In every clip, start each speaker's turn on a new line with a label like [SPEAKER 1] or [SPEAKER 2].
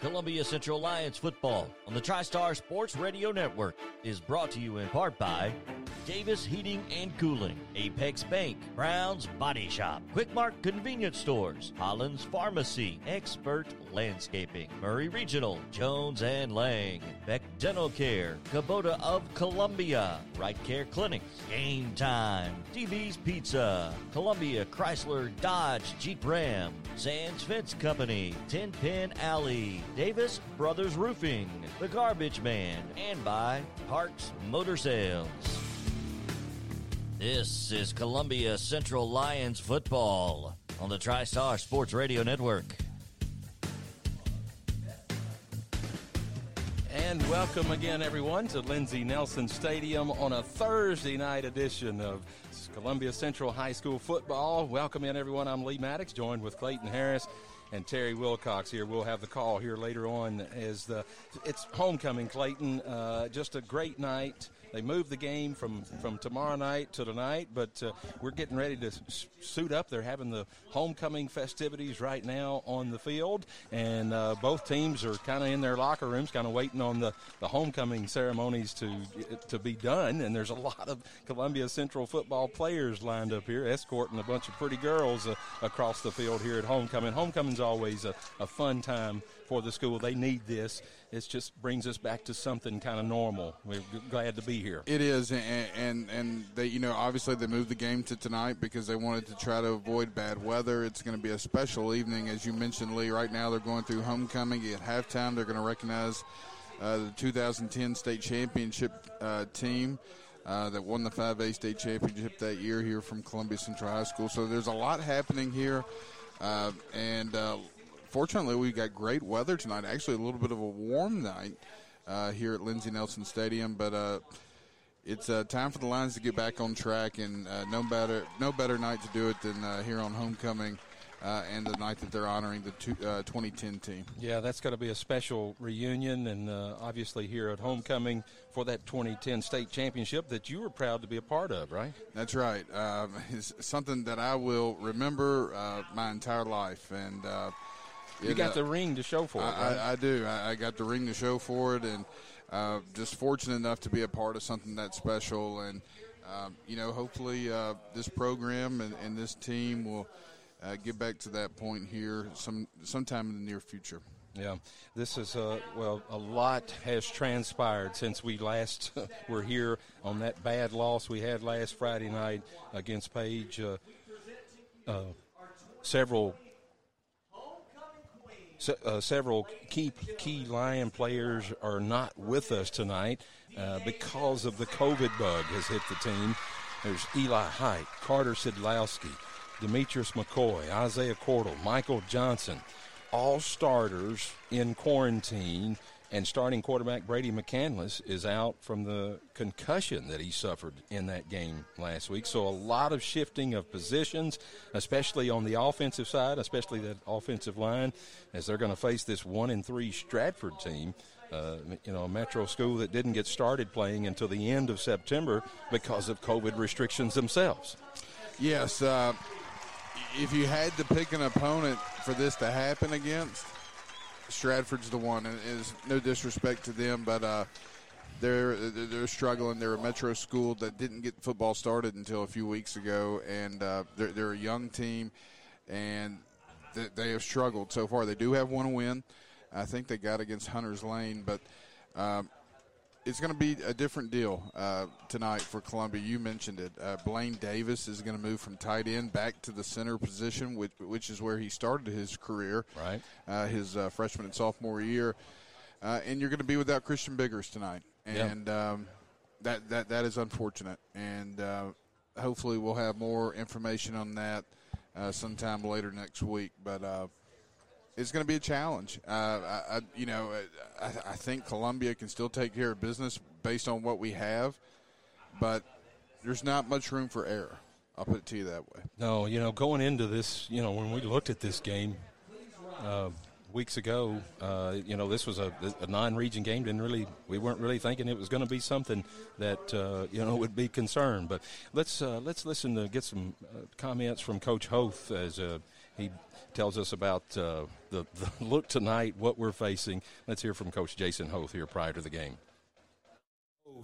[SPEAKER 1] Columbia Central Lions football on the TriStar Sports Radio Network is brought to you in part by Davis Heating and Cooling, Apex Bank, Brown's Body Shop, Quickmart Convenience Stores, Holland's Pharmacy, Expert Landscaping, Murray Regional, Jones and Lang, Beck Dental Care, Kubota of Columbia, Right Care Clinics, Game Time, DV's Pizza, Columbia Chrysler Dodge Jeep Ram, Sands Fence Company, Tin Pin Alley, Davis Brothers Roofing, The Garbage Man, and by Parks Motor Sales. This is Columbia Central Lions football on the TriStar Sports Radio Network.
[SPEAKER 2] And welcome again, everyone, to Lindsey Nelson Stadium on a Thursday night edition of Columbia Central High School football. Welcome in, everyone. I'm Lee Maddox, joined with Clayton Harris and Terry Wilcox here. We'll have the call here later on as the it's homecoming, Clayton. Uh, just a great night. They moved the game from, from tomorrow night to tonight, but uh, we're getting ready to s- suit up. They're having the homecoming festivities right now on the field, and uh, both teams are kind of in their locker rooms, kind of waiting on the, the homecoming ceremonies to to be done. And there's a lot of Columbia Central football players lined up here, escorting a bunch of pretty girls uh, across the field here at homecoming. Homecoming's always a, a fun time for the school. They need this. It just brings us back to something kind of normal. We're glad to be here.
[SPEAKER 3] It is, and, and and they, you know, obviously they moved the game to tonight because they wanted to try to avoid bad weather. It's going to be a special evening, as you mentioned, Lee. Right now they're going through homecoming at halftime. They're going to recognize uh, the 2010 state championship uh, team. Uh, that won the 5A state championship that year here from Columbia Central High School. So there's a lot happening here, uh, and uh, fortunately we got great weather tonight. Actually, a little bit of a warm night uh, here at Lindsey Nelson Stadium, but uh, it's uh, time for the Lions to get back on track, and uh, no better no better night to do it than uh, here on homecoming. Uh, and the night that they're honoring the two, uh, 2010 team.
[SPEAKER 2] Yeah, that's going to be a special reunion, and uh, obviously here at homecoming for that 2010 state championship that you were proud to be a part of, right?
[SPEAKER 3] That's right. Um, it's something that I will remember uh, my entire life, and
[SPEAKER 2] you got the ring to show for it.
[SPEAKER 3] I,
[SPEAKER 2] right?
[SPEAKER 3] I, I do. I, I got the ring to show for it, and uh, just fortunate enough to be a part of something that special. And um, you know, hopefully, uh, this program and, and this team will uh, get back to that point here some sometime in the near future.
[SPEAKER 2] Yeah, this is uh, well, a lot has transpired since we last were here on that bad loss we had last Friday night against Page. Uh, uh, several se- uh, several key key Lion players are not with us tonight uh, because of the COVID bug has hit the team. There's Eli Height, Carter Sidlowski, Demetrius McCoy, Isaiah Cordell, Michael Johnson, all starters in quarantine. And starting quarterback Brady McCandless is out from the concussion that he suffered in that game last week. So a lot of shifting of positions, especially on the offensive side, especially that offensive line, as they're going to face this one and three Stratford team. Uh, you know, a metro school that didn't get started playing until the end of September because of COVID restrictions themselves.
[SPEAKER 3] Yes, uh, if you had to pick an opponent for this to happen against, Stratford's the one. And is no disrespect to them, but uh, they're they're struggling. They're a metro school that didn't get football started until a few weeks ago, and uh, they're they're a young team, and they, they have struggled so far. They do have one win. I think they got against Hunter's Lane, but. Um, it's going to be a different deal uh, tonight for Columbia. You mentioned it. Uh, Blaine Davis is going to move from tight end back to the center position, which, which is where he started his career,
[SPEAKER 2] Right.
[SPEAKER 3] Uh, his uh, freshman and sophomore year. Uh, and you're going to be without Christian Biggers tonight, and um, that that that is unfortunate. And uh, hopefully, we'll have more information on that uh, sometime later next week. But uh, it's going to be a challenge. Uh, I, I, you know, I, I think Columbia can still take care of business based on what we have, but there's not much room for error. I'll put it to you that way.
[SPEAKER 2] No, you know, going into this, you know, when we looked at this game uh, weeks ago, uh, you know, this was a, a non-region game. Didn't really, we weren't really thinking it was going to be something that uh, you know would be concerned. But let's uh, let's listen to get some uh, comments from Coach Hoth as he tells us about uh, the, the look tonight, what we're facing. Let's hear from Coach Jason Hoth here prior to the game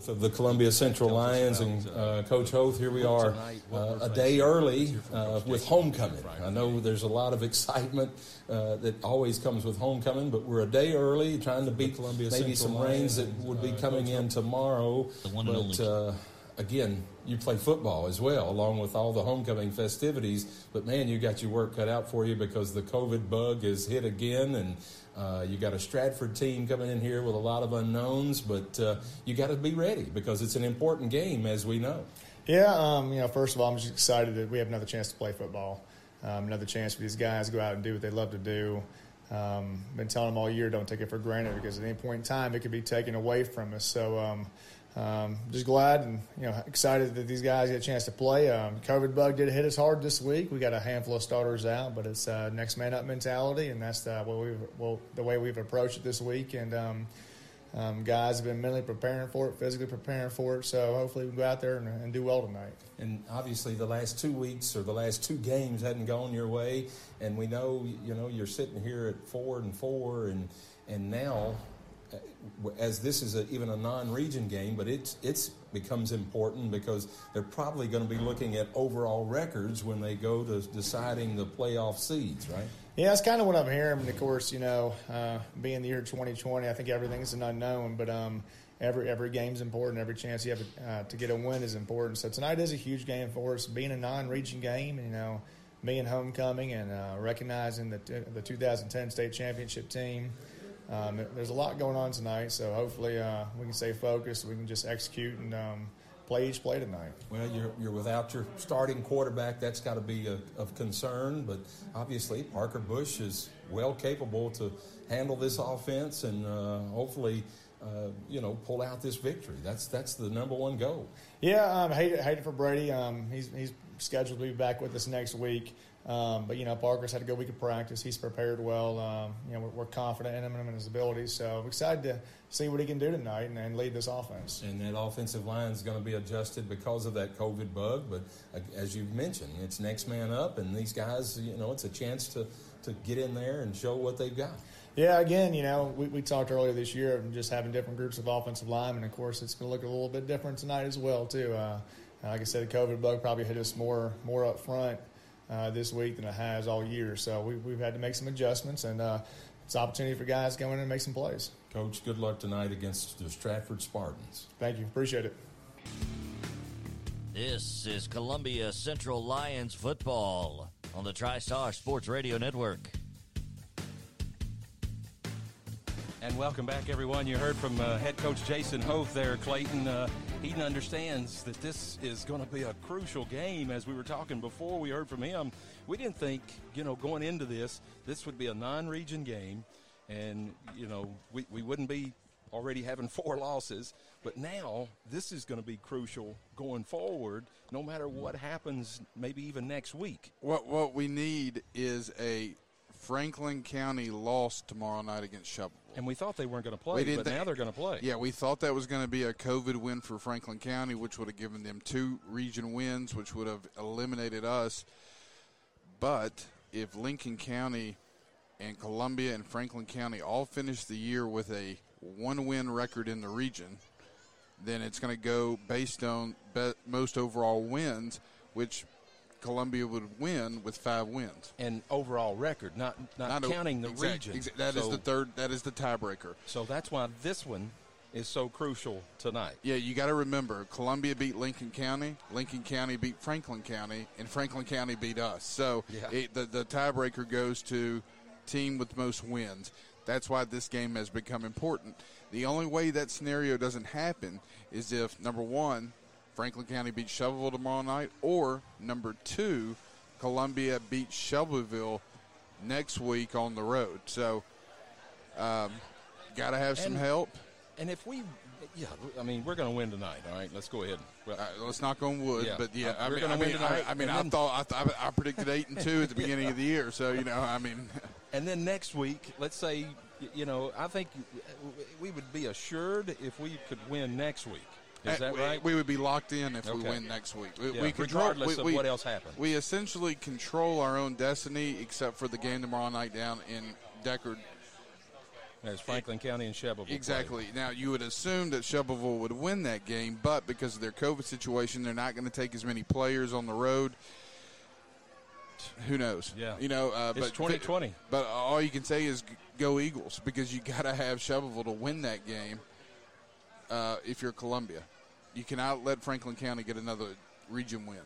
[SPEAKER 4] of the Columbia Central Lions and uh, Coach Hoth. Here we are, uh, a day early uh, with homecoming. I know there's a lot of excitement uh, that always comes with homecoming, but we're a day early, trying to beat Columbia maybe some rains that would be uh, coming in tomorrow. But uh, again, you play football as well, along with all the homecoming festivities. But man, you got your work cut out for you because the COVID bug is hit again, and uh, you got a Stratford team coming in here with a lot of unknowns. But uh, you got to be ready because it's an important game, as we know.
[SPEAKER 5] Yeah, um, you know, first of all, I'm just excited that we have another chance to play football, um, another chance for these guys to go out and do what they love to do. Um, been telling them all year, don't take it for granted because at any point in time it could be taken away from us. So um, just glad and you know excited that these guys get a chance to play. Um, COVID bug did hit us hard this week. We got a handful of starters out, but it's uh, next man up mentality, and that's the, what we've well, the way we've approached it this week. And um, um, guys have been mentally preparing for it, physically preparing for it. So hopefully we can go out there and, and, do well tonight.
[SPEAKER 4] And obviously the last two weeks or the last two games hadn't gone your way, and we know you know you're sitting here at four and four, and and now as this is a, even a non-region game, but it's it's becomes important because they're probably going to be looking at overall records when they go to deciding the playoff seeds, right?
[SPEAKER 5] Yeah, that's kind of what I'm hearing. And of course, you know, uh, being the year 2020, I think everything's an unknown, but um, every every game's important. Every chance you have uh, to get a win is important. So tonight is a huge game for us, being a non-region game. You know, being homecoming and uh, recognizing the the 2010 state championship team. Um, there's a lot going on tonight, so hopefully uh, we can stay focused. We can just execute and um, play each play tonight.
[SPEAKER 4] Well, you're, you're without your starting quarterback. That's got to be a, of concern, but obviously Parker Bush is well capable to handle this offense and uh, hopefully. Uh, you know, pull out this victory. That's that's the number one goal.
[SPEAKER 5] Yeah, um, hate it, hate it for Brady. Um, he's he's scheduled to be back with us next week. Um, but you know, Parker's had a good week of practice. He's prepared well. Um, you know, we're, we're, confident in him and his abilities. So I'm excited to see what he can do tonight and, and lead this offense.
[SPEAKER 4] And that offensive line is going to be adjusted because of that COVID bug. But uh, as you've mentioned, it's next man up, and these guys, you know, it's a chance to to get in there and show what they've got.
[SPEAKER 5] Yeah, again, you know, we, we talked earlier this year of just having different groups of offensive linemen. Of course, it's going to look a little bit different tonight as well, too. Uh, like I said, the COVID bug probably hit us more more up front uh, this week than it has all year. So we, we've had to make some adjustments, and uh, it's an opportunity for guys to go in and make some plays.
[SPEAKER 4] Coach, good luck tonight against the Stratford Spartans.
[SPEAKER 5] Thank you. Appreciate it.
[SPEAKER 1] This is Columbia Central Lions football on the TriStar Sports Radio Network.
[SPEAKER 2] And welcome back, everyone. You heard from uh, head coach Jason Hoth there, Clayton. Uh, understands that this is going to be a crucial game. As we were talking before, we heard from him. We didn't think, you know, going into this, this would be a non-region game, and you know, we, we wouldn't be already having four losses. But now this is going to be crucial going forward, no matter what happens, maybe even next week.
[SPEAKER 3] What what we need is a Franklin County loss tomorrow night against Shelbyville.
[SPEAKER 2] And we thought they weren't going to play, but th- now they're going to play.
[SPEAKER 3] Yeah, we thought that was going to be a COVID win for Franklin County, which would have given them two region wins, which would have eliminated us. But if Lincoln County and Columbia and Franklin County all finish the year with a one win record in the region, then it's going to go based on most overall wins, which Columbia would win with five wins
[SPEAKER 2] and overall record, not not, not counting the
[SPEAKER 3] exact,
[SPEAKER 2] region.
[SPEAKER 3] That so, is the third. That is the tiebreaker.
[SPEAKER 2] So that's why this one is so crucial tonight.
[SPEAKER 3] Yeah, you got to remember Columbia beat Lincoln County, Lincoln County beat Franklin County, and Franklin County beat us. So yeah. it, the the tiebreaker goes to team with most wins. That's why this game has become important. The only way that scenario doesn't happen is if number one Franklin County beats Shelbyville tomorrow night, or number two, Columbia beats Shelbyville next week on the road. So, um, got to have some help.
[SPEAKER 2] And if we, yeah, I mean, we're going to win tonight. All right, let's go ahead.
[SPEAKER 3] Well, let's knock on wood. Yeah, but yeah, I, mean, I mean, I, I mean, I thought I, th- I, predicted eight and two at the beginning yeah. of the year. So you know, I mean.
[SPEAKER 2] And then next week, let's say, you know, I think we would be assured if we could win next week Is that
[SPEAKER 3] we,
[SPEAKER 2] right?
[SPEAKER 3] We would be locked in if we win next week. We,
[SPEAKER 2] Yeah,
[SPEAKER 3] we control,
[SPEAKER 2] regardless
[SPEAKER 3] we,
[SPEAKER 2] of
[SPEAKER 3] we-
[SPEAKER 2] what else happens.
[SPEAKER 3] We essentially control our own destiny, except for the game tomorrow night down in Decherd.
[SPEAKER 2] As Franklin County and Shelbyville.
[SPEAKER 3] Exactly. Now you would assume that Shelbyville would win that game, but because of their COVID situation, they're not going to take as many players on the road. Who knows?
[SPEAKER 2] Yeah.
[SPEAKER 3] You know, uh,
[SPEAKER 2] It's
[SPEAKER 3] but
[SPEAKER 2] 2020.
[SPEAKER 3] But all you can say is go Eagles because you got to have Shelbyville to win that game. Uh, if you're Columbia, you cannot let Franklin County get another region win.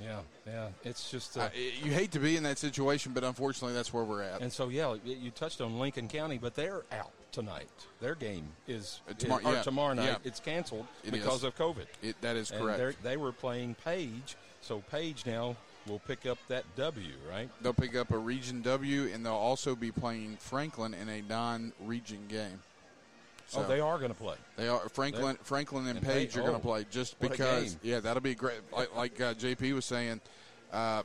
[SPEAKER 2] Yeah, yeah. It's just. Uh,
[SPEAKER 3] you hate to be in that situation, but unfortunately, that's where we're at.
[SPEAKER 2] and so, yeah, you touched on Lincoln County, but they're out tonight. Their game is,
[SPEAKER 3] Uh, tomorrow-
[SPEAKER 2] is-
[SPEAKER 3] yeah,
[SPEAKER 2] tomorrow night.
[SPEAKER 3] yeah.
[SPEAKER 2] It's canceled
[SPEAKER 3] It
[SPEAKER 2] because
[SPEAKER 3] is.
[SPEAKER 2] of COVID.
[SPEAKER 3] It, that is correct.
[SPEAKER 2] they were playing Page, so Page now will pick up that W, right?
[SPEAKER 3] They'll pick up a Region W, and they'll also be playing Franklin in a non-region game.
[SPEAKER 2] Oh,
[SPEAKER 3] So-
[SPEAKER 2] they are going to play.
[SPEAKER 3] They are Franklin, Franklin, and,
[SPEAKER 2] and
[SPEAKER 3] Page
[SPEAKER 2] Page-
[SPEAKER 3] are going
[SPEAKER 2] oh,
[SPEAKER 3] to play just because. Yeah, that'll be great. Like, like uh, JP was saying, uh,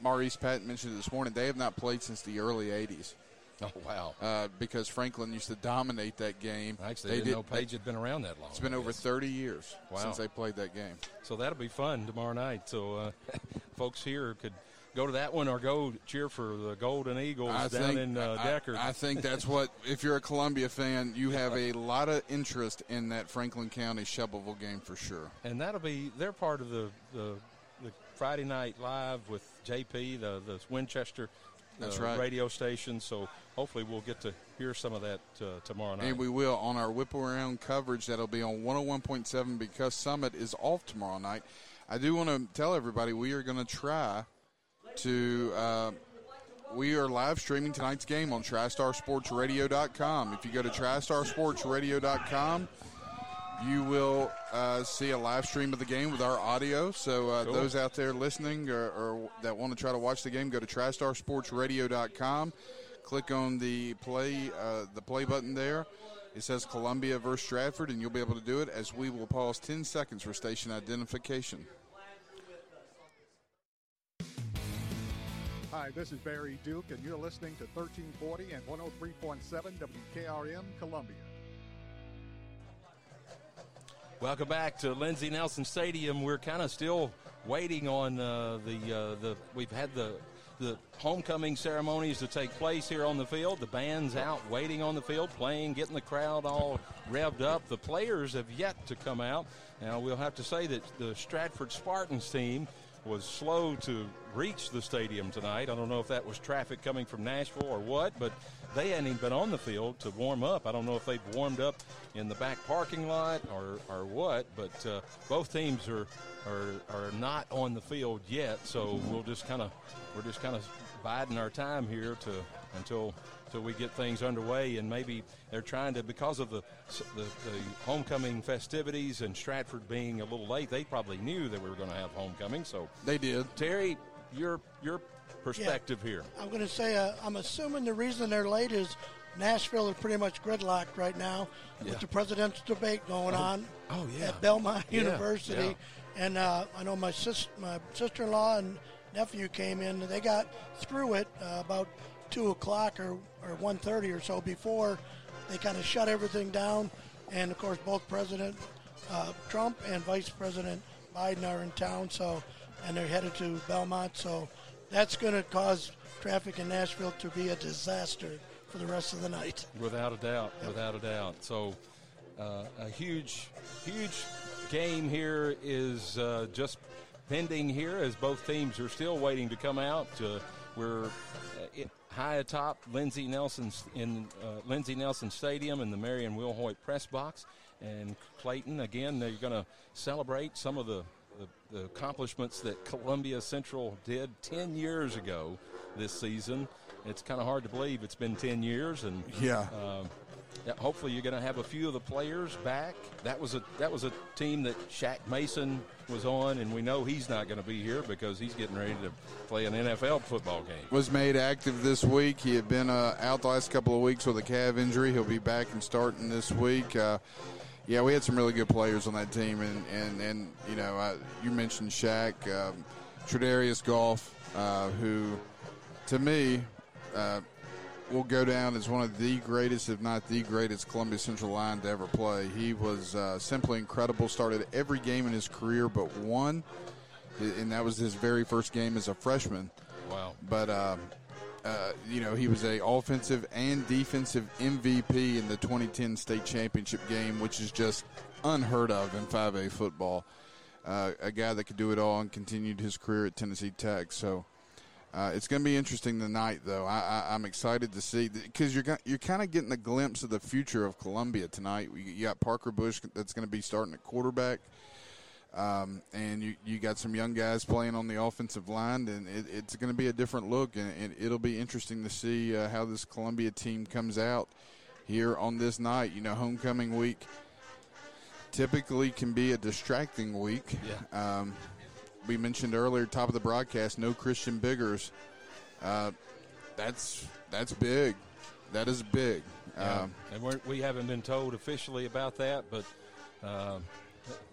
[SPEAKER 3] Maurice Patton mentioned it this morning. They have not played since the early '80s
[SPEAKER 2] Oh, wow.
[SPEAKER 3] uh, because Franklin used to dominate that game.
[SPEAKER 2] Actually
[SPEAKER 3] they
[SPEAKER 2] didn't
[SPEAKER 3] did-
[SPEAKER 2] know Page had been around that long.
[SPEAKER 3] It's been over 30 years
[SPEAKER 2] Wow.
[SPEAKER 3] since they played that game.
[SPEAKER 2] So that'll be fun tomorrow night. So uh, folks here could go to that one or go cheer for the Golden Eagles
[SPEAKER 3] I
[SPEAKER 2] down
[SPEAKER 3] think,
[SPEAKER 2] in uh,
[SPEAKER 3] I-
[SPEAKER 2] Decherd.
[SPEAKER 3] I, think that's what. If you're a Columbia fan, you have a lot of interest in that Franklin County Shelbyville game for sure.
[SPEAKER 2] and that'll be they're part of the the, the Friday night live with JP, the the Winchester.
[SPEAKER 3] That's
[SPEAKER 2] uh,
[SPEAKER 3] right.
[SPEAKER 2] Radio station. So hopefully we'll get to hear some of that uh, tomorrow night.
[SPEAKER 3] And we will on our whip around coverage that'll be on 101.7 because Summit is off tomorrow night. I do want to tell everybody we are going to try to. Uh, we are live streaming tonight's game on TriStarSportsRadio.com. If you go to TriStarSportsRadio.com, you will uh, see a live stream of the game with our audio. So uh,
[SPEAKER 2] Cool.
[SPEAKER 3] those out there listening or, or that want to try to watch the game, go to TriStarSportsRadio.com. Click on the play uh, the play button there. It says Columbia versus Stratford, and you'll be able to do it as we will pause 10 seconds for station identification.
[SPEAKER 6] Hi, this is Barry Duke, and you're listening to 1340 and 103.7 WKRM Columbia.
[SPEAKER 2] Welcome back to Lindsey Nelson Stadium. We're kind of still waiting on uh, the uh, the. We've had the the homecoming ceremonies to take place here on the field. The band's out waiting on the field, playing, getting the crowd all revved up. The players have yet to come out. Now we'll have to say that the Stratford Spartans team was slow to reach the stadium tonight. I don't know if that was traffic coming from Nashville or what, but they hadn't even been on the field to warm up. I don't know if they've warmed up in the back parking lot or, or what, but uh, both teams are, are are not on the field yet. So we'll just kind of we're just kind of biding our time here to until until we get things underway and maybe they're trying to because of the, the the homecoming festivities and Stratford being a little late they probably knew that we were going to have homecoming so
[SPEAKER 3] They did.
[SPEAKER 2] Terry your your perspective here
[SPEAKER 7] I'm going to say uh, I'm assuming the reason they're late is Nashville is pretty much gridlocked right now
[SPEAKER 2] Yeah.
[SPEAKER 7] with the presidential debate going on
[SPEAKER 2] oh, yeah.
[SPEAKER 7] at Belmont
[SPEAKER 2] Yeah,
[SPEAKER 7] University. And uh, I know my sis, my sister-in-law and nephew came in. They got through it uh, about two o'clock or or 1.30 or so before they kind of shut everything down. And of course, both President uh, Trump and Vice President Biden are in town. So, and they're headed to Belmont. So, that's going to cause traffic in Nashville to be a disaster for the rest of the night.
[SPEAKER 2] Without a doubt, without a doubt. So, uh, a huge, huge game here is uh, just pending here as both teams are still waiting to come out. Uh, we're high atop Lindsey Nelson's in uh, Lindsey Nelson Stadium in the Marion Wilhoit press box, and Clayton again. They're going to celebrate some of the, the, accomplishments that Columbia Central did ten years ago this season. It's kind of hard to believe it's been ten years, and
[SPEAKER 3] Yeah.
[SPEAKER 2] yeah, hopefully, you're going to have a few of the players back. That was a that was a team that Shaq Mason was on, and we know he's not going to be here because he's getting ready to play an NFL football game.
[SPEAKER 3] Was made active this week. He had been uh, out the last couple of weeks with a calf injury. He'll be back and starting this week. Uh, yeah, we had some really good players on that team, and and, and you know, uh, you mentioned Shaq, um, Tredarius Golf, uh, who, to me, uh, will go down as one of the greatest, if not the greatest, Columbia Central line to ever play. He was uh, simply incredible. Started every game in his career but one, and that was his very first game as a freshman.
[SPEAKER 2] Wow!
[SPEAKER 3] But uh, uh, you know, he was a offensive and defensive MVP in the 2010 state championship game, which is just unheard of in 5A football. Uh, a guy that could do it all and continued his career at Tennessee Tech. So uh, it's going to be interesting tonight, though. I, am excited to see because you're you're kind of getting a glimpse of the future of Columbia tonight. You got Parker Bush that's going to be starting at quarterback. Um, and you, you got some young guys playing on the offensive line, and it, it's going to be a different look, and, and it'll be interesting to see uh, how this Columbia team comes out here on this night. You know, homecoming week typically can be a distracting week.
[SPEAKER 2] Yeah.
[SPEAKER 3] Um, we mentioned earlier, top of the broadcast, no Christian Biggers. Uh, that's that's big. That is big.
[SPEAKER 2] Yeah. Um, and we're, we have not been told officially about that, but. Um,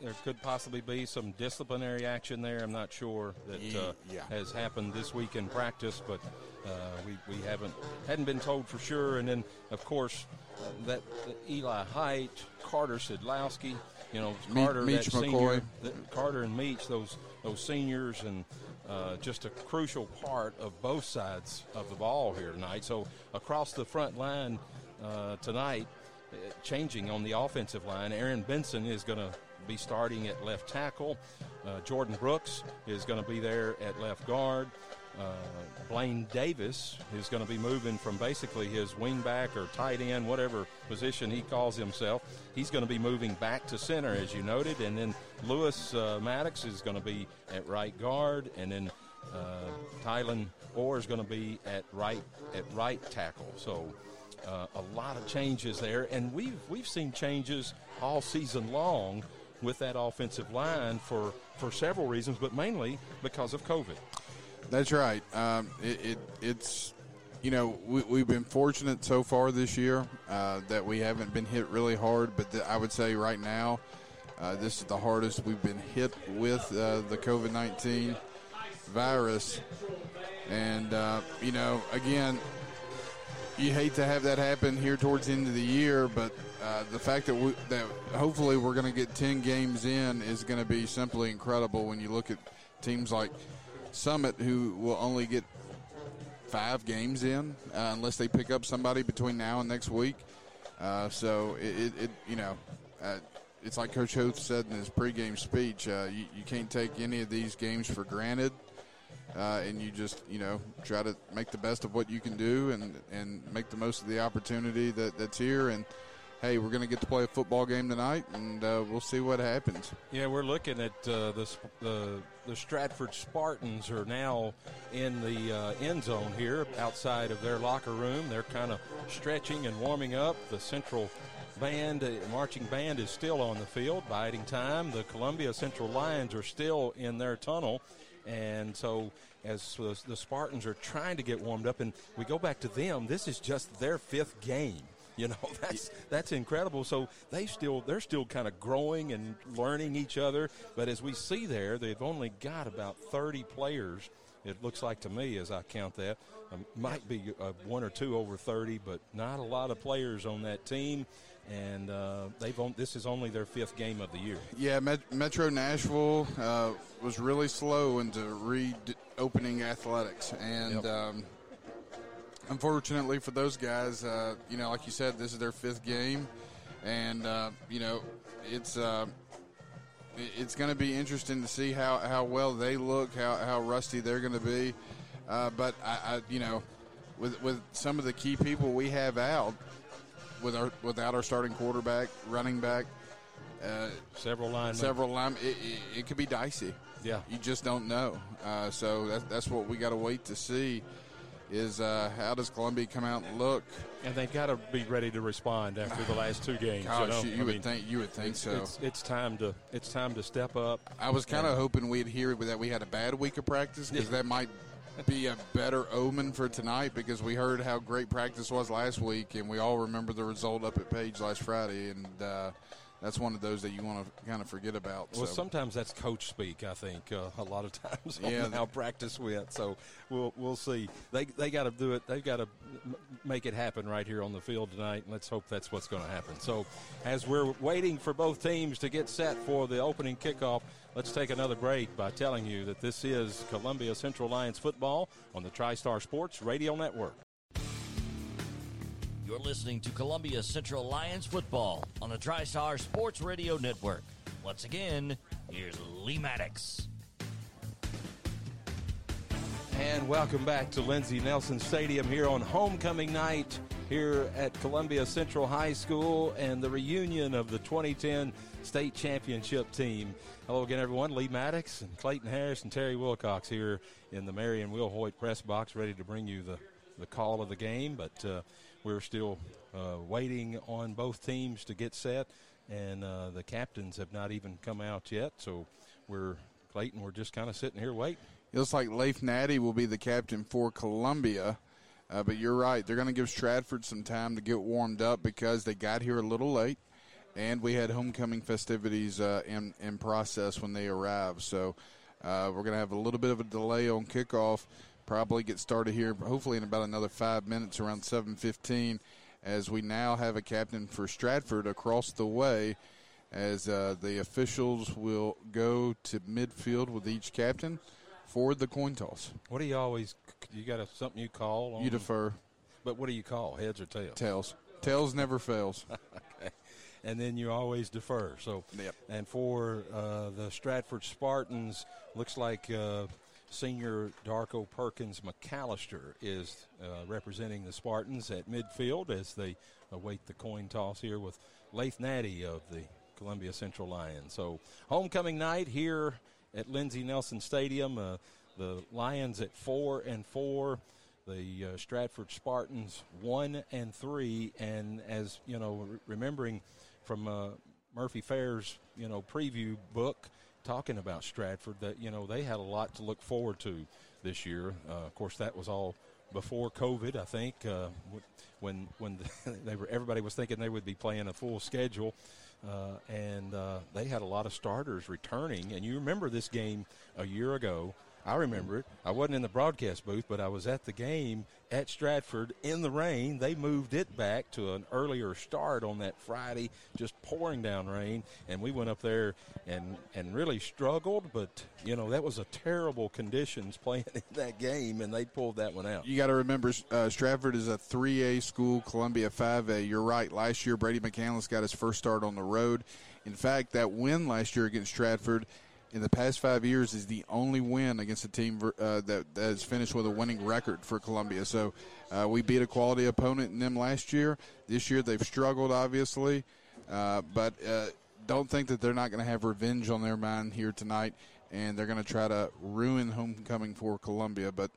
[SPEAKER 2] there could possibly be some disciplinary action there. I'm not sure that uh,
[SPEAKER 3] yeah.
[SPEAKER 2] has happened this week in practice, but uh, we, we haven't hadn't been told for sure. And then, of course, that Eli Height, Carter Sidlowski, you know, Carter,
[SPEAKER 3] Meach
[SPEAKER 2] that senior, Carter and Meach, those those seniors, and uh, just a crucial part of both sides of the ball here tonight. So across the front line uh, tonight, uh, changing on the offensive line, Aaron Benson is going to be starting at left tackle. Uh, Jordan Brooks is going to be there at left guard. Uh, Blaine Davis is going to be moving from basically his wingback or tight end, whatever position he calls himself. He's going to be moving back to center, as you noted, and then Lewis uh, Maddox is going to be at right guard, and then uh, Tylen Orr is going to be at right at right tackle. So. Uh, a lot of changes there, and we've we've seen changes all season long with that offensive line for, for several reasons, but mainly because of COVID.
[SPEAKER 3] That's right. Um, it, it, it's you know we, have been fortunate so far this year uh, that we haven't been hit really hard, but I would say right now uh, this is the hardest we've been hit with uh, the COVID nineteen virus, and uh, you know again you hate to have that happen here towards the end of the year, but uh, the fact that we, that hopefully we're going to get ten games in is going to be simply incredible. When you look at teams like Summit, who will only get five games in uh, unless they pick up somebody between now and next week. Uh, so it, it, it, you know, uh, it's like Coach Hoth said in his pregame speech. Uh, you, you can't take any of these games for granted uh, and you just you know try to make the best of what you can do and and make the most of the opportunity that, that's here and hey we're going to get to play a football game tonight and uh, we'll see what happens
[SPEAKER 2] yeah we're looking at uh, the, the the Stratford Spartans are now in the uh, end zone here outside of their locker room they're kind of stretching and warming up the central band, uh, marching band is still on the field, biding time. The Columbia Central Lions are still in their tunnel. And so, as the Spartans are trying to get warmed up, and we go back to them, this is just their fifth game. You know that's that's incredible. So they still they're still kind of growing and learning each other. But as we see there, they've only got about 30 players. It looks like to me, as I count that, um, might be uh, one or two over 30, but not a lot of players on that team and uh, they've on, this is only their fifth game of the year.
[SPEAKER 3] Yeah, Met- Metro Nashville uh, was really slow into reopening athletics, and yep. um, unfortunately for those guys, uh, you know, like you said, this is their fifth game, and uh, you know, it's uh, it's going to be interesting to see how, how well they look, how, how rusty they're going to be. Uh, but I, I, you know, with with some of the key people we have out, with our without our starting quarterback, running back,
[SPEAKER 2] uh, several line,
[SPEAKER 3] several line, it, it, it, could be dicey.
[SPEAKER 2] Yeah,
[SPEAKER 3] you just don't know. Uh, so that, that's what we got to wait to see. Is uh, how does Columbia come out and look?
[SPEAKER 2] And they've got to be ready to respond after the last two games.
[SPEAKER 3] Gosh,
[SPEAKER 2] you, know?
[SPEAKER 3] you, would mean, think you would think
[SPEAKER 2] it's,
[SPEAKER 3] so.
[SPEAKER 2] It's, it's, time to it's time to step up.
[SPEAKER 3] I was kind of hoping we'd hear that we had a bad week of practice because that might be a better omen for tonight because we heard how great practice was last week, and we all remember the result up at Page last Friday, and uh, that's one of those that you want to kind of forget about.
[SPEAKER 2] Well,
[SPEAKER 3] so.
[SPEAKER 2] sometimes that's coach speak. I think uh, a lot of times
[SPEAKER 3] Yeah.
[SPEAKER 2] how practice went. So we'll we'll see. They they got to do it. They've got to make it happen right here on the field tonight. And let's hope that's what's going to happen. So as we're waiting for both teams to get set for the opening kickoff, let's take another break by telling you that this is Columbia Central Lions football on the TriStar Sports Radio Network.
[SPEAKER 1] You're listening to Columbia Central Lions football on the TriStar Sports Radio Network. Once again, here's Lee Maddox.
[SPEAKER 2] And welcome back to Lindsey Nelson Stadium here on homecoming night here at Columbia Central High School and the reunion of the 2010 state championship team. Hello again, everyone. Lee Maddox and Clayton Harris and Terry Wilcox here in the Marion Wilhoit press box, ready to bring you the, the call of the game. But uh, we're still uh, waiting on both teams to get set, and uh, the captains have not even come out yet. So we're Clayton. We're just kind of sitting here waiting.
[SPEAKER 3] It looks like Leif Natty will be the captain for Columbia. Uh, but you're right. They're going to give Stratford some time to get warmed up because they got here a little late, and we had homecoming festivities uh, in in process when they arrived. So uh, we're going to have a little bit of a delay on kickoff. Probably get started here, hopefully in about another five minutes, around 7:15, as we now have a captain for Stratford across the way. As uh, the officials will go to midfield with each captain for the coin toss.
[SPEAKER 2] What do you always? You got a, something you call? On,
[SPEAKER 3] You defer.
[SPEAKER 2] But what do you call? Heads or tails?
[SPEAKER 3] Tails. Tails never fails.
[SPEAKER 2] okay. And then you always defer. So.
[SPEAKER 3] Yep.
[SPEAKER 2] And for uh, the Stratford Spartans, looks like uh, senior Darko Perkins McAllister is uh, representing the Spartans at midfield as they await the coin toss here with Lath Natty of the Columbia Central Lions. So homecoming night here at Lindsey Nelson Stadium. Uh, the Lions at four and four. The uh, Stratford Spartans one and three. And as you know, re- remembering from uh, Murphy Fair's you know preview book talking about Stratford that you know they had a lot to look forward to this year. Uh, of course, that was all before COVID. I think uh, when when they were everybody was thinking they would be playing a full schedule. Uh, and uh, they had a lot of starters returning. And you remember this game a year ago. I remember it. I wasn't in the broadcast booth, but I was at the game at Stratford in the rain. They moved it back to an earlier start on that Friday, just pouring down rain, and we went up there and and really struggled. But you know that was a terrible conditions playing in that game, and they pulled that one out.
[SPEAKER 3] You got to remember, uh, Stratford is a 3A school, Columbia 5A. You're right. Last year, Brady McCandless got his first start on the road. In fact, that win last year against Stratford in the past five years is the only win against a team uh, that, that has finished with a winning record for Columbia. So uh, we beat a quality opponent in them last year. This year they've struggled, obviously, uh, but don't think that they're not going to have revenge on their mind here tonight, and they're going to try to ruin homecoming for Columbia. But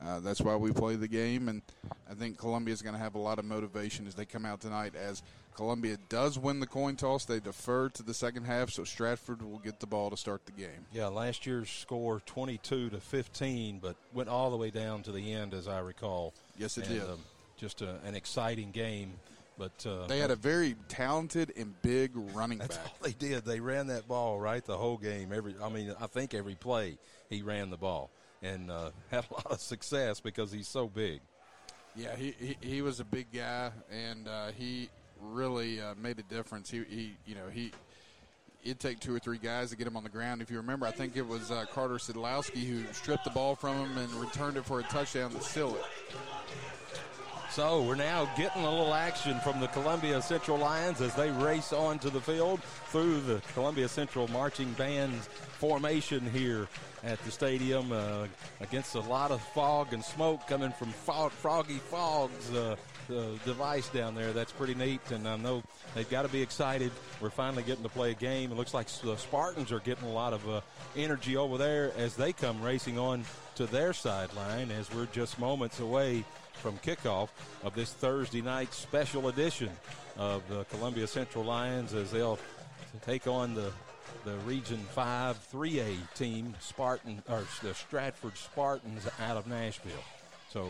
[SPEAKER 3] uh, that's why we play the game, and I think Columbia is going to have a lot of motivation as they come out tonight. As Columbia does win the coin toss, they defer to the second half, so Stratford will get the ball to start the game.
[SPEAKER 2] Yeah, last year's score 22 to 15, but went all the way down to the end, as I recall.
[SPEAKER 3] Yes, it
[SPEAKER 2] and,
[SPEAKER 3] did.
[SPEAKER 2] Um, just a, an exciting game. But uh,
[SPEAKER 3] they had a very talented and big running
[SPEAKER 2] that's
[SPEAKER 3] back.
[SPEAKER 2] all they did. They ran that ball right the whole game. Every, I mean, I think every play he ran the ball and uh, had a lot of success because he's so big.
[SPEAKER 3] Yeah, he he, he was a big guy, and uh, he really uh, made a difference. He, he you know he it'd take two or three guys to get him on the ground. If you remember, I think it was uh, Carter Sidlowski who stripped the ball from him and returned it for a touchdown to seal it.
[SPEAKER 2] So we're now getting a little action from the Columbia Central Lions as they race onto the field through the Columbia Central marching band formation here at the stadium uh, against a lot of fog and smoke coming from fog, Froggy Fog's uh, uh, device down there. That's pretty neat, and I know they've got to be excited. We're finally getting to play a game. It looks like the Spartans are getting a lot of uh, energy over there as they come racing on to their sideline as we're just moments away from kickoff of this Thursday night special edition of the Columbia Central Lions as they'll take on the the Region 5 3A team, Spartan or the Stratford Spartans out of Nashville. So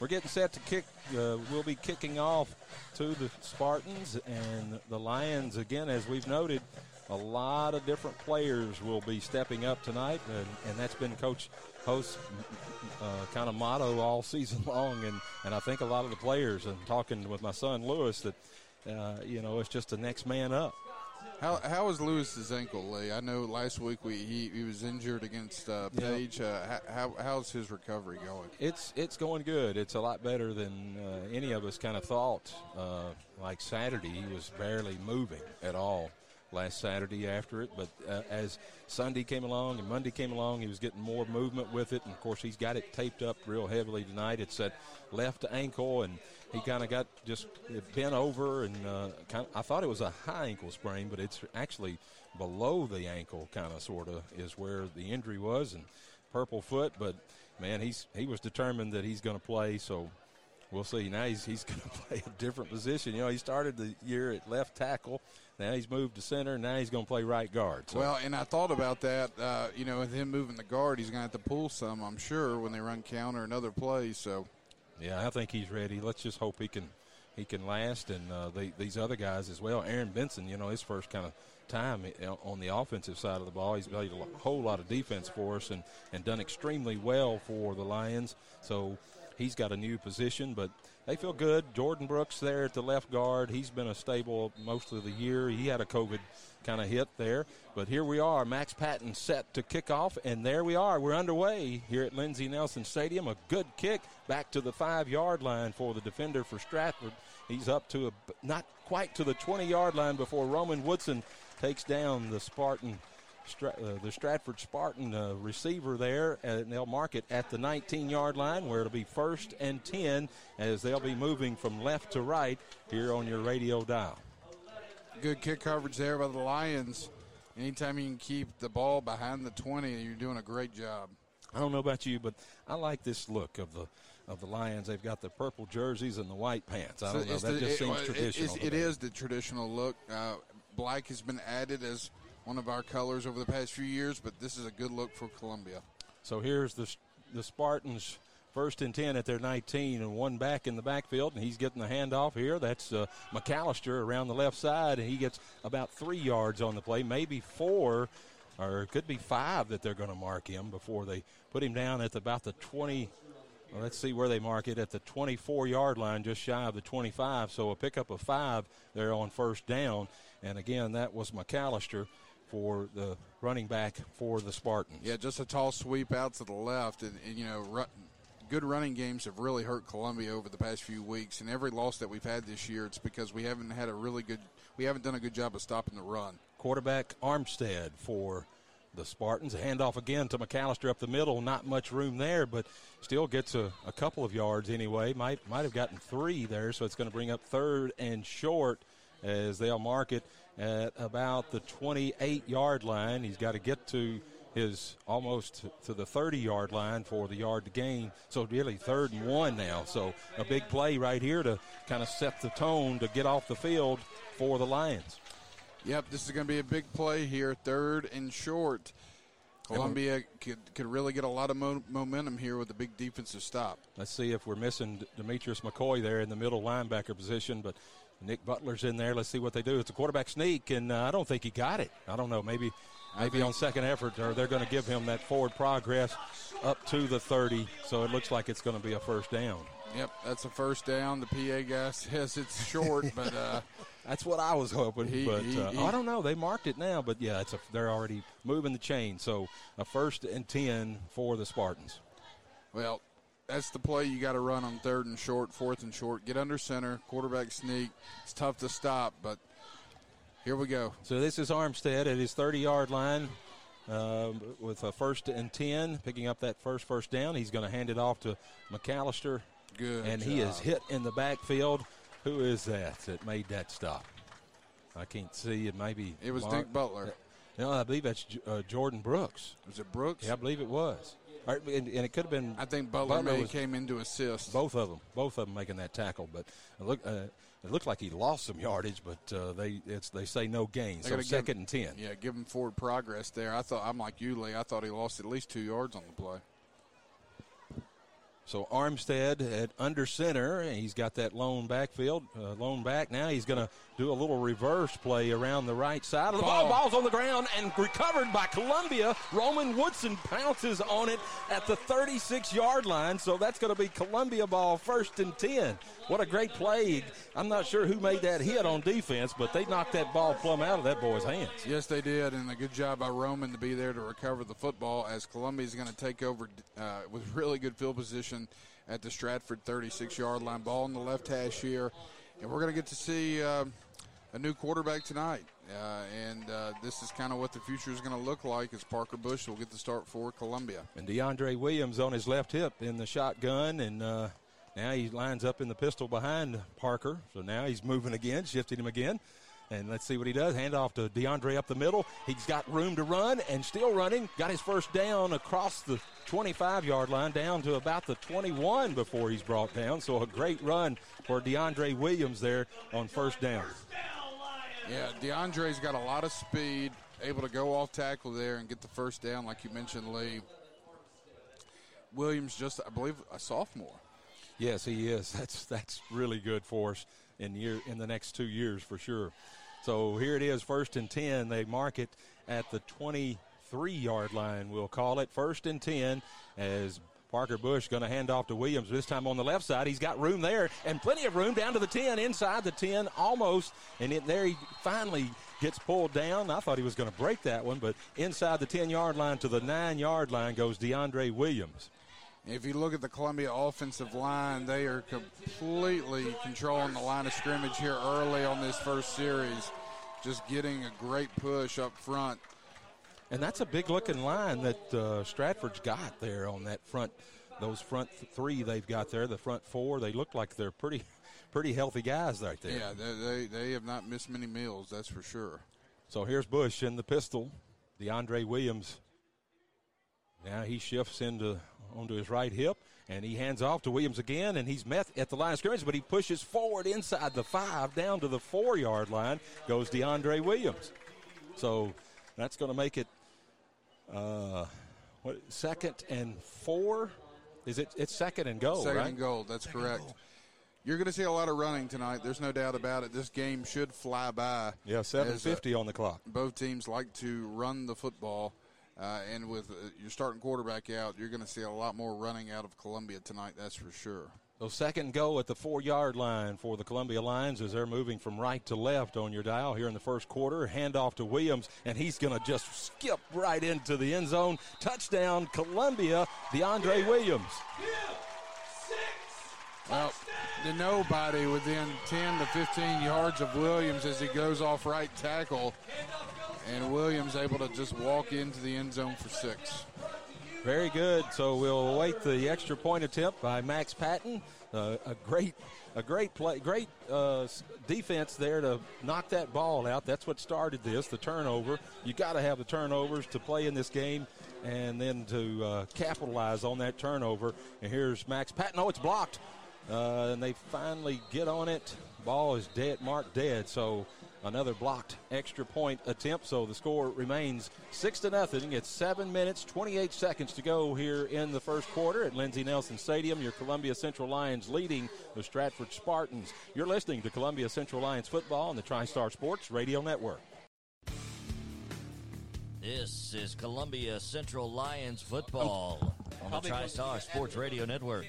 [SPEAKER 2] we're getting set to kick. Uh, we'll be kicking off to the Spartans and the Lions again, as we've noted. A lot of different players will be stepping up tonight, and, and that's been Coach Hoth's uh, kind of motto all season long. And, and I think a lot of the players, and talking with my son Lewis, that uh, you know it's just the next man up.
[SPEAKER 3] How how is Lewis's ankle, Lee? I know last week we he, he was injured against uh, Page. Uh, how how's his recovery going?
[SPEAKER 2] It's it's going good. It's a lot better than uh, any of us kind of thought. Uh, like Saturday, he was barely moving at all last Saturday after it. But uh, as Sunday came along and Monday came along, he was getting more movement with it. And of course, he's got it taped up real heavily tonight. It's that left ankle, and he kind of got just bent over. And uh, kind of, I thought it was a high ankle sprain, but it's actually below the ankle, kind of, sort of, is where the injury was. And purple foot, but man, he's he was determined that he's going to play. So we'll see. Now he's he's going to play a different position. You know, he started the year at left tackle. Now he's moved to center. Now he's going to play right guard. So.
[SPEAKER 3] Well, and I thought about that. Uh, you know, with him moving the guard, he's going to have to pull some. I'm sure when they run counter and other plays. So.
[SPEAKER 2] Yeah, I think he's ready. Let's just hope he can he can last, and uh, they, these other guys as well. Aaron Benson, you know, his first kind of time on the offensive side of the ball. He's played a whole lot of defense for us and, and done extremely well for the Lions. So he's got a new position, but they feel good. Jordan Brooks there at the left guard. He's been a stable most of the year. He had a COVID kind of hit there. But here we are, Max Patton set to kick off, and there we are. We're underway here at Lindsey Nelson Stadium. A good kick back to the five yard line for the defender for Stratford. He's up to a, not quite to the 20 yard line before Roman Woodson takes down the Spartan the Stratford Spartan uh, receiver there, and they'll mark it at the 19 yard line where it'll be first and 10 as they'll be moving from left to right here on your radio dial.
[SPEAKER 3] Good kick coverage there by the Lions. Anytime you can keep the ball behind the 20, you're doing a great job.
[SPEAKER 2] I don't know about you, but I like this look of the of the Lions. They've got the purple jerseys and the white pants. I don't so know. That the, just seems it, traditional.
[SPEAKER 3] it is the traditional look. Uh, black has been added as one of our colors over the past few years, but this is a good look for Columbia.
[SPEAKER 2] So here's the the Spartans first and 10 at their 19 and one back in the backfield and he's getting the handoff here. That's uh, mcallister around the left side and he gets about three yards on the play maybe four or it could be five that they're going to mark him before they put him down at about the 20 well, let's see where they mark it at the 24 yard line just shy of the 25 so a pickup of five there on first down. And again that was mcallister for the running back for the Spartans.
[SPEAKER 3] Yeah, just a tall sweep out to the left, and, and you know, ru- good running games have really hurt Columbia over the past few weeks. And every loss that we've had this year, it's because we haven't had a really good, we haven't done a good job of stopping the run.
[SPEAKER 2] Quarterback Armstead for the Spartans. A handoff again to McAllister up the middle. Not much room there, but still gets a, a couple of yards anyway. Might might have gotten three there, so it's going to bring up third and short as they'll mark it at about the 28 yard line. He's got to get to his almost to the 30 yard line for the yard to gain. So really third and one now. So a big play right here to kind of set the tone to get off the field for the Lions.
[SPEAKER 3] Yep, this is going to be a big play here, third and short. Columbia could, could really get a lot of mo- momentum here with a big defensive stop.
[SPEAKER 2] Let's see if we're missing Demetrius McCoy there in the middle linebacker position, but Nick Butler's in there. Let's see what they do. It's a quarterback sneak, and uh, I don't think he got it. I don't know. Maybe maybe on second effort, or they're going to give him that forward progress up to the 30. So it looks like it's going to be a first down.
[SPEAKER 3] Yep, that's a first down. The PA guy says it's short, but uh,
[SPEAKER 2] that's what I was hoping. He, but he, uh, he, I don't know. They marked it now, but yeah, it's a, they're already moving the chain. So a first and ten for the Spartans.
[SPEAKER 3] Well, that's the play you got to run on third and short, fourth and short. Get under center, quarterback sneak. It's tough to stop, but here we go.
[SPEAKER 2] So this is Armstead at his 30 yard line. Uh, with a first and 10, picking up that first first down. He's going to hand it off to McAllister.
[SPEAKER 3] Good.
[SPEAKER 2] And
[SPEAKER 3] job.
[SPEAKER 2] he is hit in the backfield. Who is that that made that stop? I can't see. It maybe
[SPEAKER 3] it was Mark. Dick Butler.
[SPEAKER 2] No, I believe that's uh, Jordan Brooks.
[SPEAKER 3] Was it Brooks?
[SPEAKER 2] Yeah, I believe it was and, and, it could have been.
[SPEAKER 3] I think Butler, Butler was, came in to assist.
[SPEAKER 2] Both of them, both of them making that tackle. But it looked, uh, it looked like he lost some yardage, but uh, they they say no gain. So second and ten.
[SPEAKER 3] Yeah, give him forward progress there. I thought I'm like you, Lee. I thought he lost at least two yards on the play.
[SPEAKER 2] So Armstead at under center, and he's got that lone backfield, uh, lone back. Now he's going to do a little reverse play around the right side of the ball. Ball's on the ground and recovered by Columbia. Roman Woodson pounces on it at the 36 yard line. So that's going to be Columbia ball first and 10. What a great play. I'm not sure who made that hit on defense, but they knocked that ball plumb out of that boy's hands.
[SPEAKER 3] Yes, they did, and a good job by Roman to be there to recover the football as Columbia is going to take over uh, with really good field position at the Stratford 36 yard line. Ball in the left hash here, and we're going to get to see. Uh, a new quarterback tonight. Uh, and uh, this is kind of what the future is going to look like as Parker Bush will get the start for Columbia.
[SPEAKER 2] And DeAndre Williams on his left hip in the shotgun, and uh, now he lines up in the pistol behind Parker. So now he's moving again, shifting him again. And let's see what he does. Hand off to DeAndre up the middle. He's got room to run and still running. Got his first down across the 25 yard line down to about the 21 before he's brought down. So a great run for DeAndre Williams there on first down.
[SPEAKER 3] Yeah, DeAndre's got a lot of speed, able to go off tackle there and get the first down, like you mentioned, Lee. Williams just, I believe, a sophomore.
[SPEAKER 2] Yes, he is. That's that's really good for us in year in the next two years for sure. So here it is, first and ten. They mark it at the 23 yard line. We'll call it first and ten as Parker Bush going to hand off to Williams this time on the left side. He's got room there and plenty of room down to the 10, inside the 10 almost. And it, there he finally gets pulled down. I thought he was going to break that one, but inside the 10 yard line to the 9 yard line goes DeAndre Williams.
[SPEAKER 3] If you look at the Columbia offensive line, they are completely controlling the line of scrimmage here early on this first series, just getting a great push up front.
[SPEAKER 2] And that's a big looking line that uh, Stratford's got there on that front. Those front three they've got there, the front four, they look like they're pretty, pretty healthy guys right there.
[SPEAKER 3] Yeah, they, they, they have not missed many meals, that's for sure.
[SPEAKER 2] So here's Bush in the pistol. DeAndre Williams. Now he shifts into onto his right hip, and he hands off to Williams again, and he's met at the line of scrimmage, but he pushes forward inside the five, down to the four yard line, goes DeAndre Williams. So that's going to make it uh, what second and four? Is it? It's second and goal,
[SPEAKER 3] second
[SPEAKER 2] right?
[SPEAKER 3] and goal. That's second correct. You're going to see a lot of running tonight. There's no doubt about it. This game should fly by.
[SPEAKER 2] Yeah, 750 uh, on the clock.
[SPEAKER 3] Both teams like to run the football. Uh, and with uh, your starting quarterback out, you're going to see a lot more running out of Columbia tonight, that's for sure.
[SPEAKER 2] So second goal at the four yard line for the Columbia Lions as they're moving from right to left on your dial here in the first quarter. Handoff to Williams, and he's going to just skip right into the end zone. Touchdown, Columbia, DeAndre Williams.
[SPEAKER 3] Well, to nobody within 10 to 15 yards of Williams as he goes off right tackle. And Williams able to just walk into the end zone for six.
[SPEAKER 2] Very good. So we'll await the extra point attempt by Max Patton. Uh, a great, a great play, great uh, defense there to knock that ball out. That's what started this. The turnover. You got to have the turnovers to play in this game, and then to uh, capitalize on that turnover. And here's Max Patton. Oh, it's blocked, uh, and they finally get on it. Ball is dead, marked dead. So another blocked extra point attempt. So the score remains six to nothing. It's seven minutes, 28 seconds to go here in the first quarter at Lindsey Nelson Stadium. Your Columbia Central Lions leading the Stratford Spartans. You're listening to Columbia Central Lions football on the TriStar Sports Radio Network.
[SPEAKER 1] This is Columbia Central Lions football oh. on the TriStar Sports Radio Network.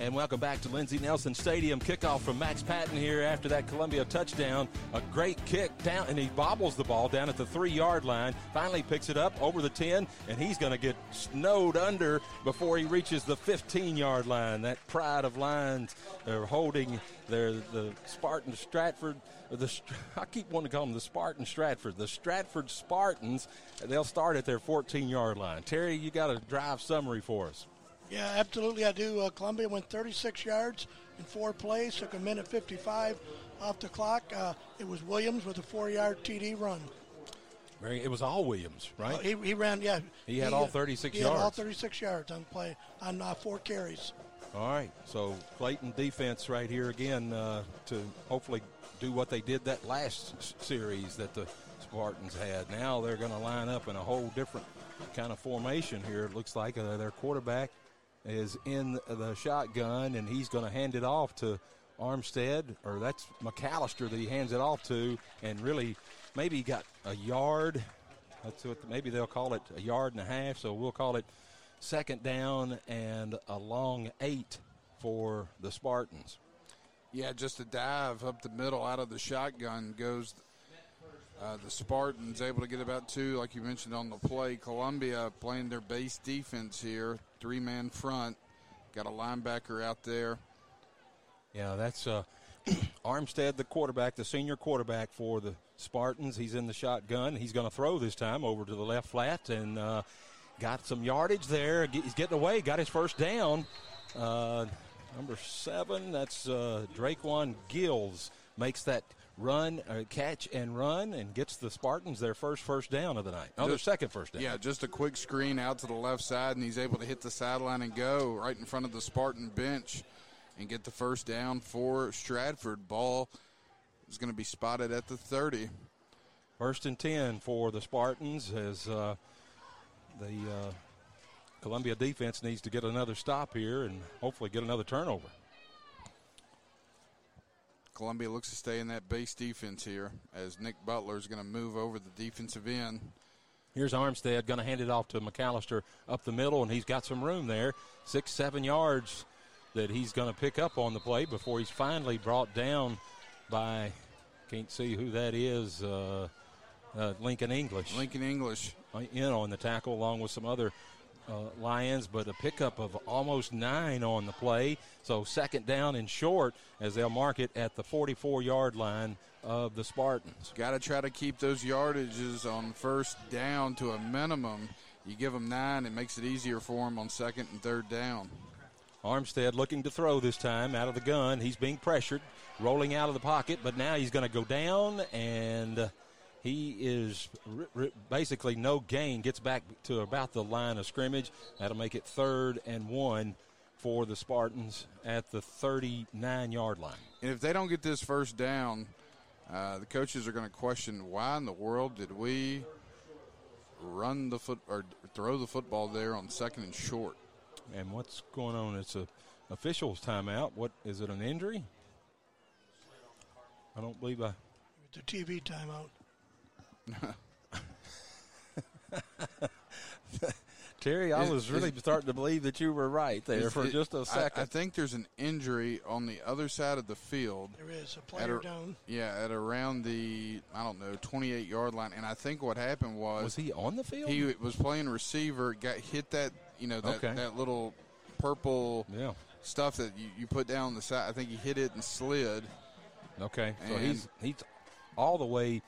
[SPEAKER 2] And welcome back to Lindsey Nelson Stadium. Kickoff from Max Patton here after that Columbia touchdown. A great kick down, and he bobbles the ball down at the three yard line. Finally picks it up over the 10, and he's going to get snowed under before he reaches the 15 yard line. That pride of lines, they're holding their, the Spartan Stratford. The, I keep wanting to call them the Spartan Stratford. The Stratford Spartans, they'll start at their 14 yard line. Terry, you got a drive summary for us.
[SPEAKER 7] Yeah, absolutely, I do. Uh, Columbia went 36 yards in four plays, took a minute 55 off the clock. Uh, it was Williams with a four-yard TD run.
[SPEAKER 2] Very, it was all Williams, right?
[SPEAKER 7] Uh, he, he ran, yeah.
[SPEAKER 2] He had all 36
[SPEAKER 7] he
[SPEAKER 2] yards.
[SPEAKER 7] Had all 36 yards on play on uh, four carries.
[SPEAKER 2] All right, so Clayton defense right here again uh, to hopefully do what they did that last series that the Spartans had. Now they're going to line up in a whole different kind of formation here. It looks like uh, their quarterback is in the shotgun, and he's going to hand it off to Armstead, or that's McAllister that he hands it off to, and really maybe got a yard. That's what maybe they'll call it a yard and a half. So we'll call it second down and a long eight for the Spartans.
[SPEAKER 3] Yeah, just a dive up the middle out of the shotgun goes uh, the Spartans able to get about two, like you mentioned on the play. Columbia playing their base defense here, three man front. Got a linebacker out there.
[SPEAKER 2] Yeah, that's uh, Armstead, the quarterback, the senior quarterback for the Spartans. He's in the shotgun. He's going to throw this time over to the left flat and uh, got some yardage there. He's getting away, got his first down. Uh, number seven, that's uh, Draquan Gills, makes that run, uh, catch and run, and gets the Spartans their first first down of the night. Oh, their second first down.
[SPEAKER 3] Yeah, just a quick screen out to the left side, and he's able to hit the sideline and go right in front of the Spartan bench and get the first down for Stratford. Ball is going to be spotted at the 30.
[SPEAKER 2] First and 10 for the Spartans as uh, the uh, Columbia defense needs to get another stop here and hopefully get another turnover.
[SPEAKER 3] Columbia looks to stay in that base defense here as Nick Butler is going to move over the defensive end.
[SPEAKER 2] Here's Armstead going to hand it off to McAllister up the middle, and he's got some room there. Six, seven yards that he's going to pick up on the play before he's finally brought down by, can't see who that is, uh, uh, Lincoln English.
[SPEAKER 3] Lincoln English.
[SPEAKER 2] You know, in on the tackle along with some other uh, Lions, but a pickup of almost nine on the play. So second down and short as they'll mark it at the 44 yard line of the Spartans.
[SPEAKER 3] Got to try to keep those yardages on first down to a minimum. You give them nine, it makes it easier for them on second and third down.
[SPEAKER 2] Armstead looking to throw this time out of the gun. He's being pressured, rolling out of the pocket, but now he's going to go down and he is basically no gain, gets back to about the line of scrimmage. That'll make it third and one for the Spartans at the 39 yard line.
[SPEAKER 3] And if they don't get this first down, uh, the coaches are going to question why in the world did we run the foot or throw the football there on second and short?
[SPEAKER 2] And what's going on? It's a officials timeout. What is it? An injury? I don't believe I.
[SPEAKER 7] It's a TV timeout.
[SPEAKER 2] Terry, I was really starting to believe that you were right there for
[SPEAKER 3] it,
[SPEAKER 2] just a second.
[SPEAKER 3] I, I, think there's an injury on the other side of the field.
[SPEAKER 7] There is a player a, down.
[SPEAKER 3] Yeah, at around the I don't know 28 yard line, and I think what happened was
[SPEAKER 2] was he on the field?
[SPEAKER 3] He was playing receiver, got hit that you know that okay. that little purple
[SPEAKER 2] yeah.
[SPEAKER 3] stuff that you, you put down the side. I think he hit it and slid.
[SPEAKER 2] Okay, so he's he's all the way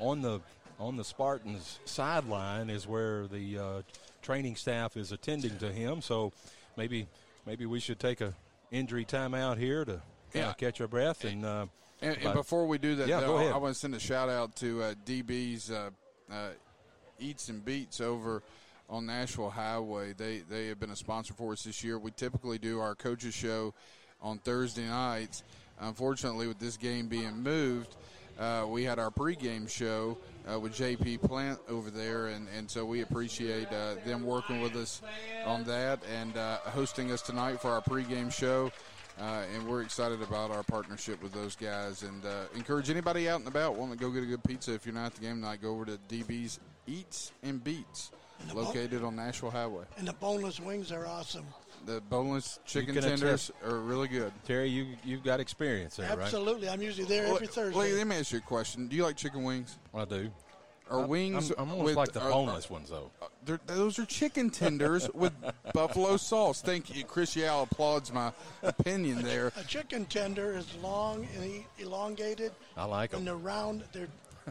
[SPEAKER 2] on the on the Spartans sideline is where the uh, training staff is attending to him. So maybe maybe we should take a injury timeout here to yeah. catch our breath and. Uh,
[SPEAKER 3] and, and, before we do that, yeah, though, I want to send a shout out to uh, DB's uh, uh, Eats and Beats over on Nashville Highway. They they have been a sponsor for us this year. We typically do our coaches show on Thursday nights. Unfortunately, with this game being moved, uh, we had our pregame show uh, with JP Plant over there, and, and so we appreciate uh, them working with us on that and uh, hosting us tonight for our pregame show. Uh, and we're excited about our partnership with those guys and uh, encourage anybody out and about wanting to go get a good pizza. If you're not at the game tonight go over to db's eats and beats located on nashville highway.
[SPEAKER 7] and the boneless wings are awesome
[SPEAKER 3] the boneless chicken tenders are really good.
[SPEAKER 2] Terry, you you've got experience there,
[SPEAKER 7] Absolutely.
[SPEAKER 2] right?
[SPEAKER 7] I'm usually there well, every Thursday.
[SPEAKER 3] Wait, let me ask you a question. Do you like chicken wings?
[SPEAKER 2] I do.
[SPEAKER 3] Are wings?
[SPEAKER 2] I'm, I'm almost with, like the boneless ones, though.
[SPEAKER 3] Uh, those are chicken tenders with buffalo sauce. Thank you, Chris Yao applauds my opinion there.
[SPEAKER 7] A chicken tender is long and elongated.
[SPEAKER 2] I like them.
[SPEAKER 7] And they're round. They're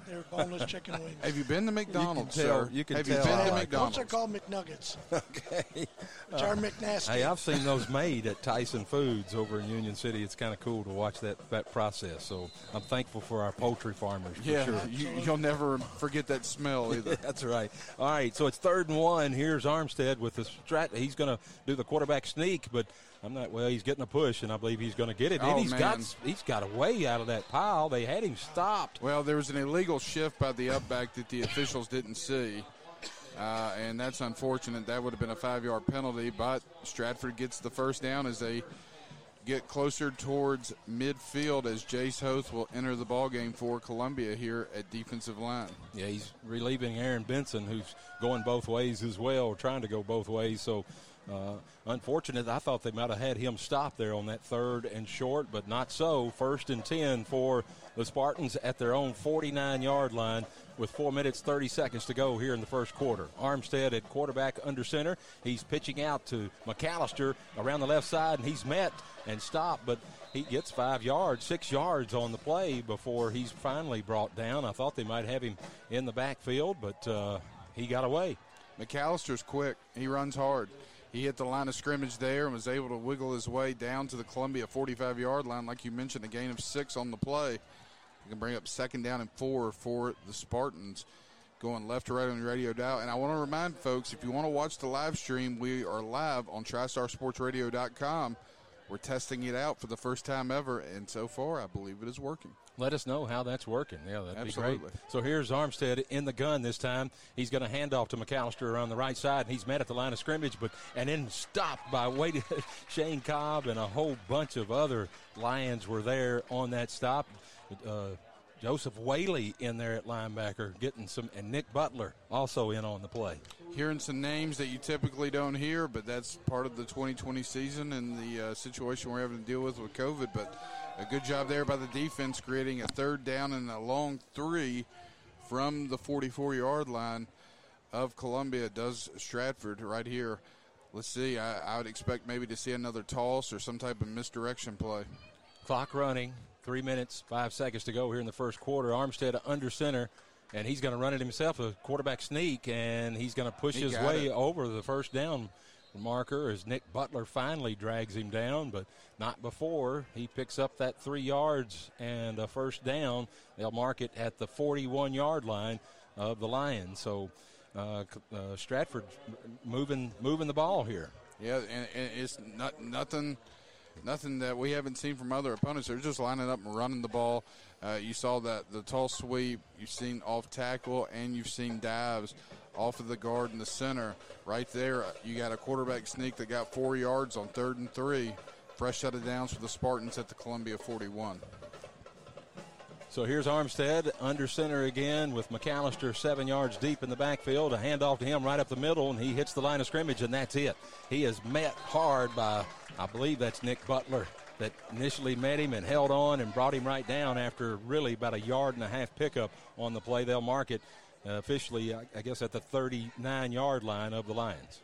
[SPEAKER 7] they're boneless chicken wings.
[SPEAKER 3] Have you been to McDonald's,
[SPEAKER 2] you
[SPEAKER 3] tell, sir?
[SPEAKER 2] You can
[SPEAKER 3] Have
[SPEAKER 2] tell
[SPEAKER 3] you been
[SPEAKER 2] to
[SPEAKER 3] like McDonald's?
[SPEAKER 7] Those are called McNuggets.
[SPEAKER 2] okay.
[SPEAKER 7] Which uh, are McNasty.
[SPEAKER 2] Hey, I've seen those made at Tyson Foods over in Union City. It's kind of cool to watch that, that process. So I'm thankful for our poultry farmers.
[SPEAKER 3] yeah,
[SPEAKER 2] sure.
[SPEAKER 3] you, will never forget that smell either.
[SPEAKER 2] That's right. All right, so it's third and one. Here's Armstead with the strat. He's going to do the quarterback sneak, but I'm not. Well, he's getting a push, and I believe he's going to get it.
[SPEAKER 3] Oh,
[SPEAKER 2] and he's
[SPEAKER 3] man.
[SPEAKER 2] got he's got a way out of that pile. They had him stopped.
[SPEAKER 3] Well, there was an illegal shift by the upback that the officials didn't see. uh, and that's unfortunate. That would have been a five-yard penalty, but Stratford gets the first down as they get closer towards midfield as Jace Hoth will enter the ball game for Columbia here at defensive line.
[SPEAKER 2] Yeah, he's relieving Aaron Benson, who's going both ways as well, trying to go both ways. So uh, unfortunate. I thought they might have had him stop there on that third and short, but not so. First and 10 for the Spartans at their own 49 yard line with 4 minutes 30 seconds to go here in the first quarter. Armstead at quarterback under center. He's pitching out to McAllister around the left side, and he's met and stopped, but he gets five yards, six yards on the play before he's finally brought down. I thought they might have him in the backfield, but uh, he got away.
[SPEAKER 3] McAllister's quick. He runs hard. He hit the line of scrimmage there and was able to wiggle his way down to the Columbia 45 yard line. Like you mentioned, a gain of six on the play. He can bring up second down and four for the Spartans going left to right on the radio dial. And I want to remind folks if you want to watch the live stream, we are live on TriStarSportsRadio.com. We're testing it out for the first time ever, and so far, I believe it is working
[SPEAKER 2] let us know how that's working. Yeah, that'd
[SPEAKER 3] Absolutely.
[SPEAKER 2] be great. So here's Armstead in the gun this time. He's going to hand off to McAllister around the right side, and he's met at the line of scrimmage, but and then stopped by waiting. Shane Cobb and a whole bunch of other Lions were there on that stop. Uh, Joseph Whaley in there at linebacker, getting some, and Nick Butler also in on the play.
[SPEAKER 3] Hearing some names that you typically don't hear, but that's part of the 2020 season and the uh, situation we're having to deal with with COVID. But a good job there by the defense, creating a third down and a long three from the 44 yard line of Columbia. Does Stratford right here. Let's see. I, I, would expect maybe to see another toss or some type of misdirection play.
[SPEAKER 2] Clock running. Three minutes, five seconds to go here in the first quarter. Armstead under center, and he's going to run it himself, a quarterback sneak, and he's going to push he his way it. over the first down marker as Nick Butler finally drags him down, but not before he picks up that three yards and a first down. They'll mark it at the 41 yard line of the Lions. So uh, uh, Stratford moving moving the ball here.
[SPEAKER 3] Yeah, and, and it's not nothing nothing that we haven't seen from other opponents. They're just lining up and running the ball. Uh, you saw that the tall sweep. You've seen off tackle, and you've seen dives off of the guard in the center. Right there, you got a quarterback sneak that got four yards on third and three. Fresh set of downs for the Spartans at the Columbia 41.
[SPEAKER 2] So here's Armstead under center again with McAllister seven yards deep in the backfield. A handoff to him right up the middle, and he hits the line of scrimmage, and that's it. He is met hard by, I believe that's Nick Butler, that initially met him and held on and brought him right down after really about a yard and a half pickup on the play. They'll mark it officially, I guess, at the 39 yard line of the Lions.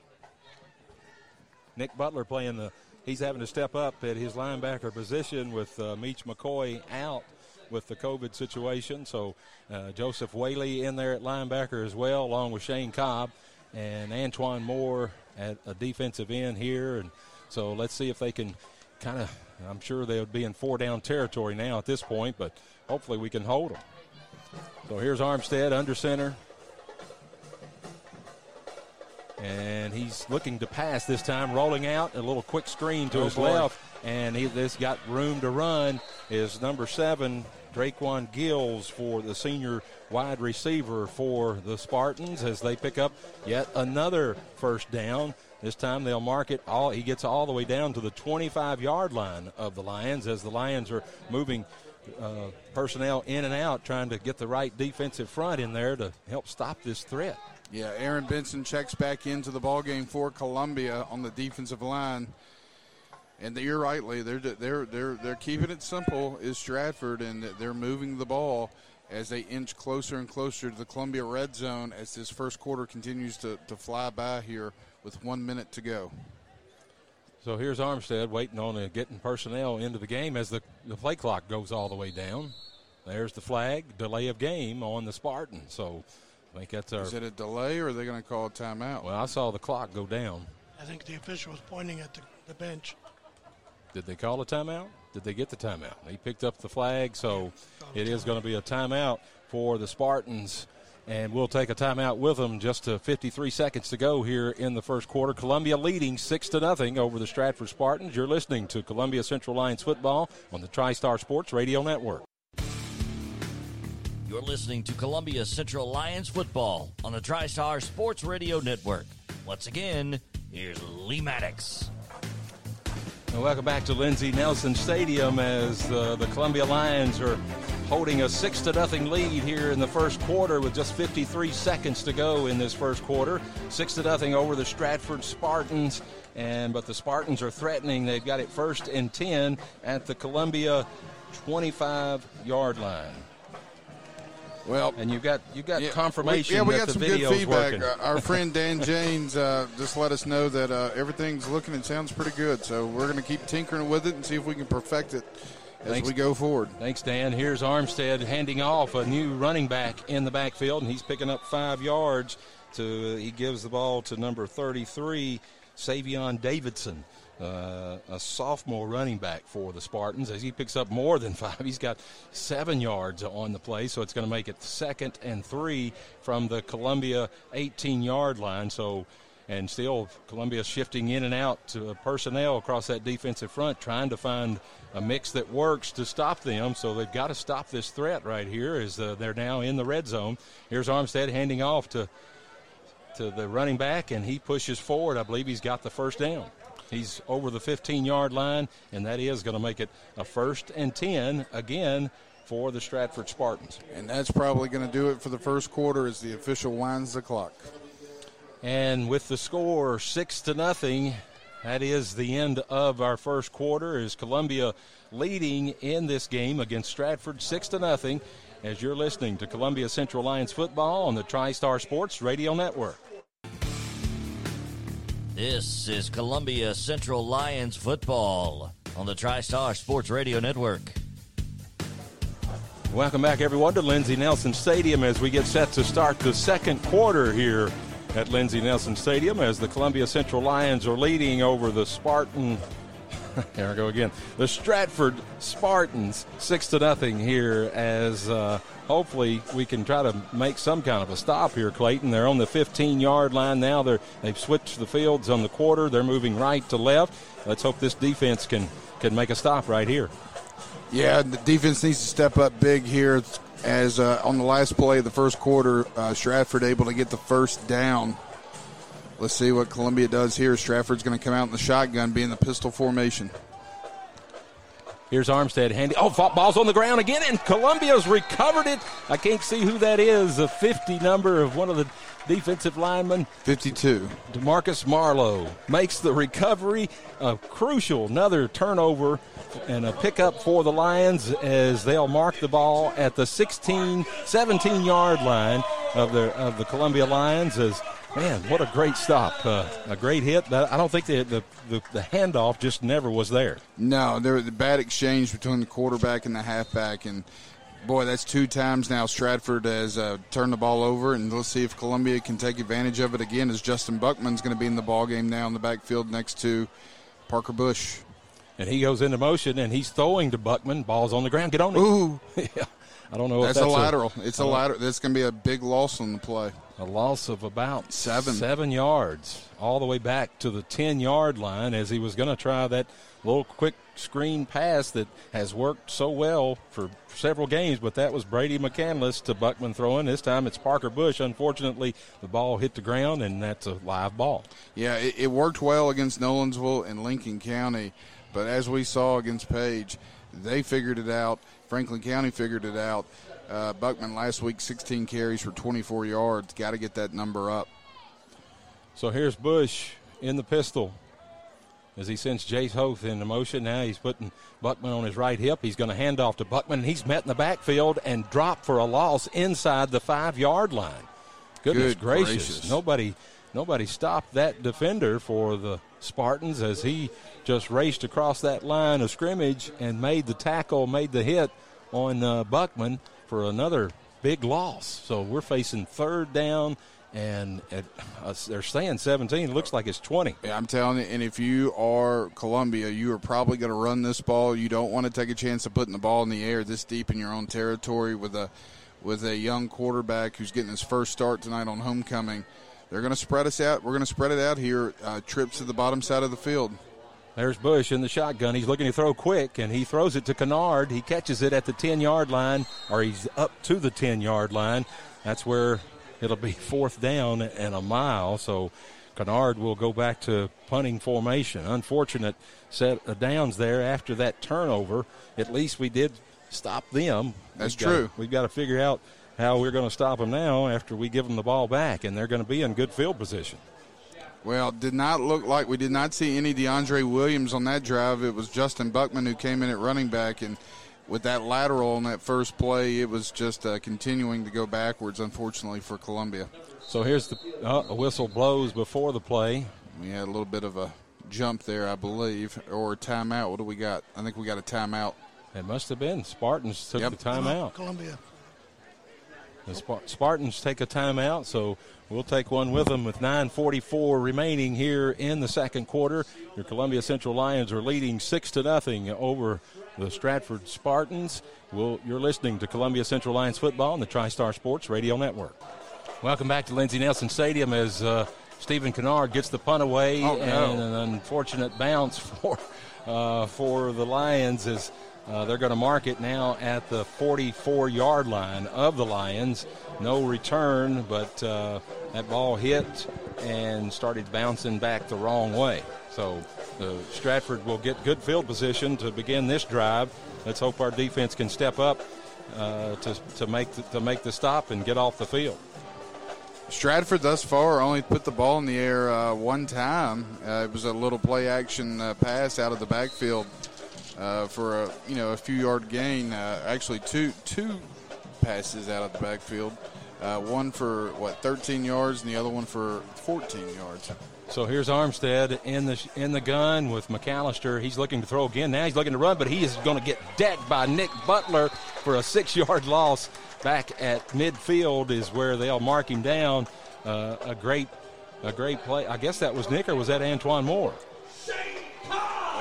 [SPEAKER 2] Nick Butler playing the, he's having to step up at his linebacker position with uh, Meach McCoy out with the COVID situation. So uh, Joseph Whaley in there at linebacker as well, along with Shane Cobb and Antoine Moore at a defensive end here. And so let's see if they can kind of, I'm sure they would be in four down territory now at this point, but hopefully we can hold them. So here's Armstead under center. And he's looking to pass this time, rolling out a little quick screen to oh his boy. left, and he this got room to run. Is number seven Draquan Gills for the senior wide receiver for the Spartans as they pick up yet another first down. This time they'll mark it all. He gets all the way down to the 25 yard line of the Lions as the Lions are moving uh, personnel in and out, trying to get the right defensive front in there to help stop this threat.
[SPEAKER 3] Yeah, Aaron Benson checks back into the ball game for Columbia on the defensive line. And you're right, Lee. They're they're they're they're keeping it simple. Is Stratford, and they're moving the ball as they inch closer and closer to the Columbia red zone as this first quarter continues to, to fly by here with one minute to go.
[SPEAKER 2] So here's Armstead waiting on uh, getting personnel into the game as the, the play clock goes all the way down. There's the flag, delay of game on the Spartan. So I think that's our.
[SPEAKER 3] Is it a delay or are they going to call a timeout?
[SPEAKER 2] Well, I saw the clock go down.
[SPEAKER 7] I think the official was pointing at the, the bench.
[SPEAKER 2] Did they call a timeout? Did they get the timeout? He picked up the flag, so it is going to be a timeout for the Spartans and we'll take a timeout with them. Just uh, 53 seconds to go here in the first quarter. Columbia leading six to nothing over the Stratford Spartans. You're listening to Columbia Central Lions football on the TriStar Sports Radio Network.
[SPEAKER 1] You're listening to Columbia Central Lions football on the TriStar Sports Radio Network. Once again, here's Lee Maddox.
[SPEAKER 2] Welcome back to Lindsey Nelson Stadium as uh, the Columbia Lions are holding a six to nothing lead here in the first quarter with just 53 seconds to go in this first quarter. Six to nothing over the Stratford Spartans, and but the Spartans are threatening. They've got it first and 10 at the Columbia 25 yard line.
[SPEAKER 3] Well,
[SPEAKER 2] And you got you got
[SPEAKER 3] yeah,
[SPEAKER 2] confirmation
[SPEAKER 3] We, yeah, we got some good feedback.
[SPEAKER 2] working.
[SPEAKER 3] Our friend Dan James uh, just let us know that uh, everything's looking and sounds pretty good. So we're going to keep tinkering with it and see if we can perfect it as
[SPEAKER 2] Thanks.
[SPEAKER 3] we go forward.
[SPEAKER 2] Thanks, Dan. Here's Armstead handing off a new running back in the backfield, and he's picking up five yards. To he gives the ball to number 33, Savion Davidson, uh, a sophomore running back for the Spartans. As he picks up more than five, he's got seven yards on the play, so it's going to make it second and three from the Columbia 18-yard line. So and still Columbia shifting in and out to personnel across that defensive front, trying to find a mix that works to stop them. So they've got to stop this threat right here as uh, they're now in the red zone. Here's Armstead handing off to to the running back, and he pushes forward. I believe he's got the first down. He's over the 15-yard line, and that is going to make it a first and 10 again for the Stratford Spartans.
[SPEAKER 3] And that's probably going to do it for the first quarter as the official winds the clock.
[SPEAKER 2] And with the score six to nothing, that is the end of our first quarter. Is Columbia leading in this game against Stratford six to nothing? As you're listening to Columbia Central Lions football on the TriStar Sports Radio Network.
[SPEAKER 1] This is Columbia Central Lions football on the TriStar Sports Radio Network.
[SPEAKER 2] Welcome back, everyone, to Lindsey Nelson Stadium as we get set to start the second quarter here at Lindsey Nelson Stadium as the Columbia Central Lions are leading over the Spartan. Here I go again. The Stratford Spartans, six to nothing here. As uh, hopefully we can try to make some kind of a stop here, Clayton. They're on the 15-yard line now. They're they've switched the fields on the quarter. They're moving right to left. Let's hope this defense can can make a stop right here.
[SPEAKER 3] Yeah, the defense needs to step up big here. As uh, on the last play of the first quarter, uh, Stratford able to get the first down. Let's see what Columbia does here. Stratford's going to come out in the shotgun, be in the pistol formation.
[SPEAKER 2] Here's Armstead handy. Oh, ball's on the ground again, and Columbia's recovered it. I can't see who that is. A 50 number of one of the defensive linemen.
[SPEAKER 3] 52.
[SPEAKER 2] Demarcus Marlowe makes the recovery. A crucial, another turnover and a pickup for the Lions as they'll mark the ball at the 16, 17 yard line of the of the Columbia Lions. As man, what a great stop, uh, a great hit. I don't think the, the the the handoff just never was there.
[SPEAKER 3] No, there was a bad exchange between the quarterback and the halfback, and boy, that's two times now Stratford has uh, turned the ball over, and let's see if Columbia can take advantage of it again. As Justin Buckman's going to be in the ball game now in the backfield next to Parker Bush.
[SPEAKER 2] And he goes into motion, and he's throwing to Buckman. Ball's on the ground. Get on it.
[SPEAKER 3] Ooh,
[SPEAKER 2] yeah. I don't know if
[SPEAKER 3] that's,
[SPEAKER 2] that's
[SPEAKER 3] a lateral. it's a lateral. That's going to be a big loss on the play.
[SPEAKER 2] A loss of about
[SPEAKER 3] Seven.
[SPEAKER 2] seven yards, all the way back to the ten yard line, as he was going to try that little quick screen pass that has worked so well for several games. But that was Brady McCandless to Buckman throwing. This time it's Parker Bush. Unfortunately, the ball hit the ground, and that's a live ball.
[SPEAKER 3] Yeah, it, it worked well against Nolensville and Lincoln County, but as we saw against Page, they figured it out. Franklin County figured it out. Uh, Buckman last week, 16 carries for 24 yards. Got to get that number up.
[SPEAKER 2] So here's Bush in the pistol as he sends Jace Hoth into motion. Now he's putting Buckman on his right hip. He's going to hand off to Buckman. He's met in the backfield and dropped for a loss inside the five yard line. Goodness
[SPEAKER 3] Good
[SPEAKER 2] gracious.
[SPEAKER 3] gracious.
[SPEAKER 2] Nobody nobody stopped that defender for the Spartans as he just raced across that line of scrimmage and made the tackle, made the hit on uh, Buckman for another big loss. So we're facing third down and at, uh, they're saying 17. It looks like it's 20.
[SPEAKER 3] Yeah, I'm telling you, and if you are Columbia, you are probably going to run this ball. You don't want to take a chance of putting the ball in the air this deep in your own territory with a with a young quarterback who's getting his first start tonight on homecoming. They're going to spread us out. We're going to spread it out here. Uh, trips to the bottom side of the field.
[SPEAKER 2] There's Bush in the shotgun. He's looking to throw quick, and he throws it to Kennard. He catches it at the 10 yard line, or he's up to the 10 yard line. That's where it'll be fourth down and a mile. So Kennard will go back to punting formation. Unfortunate set of downs there after that turnover. At least we did stop them.
[SPEAKER 3] That's
[SPEAKER 2] we've
[SPEAKER 3] true.
[SPEAKER 2] Got, we've got to figure out how we're going to stop them now after we give them the ball back, and they're going to be in good field position.
[SPEAKER 3] Well, did not look like we did not see any DeAndre Williams on that drive. It was Justin Buckman who came in at running back, and with that lateral on that first play, it was just uh, continuing to go backwards, unfortunately, for Columbia.
[SPEAKER 2] So here's the uh, whistle blows before the play.
[SPEAKER 3] We had a little bit of a jump there, I believe, or a timeout. What do we got? I think we got a timeout.
[SPEAKER 2] It must have been Spartans took
[SPEAKER 3] Yep.
[SPEAKER 2] the timeout.
[SPEAKER 7] Columbia.
[SPEAKER 2] The Spar- Spartans take a timeout, so we'll take one with them with 9:44 remaining here in the second quarter. Your Columbia Central Lions are leading six to nothing over the Stratford Spartans. We'll, you're listening to Columbia Central Lions football on the TriStar Sports Radio Network. Welcome back to Lindsey Nelson Stadium as uh, Stephen Kennard gets the punt away
[SPEAKER 3] Oh, no.
[SPEAKER 2] and an unfortunate bounce for uh, for the Lions as uh, they're going to mark it now at the 44 yard line of the Lions. No return, but uh, that ball hit and started bouncing back the wrong way. So uh, Stratford will get good field position to begin this drive. Let's hope our defense can step up uh, to, to make the, to make the stop and get off the field.
[SPEAKER 3] Stratford thus far only put the ball in the air uh, one time. Uh, it was a little play action pass out of the backfield uh, for a you know a few yard gain. Uh, actually, two two passes out of the backfield. Uh, one for what 13 yards and the other one for 14 yards.
[SPEAKER 2] So here's Armstead in the in the gun with McAllister. He's looking to throw again. Now he's looking to run, but he is going to get decked by Nick Butler for a six-yard loss. Back at midfield is where they'll mark him down. Uh, a great, a great play. I guess that was Nick or was that Antoine Moore?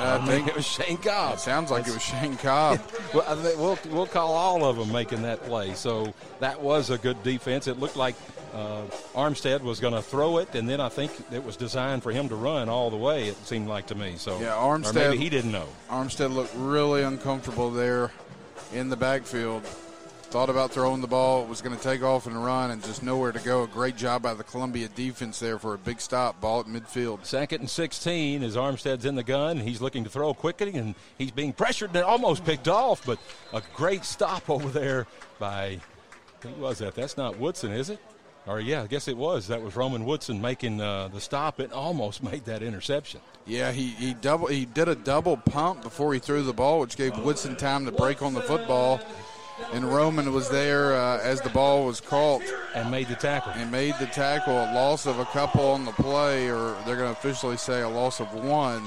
[SPEAKER 3] I think
[SPEAKER 2] it was Shane Cobb.
[SPEAKER 3] it sounds like it was Shane Cobb.
[SPEAKER 2] Well, I think we'll, we'll call all of them making that play. So that was a good defense. It looked like uh, Armstead was going to throw it, and then I think it was designed for him to run all the way. It seemed like to me. So
[SPEAKER 3] Yeah,
[SPEAKER 2] or
[SPEAKER 3] Armstead-
[SPEAKER 2] maybe he didn't know.
[SPEAKER 3] Armstead looked really uncomfortable there in the backfield. Thought about throwing the ball, was going to take off and run, and just nowhere to go. A great job by the Columbia defense there for a big stop. Ball at midfield.
[SPEAKER 2] Second and 16 as Armstead's in the gun. He's looking to throw quickly, and he's being pressured and almost picked off, but a great stop over there by, who was that? That's not Woodson, is it? Or, yeah, I guess it was. That was Roman Woodson making uh, the stop. It almost made that interception.
[SPEAKER 3] Yeah, he, he double he did a double pump before he threw the ball, which gave Woodson time to break on the football. And Roman was there uh, as the ball was caught
[SPEAKER 2] And made the tackle.
[SPEAKER 3] and made the tackle. A loss of a couple on the play, or they're going to officially say a loss of one.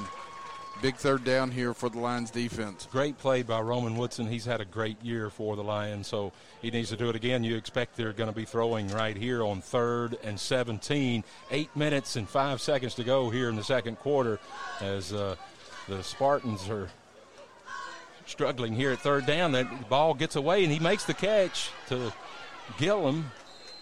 [SPEAKER 3] Big third down here for the Lions defense.
[SPEAKER 2] Great play by Roman Woodson. He's had a great year for the Lions, so he needs to do it again. You expect they're going to be throwing right here on third and 17. Eight minutes and five seconds to go here in the second quarter as uh, the Spartans are struggling here at third down. That ball gets away, and he makes the catch to Gillum,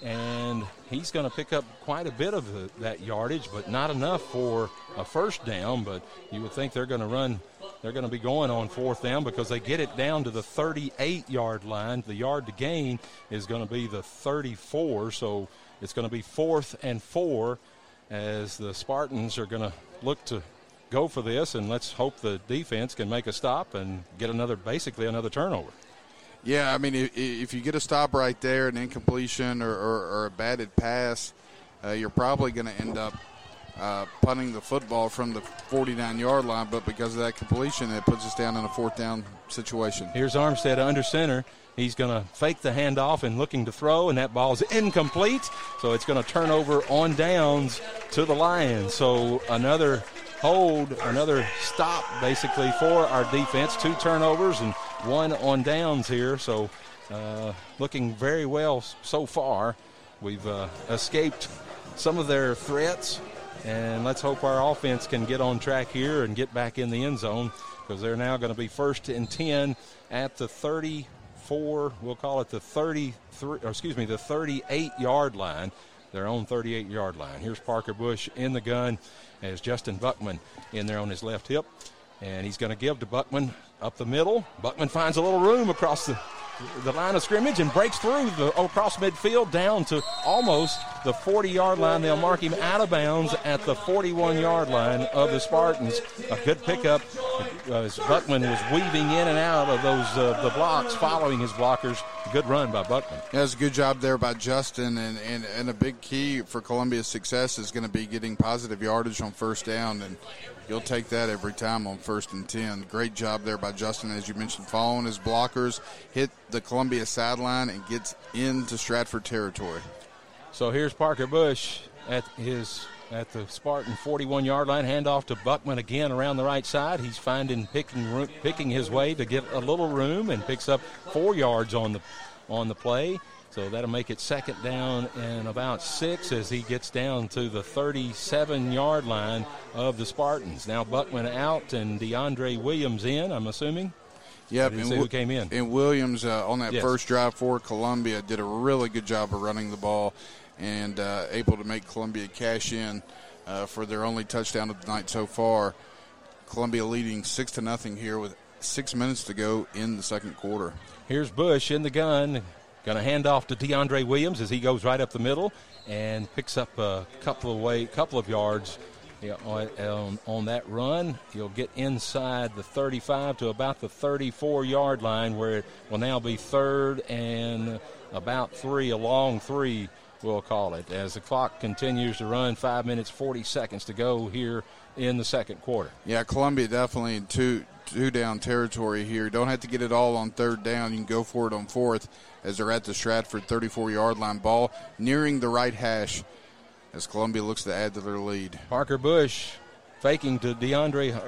[SPEAKER 2] and he's going to pick up quite a bit of the, that yardage, but not enough for a first down. But you would think they're going to run. They're going to be going on fourth down because they get it down to the 38 yard line. The yard to gain is going to be the 34, so it's going to be fourth and four as the Spartans are going to look to go for this, and let's hope the defense can make a stop and get another, basically another turnover.
[SPEAKER 3] Yeah, I mean, if, if you get a stop right there, an incompletion or, or, or a batted pass, uh, you're probably going to end up uh, punting the football from the 49 yard line. But because of that completion, it puts us down in a fourth down situation.
[SPEAKER 2] Here's Armstead under center. He's going to fake the handoff and looking to throw, and that ball's incomplete. So it's going to turn over on downs to the Lions. So another hold, another stop basically for our defense. Two turnovers and one on downs here. So uh, looking very well so far. We've uh, escaped some of their threats, and let's hope our offense can get on track here and get back in the end zone because they're now going to be first and 10 at the 34, we'll call it the 33, or excuse me, the 38 yard line. their own 38 yard line. Here's Parker Bush in the gun as Justin Buckman in there on his left hip. And he's going to give to Buckman up the middle. Buckman finds a little room across the the line of scrimmage and breaks through the across midfield down to almost the 40 yard line. They'll mark him out of bounds at the 41 yard line of the Spartans. A good pickup as Buckman was weaving in and out of those uh, the blocks, following his blockers. Good run by Buckman.
[SPEAKER 3] Yeah, it's a good job there by Justin, and, and, and a big key for Columbia's success is going to be getting positive yardage on first down, and you'll take that every time on first and 10. Great job there by Justin, as you mentioned, following his blockers, hit the Columbia sideline, and gets into Stratford territory.
[SPEAKER 2] So here's Parker Bush at his at the Spartan 41 yard line. Handoff to Buckman again around the right side. He's finding picking picking his way to get a little room and picks up four yards on the on the play. So that'll make it second down and about six as he gets down to the 37 yard line of the Spartans. Now Buckman out and DeAndre Williams in, I'm assuming.
[SPEAKER 3] Yep,
[SPEAKER 2] and who came in.
[SPEAKER 3] And Williams uh, on that
[SPEAKER 2] Yes.
[SPEAKER 3] first drive for Columbia did a really good job of running the ball and uh, able to make Columbia cash in uh, for their only touchdown of the night so far. Columbia leading six to nothing here with six minutes to go in the second quarter.
[SPEAKER 2] Here's Bush in the gun. Going to hand off to DeAndre Williams as he goes right up the middle and picks up a couple of way, couple of yards on, on, on that run. He'll get inside the 35 to about the 34 yard line, where it will now be third and about three, a long three, we'll call it, as the clock continues to run. Five minutes, 40 seconds to go here in the second quarter.
[SPEAKER 3] Yeah, Columbia definitely in two two down territory here. Don't have to get it all on third down. You can go for it on fourth as they're at the Stratford 34 yard line. Ball nearing the right hash as Columbia looks to add to their lead.
[SPEAKER 2] Parker Bush faking to DeAndre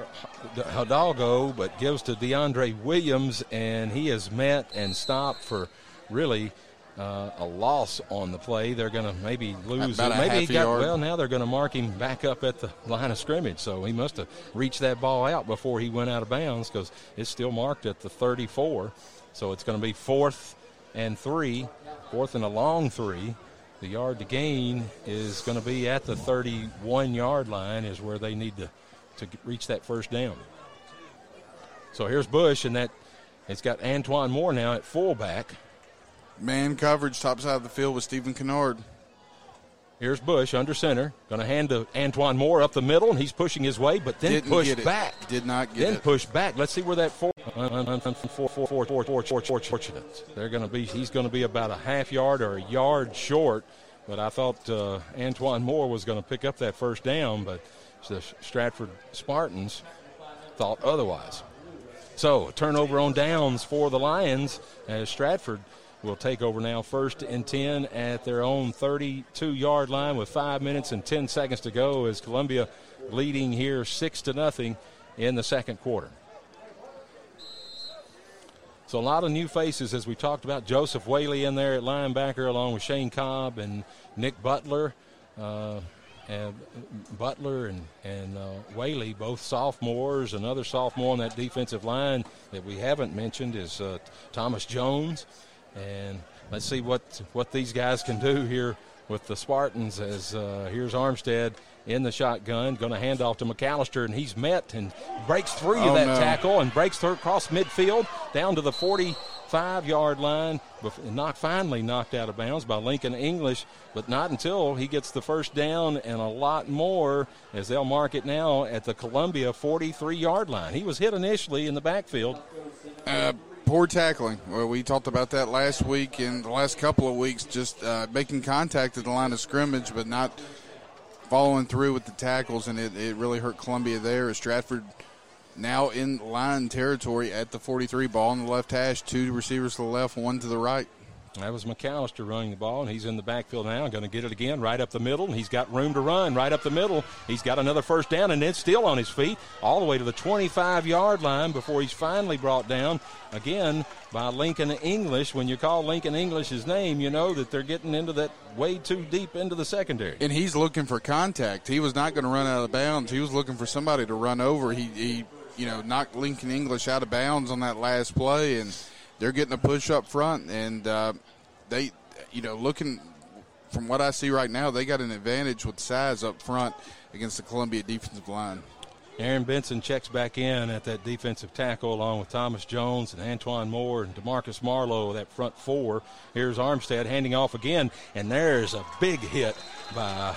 [SPEAKER 2] Hidalgo, but gives to DeAndre Williams, and he is met and stopped for really uh, a loss on the play. They're going to maybe lose.
[SPEAKER 3] About
[SPEAKER 2] maybe he got
[SPEAKER 3] yard.
[SPEAKER 2] well. Now they're going to mark him back up at the line of scrimmage. So he must have reached that ball out before he went out of bounds because it's still marked at the 34. So it's going to be fourth and three, fourth and a long three. The yard to gain is going to be at the 31 yard line, is where they need to, to reach that first down. So here's Bush, and that it's got Antoine Moore now at fullback.
[SPEAKER 3] Man coverage top side of the field with Stephen Kennard.
[SPEAKER 2] Here's Bush under center, going to hand to Antoine Moore up the middle, and he's pushing his way, but then
[SPEAKER 3] Didn't
[SPEAKER 2] push back.
[SPEAKER 3] Did not get it.
[SPEAKER 2] then
[SPEAKER 3] it.
[SPEAKER 2] push back. Let's see where that four, un- un- un- four, four, four, four, four, four, four, fortunate. They're going to be. He's going to be about a half yard or a yard short. But I thought uh, Antoine Moore was going to pick up that first down, but the Stratford Spartans thought otherwise. So a turnover on downs for the Lions as Stratford will take over now first and 10 at their own 32 yard line with five minutes and 10 seconds to go as Columbia leading here six to nothing in the second quarter. So a lot of new faces as we talked about. Joseph Whaley in there at linebacker along with Shane Cobb and Nick Butler. Uh, and Butler and, and uh, Whaley, both sophomores. Another sophomore on that defensive line that we haven't mentioned is uh, Thomas Jones. And let's see what, what these guys can do here with the Spartans as uh, here's Armstead in the shotgun, going to hand off to McAllister, and he's met and breaks through
[SPEAKER 3] Oh,
[SPEAKER 2] that
[SPEAKER 3] no.
[SPEAKER 2] tackle and breaks through across midfield down to the 45 yard line. Knock, finally knocked out of bounds by Lincoln English, but not until he gets the first down and a lot more as they'll mark it now at the Columbia 43 yard line. He was hit initially in the backfield.
[SPEAKER 3] Uh, poor tackling. Well, we talked about that last week and the last couple of weeks, just uh, making contact at the line of scrimmage, but not following through with the tackles, and it, it really hurt Columbia there. Stratford now in line territory at the 43 ball on the left hash, two receivers to the left, one to the right.
[SPEAKER 2] That was McAllister running the ball, and he's in the backfield now. Going to get it again right up the middle, and he's got room to run right up the middle. He's got another first down, and then still on his feet all the way to the 25 yard line before he's finally brought down again by Lincoln English. When you call Lincoln English his name, you know that they're getting into that way too deep into the secondary.
[SPEAKER 3] And he's looking for contact. He was not going to run out of bounds. He was looking for somebody to run over. He, he, you know, knocked Lincoln English out of bounds on that last play, and they're getting a push up front. And uh, they, you know, looking from what I see right now, they got an advantage with size up front against the Columbia defensive line.
[SPEAKER 2] Aaron Benson checks back in at that defensive tackle along with Thomas Jones and Antoine Moore and Demarcus Marlowe, that front four. Here's Armstead handing off again, and there's a big hit by.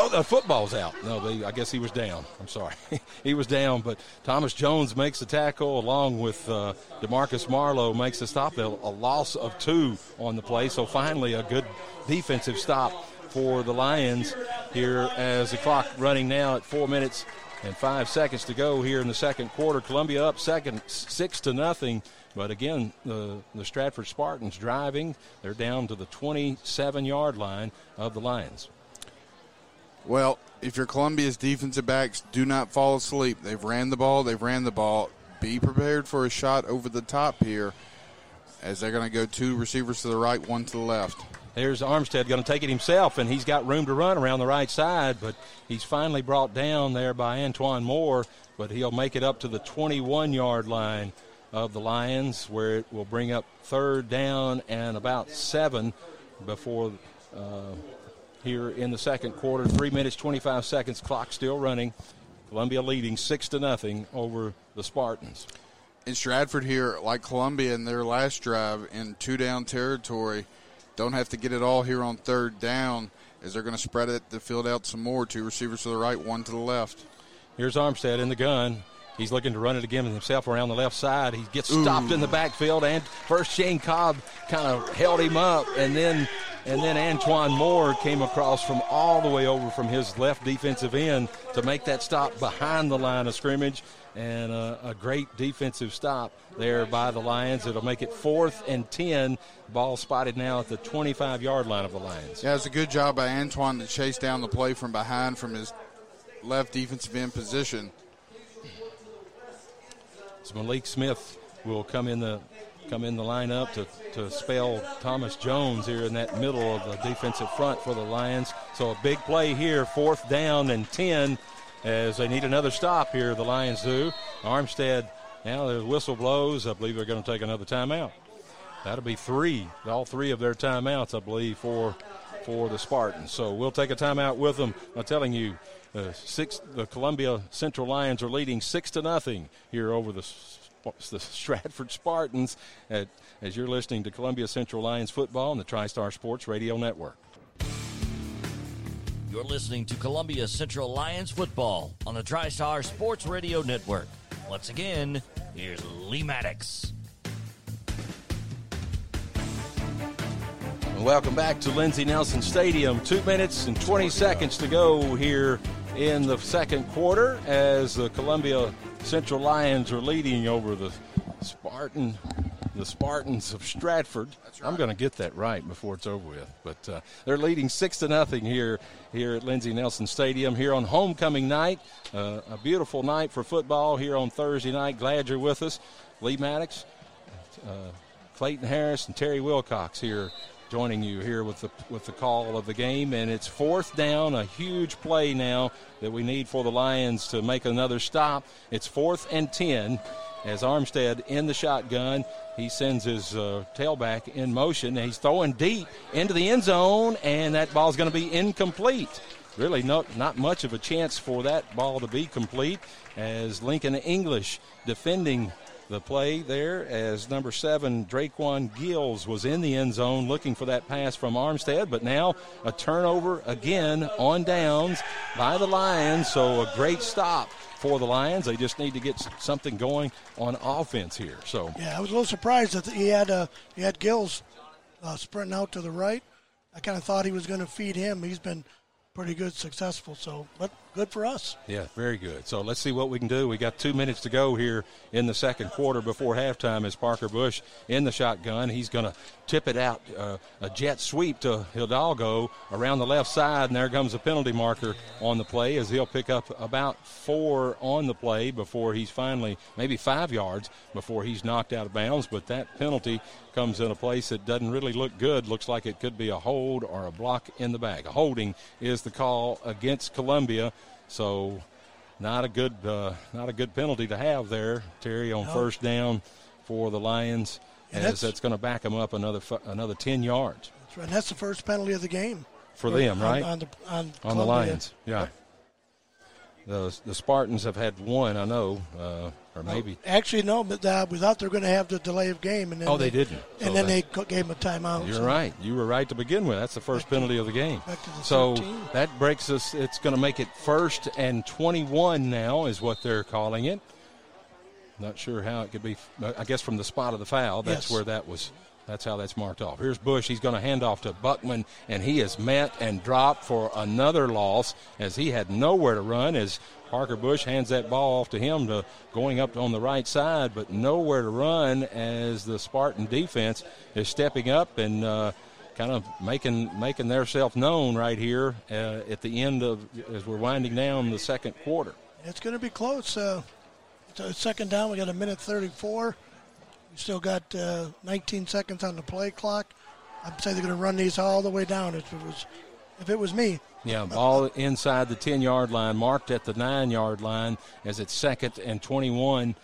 [SPEAKER 2] Oh, the football's out. No, they, I guess he was down. I'm sorry. he was down, but Thomas Jones makes the tackle along with uh, Demarcus Marlowe makes the stop. A, a loss of two on the play, so finally a good defensive stop for the Lions here as the clock running now at four minutes and five seconds to go here in the second quarter. Columbia up second, six to nothing. But again, the, the Stratford Spartans driving. They're down to the 27 yard line of the Lions.
[SPEAKER 3] Well, if your Columbia's defensive backs do not fall asleep, they've ran the ball, they've ran the ball. Be prepared for a shot over the top here as they're going to go two receivers to the right, one to the left.
[SPEAKER 2] There's Armstead going to take it himself, and he's got room to run around the right side, but he's finally brought down there by Antoine Moore, but he'll make it up to the 21 yard line of the Lions, where it will bring up third down and about seven before uh, here in the second quarter. Three minutes, 25 seconds, clock still running. Columbia leading six to nothing over the Spartans.
[SPEAKER 3] In Stratford here, like Columbia in their last drive in two down territory, don't have to get it all here on third down as they're going to spread it the field out some more. Two receivers to the right, one to the left.
[SPEAKER 2] Here's Armstead in the gun. He's looking to run it again himself around the left side. He gets stopped Ooh. in the backfield, and first Shane Cobb kind of held him up, and then and then Antoine Moore came across from all the way over from his left defensive end to make that stop behind the line of scrimmage and a, a, great defensive stop there by the Lions. It'll make it fourth and 10. Ball spotted now at the 25 yard line of the Lions.
[SPEAKER 3] Yeah, it's a good job by Antoine to chase down the play from behind from his left defensive end position.
[SPEAKER 2] So Malik Smith will come in the come in the lineup to, to spell Thomas Jones here in that middle of the defensive front for the Lions. So a big play here, fourth down and 10 as they need another stop here, the Lions do. Armstead, now the whistle blows. I believe they're going to take another timeout. That'll be three, all three of their timeouts, I believe, for for the Spartans. So we'll take a timeout with them. I'm telling you, uh, six, the Columbia Central Lions are leading six to nothing here over the the Stratford Spartans at, as you're listening to Columbia Central Lions football on the TriStar Sports Radio Network.
[SPEAKER 1] You're listening to Columbia Central Lions football on the TriStar Sports Radio Network. Once again, here's Lee Maddox.
[SPEAKER 2] Welcome back to Lindsey Nelson Stadium. Two minutes and 20 seconds to go here in the second quarter as the Columbia Central Lions are leading over the Spartan the Spartans of Stratford. Right. I'm going to get that right before it's over with. But uh, they're leading six to nothing here here at Lindsey Nelson Stadium here on homecoming night. Uh, a beautiful night for football here on Thursday night. Glad you're with us, Lee Maddox, uh, Clayton Harris, and Terry Wilcox here. Joining you here with the with the call of the game, and it's fourth down, a huge play now that we need for the Lions to make another stop. It's fourth and ten, as Armstead in the shotgun. He sends his uh, tailback in motion. He's throwing deep into the end zone, and that ball's going to be incomplete. Really, not, not much of a chance for that ball to be complete as Lincoln English defending the play there as number seven, Draquan Gills, was in the end zone looking for that pass from Armstead, but now a turnover again on downs by the Lions. So a great stop for the Lions. They just need to get something going on offense here. So
[SPEAKER 7] yeah, I was a little surprised that he had uh, he had Gills uh, sprinting out to the right. I kind of thought he was going to feed him. He's been pretty good, successful. So, but good for us.
[SPEAKER 2] Yeah, very good. So let's see what we can do. We got two minutes to go here in the second quarter before halftime. As Parker Bush in the shotgun, he's going to tip it out uh, a jet sweep to Hidalgo around the left side, and there comes a penalty marker on the play as he'll pick up about four on the play before he's finally maybe five yards before he's knocked out of bounds. But that penalty comes in a place that doesn't really look good. Looks like it could be a hold or a block in the bag. A holding is the call against Columbia. So not a good uh, not a good penalty to have there, Terry, on no. first down for the Lions, as that's, that's going to back them up another another ten yards.
[SPEAKER 7] That's right. And that's the first penalty of the game
[SPEAKER 2] for them, right?
[SPEAKER 7] On, on the on,
[SPEAKER 2] on the Lions. Yeah. The the Spartans have had one, I know, uh, or maybe.
[SPEAKER 7] Actually, no, but uh, we thought they were going to have the delay of game, and then
[SPEAKER 2] Oh, they didn't.
[SPEAKER 7] and
[SPEAKER 2] So
[SPEAKER 7] then they gave him a timeout.
[SPEAKER 2] You're
[SPEAKER 7] so-
[SPEAKER 2] right. You were right to begin with. That's the first penalty of the game.
[SPEAKER 7] Back to the
[SPEAKER 2] So
[SPEAKER 7] 13.
[SPEAKER 2] that breaks us. It's going to make it first and 21 now, is what they're calling it. Not sure how it could be. I guess from the spot of the foul, that's
[SPEAKER 7] Yes.
[SPEAKER 2] where that was. That's how that's marked off. Here's Bush. He's going to hand off to Buckman, and he is met and dropped for another loss as he had nowhere to run. As Parker Bush hands that ball off to him to going up on the right side, but nowhere to run as the Spartan defense is stepping up and uh, kind of making making themselves known right here uh, at the end of as we're winding down the second quarter.
[SPEAKER 7] It's going to be close. Uh, a second down. We got a minute 34. Still got uh, 19 seconds on the play clock. I'd say they're going to run these all the way down. If it was, if it was me,
[SPEAKER 2] Yeah, ball inside the 10 yard line, marked at the 9 yard line as it's second and 21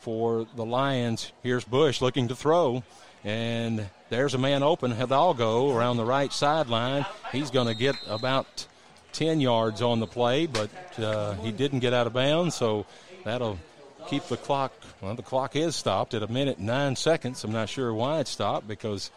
[SPEAKER 2] for the Lions. Here's Bush looking to throw, and there's a man open. Hidalgo around the right sideline. He's going to get about 10 yards on the play, but uh, he didn't get out of bounds, so that'll keep the clock. Well, the clock is stopped at a minute nine seconds. I'm not sure why it stopped because,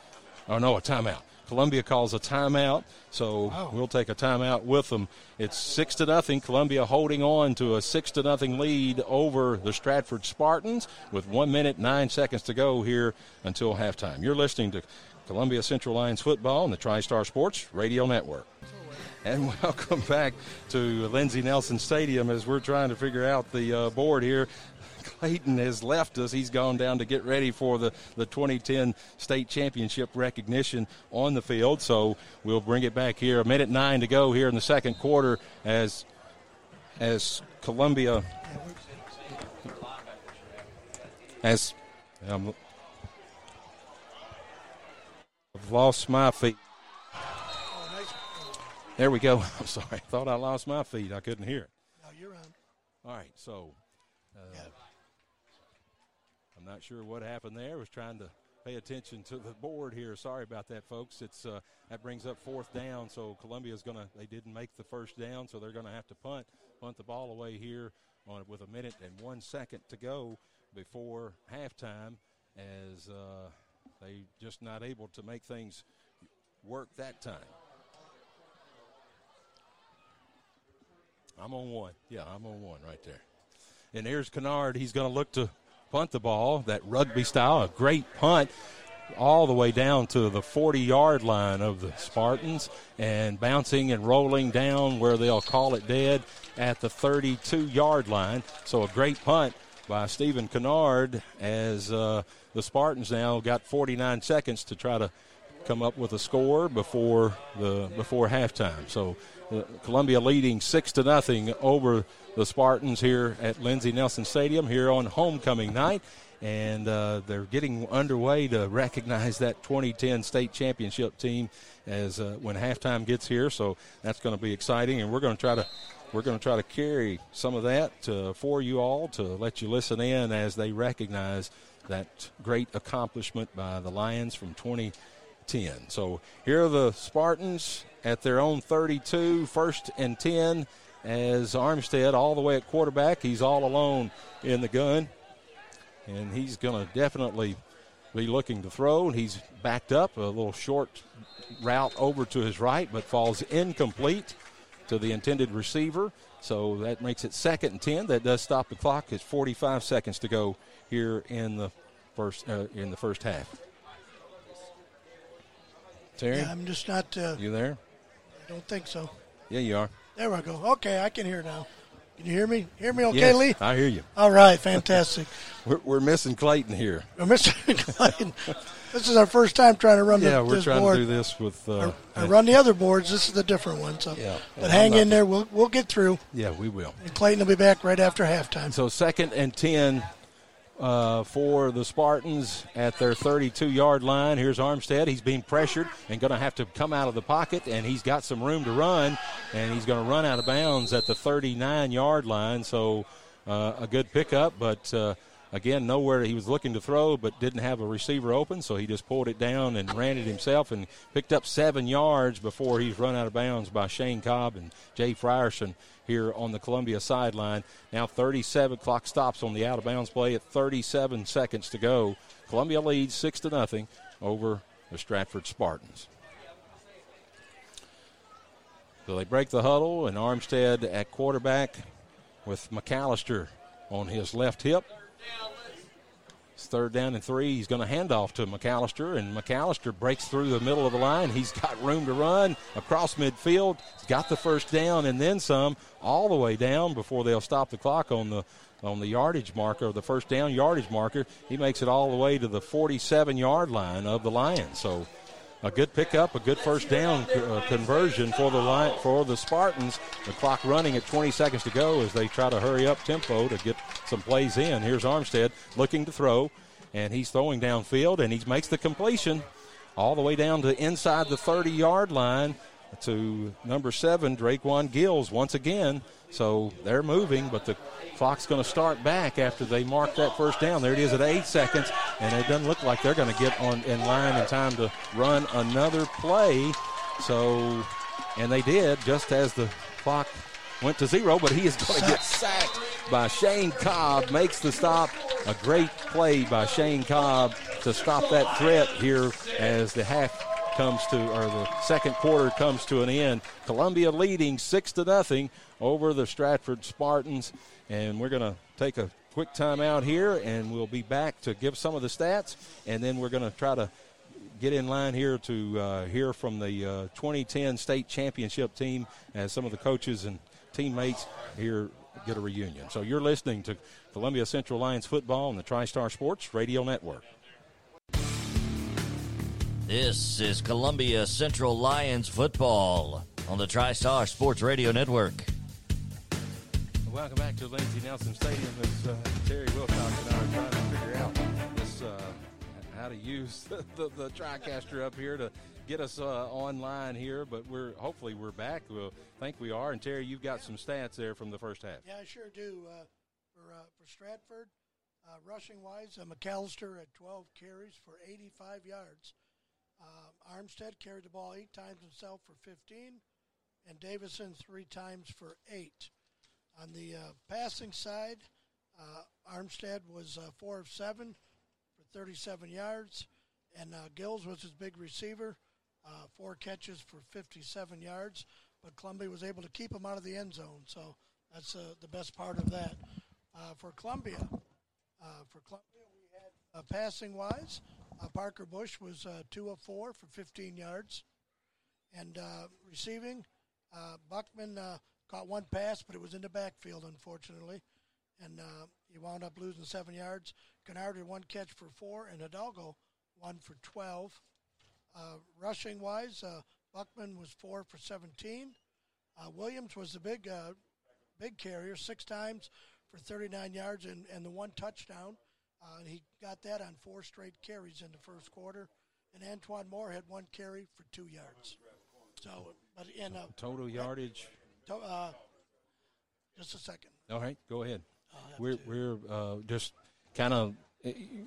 [SPEAKER 2] oh no, a timeout. Columbia calls a timeout, so we'll take a timeout with them. It's six to nothing. Columbia holding on to a six to nothing lead over the Stratford Spartans with one minute nine seconds to go here until halftime. You're listening to Columbia Central Lions football on the TriStar Sports Radio Network. And welcome back to Lindsey Nelson Stadium as we're trying to figure out the uh, board here. Clayton has left us. He's gone down to get ready for the, the 2010 state championship recognition on the field. So we'll bring it back here. A minute nine to go here in the second quarter as as Columbia as um, I've lost my feet. There we go. I'm sorry. I thought I lost my feet. I couldn't hear it.
[SPEAKER 7] no, you're on.
[SPEAKER 2] All right, so uh, I'm not sure what happened there. I was trying to pay attention to the board here. Sorry about that, folks. It's uh, that brings up fourth down. So Columbia's to. They didn't make the first down, so they're going to have to punt punt the ball away here on with a minute and one second to go before halftime. As uh, they just not able to make things work that time. I'm on one. Yeah, I'm on one right there. And here's Kennard. He's going to look to punt the ball, that rugby style, a great punt all the way down to the 40 yard line of the Spartans and bouncing and rolling down where they'll call it dead at the 32 yard line. So a great punt by Stephen Kennard as uh, the Spartans now got 49 seconds to try to come up with a score before the before halftime. So uh, Columbia leading six to nothing over the Spartans here at Lindsey Nelson Stadium here on homecoming night. And uh, they're getting underway to recognize that 2010 state championship team as uh, when halftime gets here. So that's going to be exciting, and we're going to try to we're going to try to carry some of that uh, for you all to let you listen in as they recognize that great accomplishment by the Lions from 2010. So here are the Spartans at their own 32, first and 10, as Armstead all the way at quarterback. He's all alone in the gun, and he's going to definitely be looking to throw. And he's backed up a little short route over to his right, but falls incomplete to the intended receiver. So that makes it second and 10. That does stop the clock. It's 45 seconds to go here in the first uh, in the first half. Terry,
[SPEAKER 7] Yeah, I'm just not. Uh,
[SPEAKER 2] you there?
[SPEAKER 7] I don't think so.
[SPEAKER 2] Yeah, you are.
[SPEAKER 7] There we go. Okay, I can hear now. Can you hear me? Hear me okay,
[SPEAKER 2] Yes,
[SPEAKER 7] Lee?
[SPEAKER 2] I hear you.
[SPEAKER 7] All right, fantastic.
[SPEAKER 2] We're, we're missing Clayton here.
[SPEAKER 7] Well, Mr. Clayton, this is our first time trying to run
[SPEAKER 2] Yeah,
[SPEAKER 7] the,
[SPEAKER 2] we're trying
[SPEAKER 7] board.
[SPEAKER 2] to do this with. Uh,
[SPEAKER 7] I run the other boards. This is the different one. So,
[SPEAKER 2] Yeah.
[SPEAKER 7] but hang in there. We'll we'll get through.
[SPEAKER 2] yeah, we will.
[SPEAKER 7] And Clayton will be back right after halftime.
[SPEAKER 2] So second and 10 uh, for the Spartans at their 32-yard line. Here's Armstead. He's being pressured and going to have to come out of the pocket, and he's got some room to run, and he's going to run out of bounds at the 39-yard line. So uh, a good pickup, but uh, again, nowhere he was looking to throw, but didn't have a receiver open, so he just pulled it down and ran it himself and picked up seven yards before he's run out of bounds by Shane Cobb and Jay Frierson here on the Columbia sideline. Now 37 clock stops on the out of bounds play at 37 seconds to go. Columbia leads six to nothing over the Stratford Spartans. So they break the huddle, and Armstead at quarterback with McAllister on his left hip. Third down and three. He's going to hand off to McAllister, and McAllister breaks through the middle of the line. He's got room to run across midfield. He's got the first down and then some, all the way down before they'll stop the clock on the on the yardage marker, the first down yardage marker. He makes it all the way to the 47 yard line of the Lions. So a good pickup, a good first down uh, conversion for the line, for the Spartans. The clock running at 20 seconds to go as they try to hurry up tempo to get some plays in. Here's Armstead looking to throw, and he's throwing downfield, and he makes the completion all the way down to inside the 30 yard line to number seven, Drakewan Gills, once again. So they're moving, but the clock's going to start back after they mark that first down. There it is at eight seconds, and it doesn't look like they're going to get on in line in time to run another play. So, and they did just as the clock went to zero, but he is going to get sacked by Shane Cobb. Makes the stop. A great play by Shane Cobb to stop that threat here as the half comes to, or the second quarter comes to an end. Columbia leading six to nothing over the Stratford Spartans. And we're going to take a quick time out here, and we'll be back to give some of the stats, and then we're going to try to get in line here to uh, hear from the uh, 2010 state championship team as some of the coaches and teammates here get a reunion. So you're listening to Columbia Central Lions football on the TriStar Sports Radio Network.
[SPEAKER 1] This is Columbia Central Lions football on the TriStar Sports Radio Network.
[SPEAKER 2] Welcome back to Lindsey Nelson Stadium as uh, Terry Wilcox and I are trying to figure out this uh, how to use the, the, the, TriCaster up here to get us uh, online here. But we're hopefully we're back. We'll think we are. And Terry, you've got some stats there from the first half.
[SPEAKER 7] Yeah, I sure do. Uh, for uh, for Stratford, uh, rushing wise, McAllister at 12 carries for 85 yards. Armstead carried the ball eight times himself for 15, and Davison three times for eight. On the uh, passing side, uh, Armstead was uh, four of seven for 37 yards, and uh, Gills was his big receiver, uh, four catches for 57 yards. But Columbia was able to keep him out of the end zone, so that's uh, the best part of that. for Columbia, for Columbia, we had passing wise, Parker Bush was two of four for 15 yards, and receiving, Buckman Caught one pass, but it was in the backfield, unfortunately. And uh, he wound up losing seven yards. Kennard had one catch for four, and Hidalgo one for 12. Uh, rushing wise, uh, Buckman was four for 17. Uh, Williams was the big, uh, big carrier, six times for 39 yards and, and the one touchdown. Uh, and he got that on four straight carries in the first quarter. And Antoine Moore had one carry for two yards. So, but in a
[SPEAKER 2] total yardage
[SPEAKER 7] uh, just a second.
[SPEAKER 2] All right, go ahead. We're to. we're uh, just kind of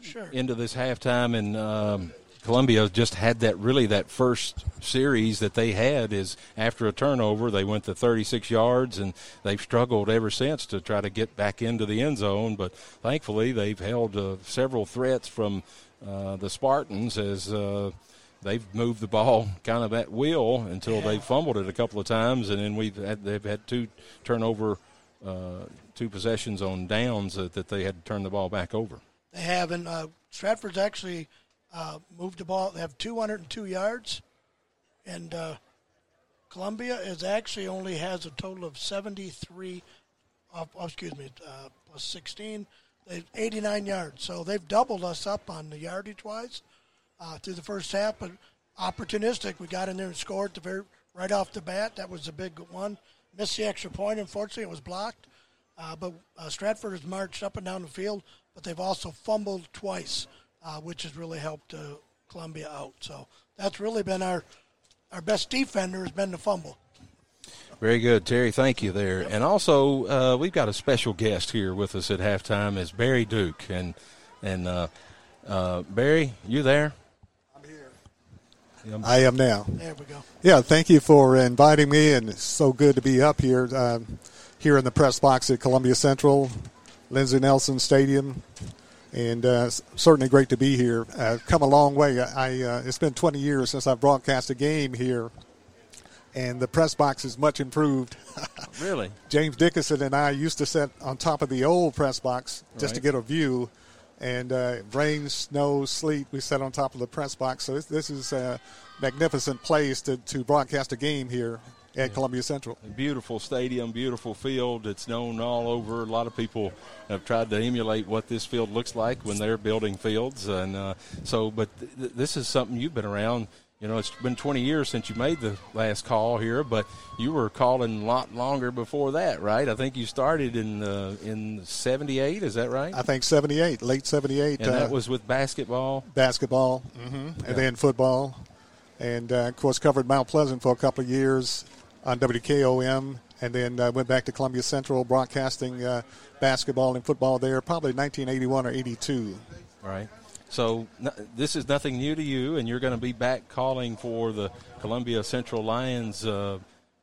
[SPEAKER 7] sure.
[SPEAKER 2] into this halftime, and um, Columbia just had that really that first series that they had is after a turnover they went to 36 yards, and they've struggled ever since to try to get back into the end zone. But thankfully, they've held uh, several threats from uh, the Spartans as uh, they've moved the ball kind of at will until yeah. they fumbled it a couple of times, and then we've had, they've had two turnover, uh, two possessions on downs that, that, they had to turn the ball back over.
[SPEAKER 7] They have, and uh, Stratford's actually uh, moved the ball. They have 202 yards, and uh, Columbia is actually only has a total of 73. oh, excuse me, uh, plus 16. They've 89 yards, so they've doubled us up on the yardage wise uh, through the first half, but opportunistic. We got in there and scored the very right off the bat. That was a big one. Missed the extra point. Unfortunately, it was blocked. Uh, but uh, Stratford has marched up and down the field, but they've also fumbled twice, uh, which has really helped uh, Columbia out. So that's really been our our best defender has been the fumble.
[SPEAKER 2] Very good, Terry. Thank you there. And also, uh, we've got a special guest here with us at halftime is Barry Duke. And and uh, uh, Barry, you there?
[SPEAKER 6] I'm here. I am now.
[SPEAKER 7] There we go.
[SPEAKER 6] Yeah, thank you for inviting me, and it's so good to be up here, uh, here in the press box at Columbia Central, Lindsey Nelson Stadium, and uh, certainly great to be here. I've come a long way. I, uh, it's been 20 years since I've broadcast a game here, and the press box is much improved.
[SPEAKER 2] really?
[SPEAKER 6] James Dickinson and I used to sit on top of the old press box just
[SPEAKER 2] Right.
[SPEAKER 6] to get a view. And uh, rain, snow, sleet, we sat on top of the press box. So this, this is a magnificent place to, to broadcast a game here at Columbia Central.
[SPEAKER 2] Beautiful stadium, beautiful field. It's known all over. A lot of people have tried to emulate what this field looks like when they're building fields, and uh, so. But th- th- this is something you've been around. You know, it's been 20 years since you made the last call here, but you were calling a lot longer before that, right? I think you started in uh, in '78. Is that right?
[SPEAKER 6] I think 78, late 78.
[SPEAKER 2] and
[SPEAKER 6] uh,
[SPEAKER 2] that was with basketball.
[SPEAKER 6] basketball, and then football, and uh, of course covered Mount Pleasant for a couple of years on WKOM, and then uh, went back to Columbia Central broadcasting uh, basketball and football there, probably 1981 or 82.
[SPEAKER 2] Right. So n- this is nothing new to you, and you're going to be back calling for the Columbia Central Lions uh,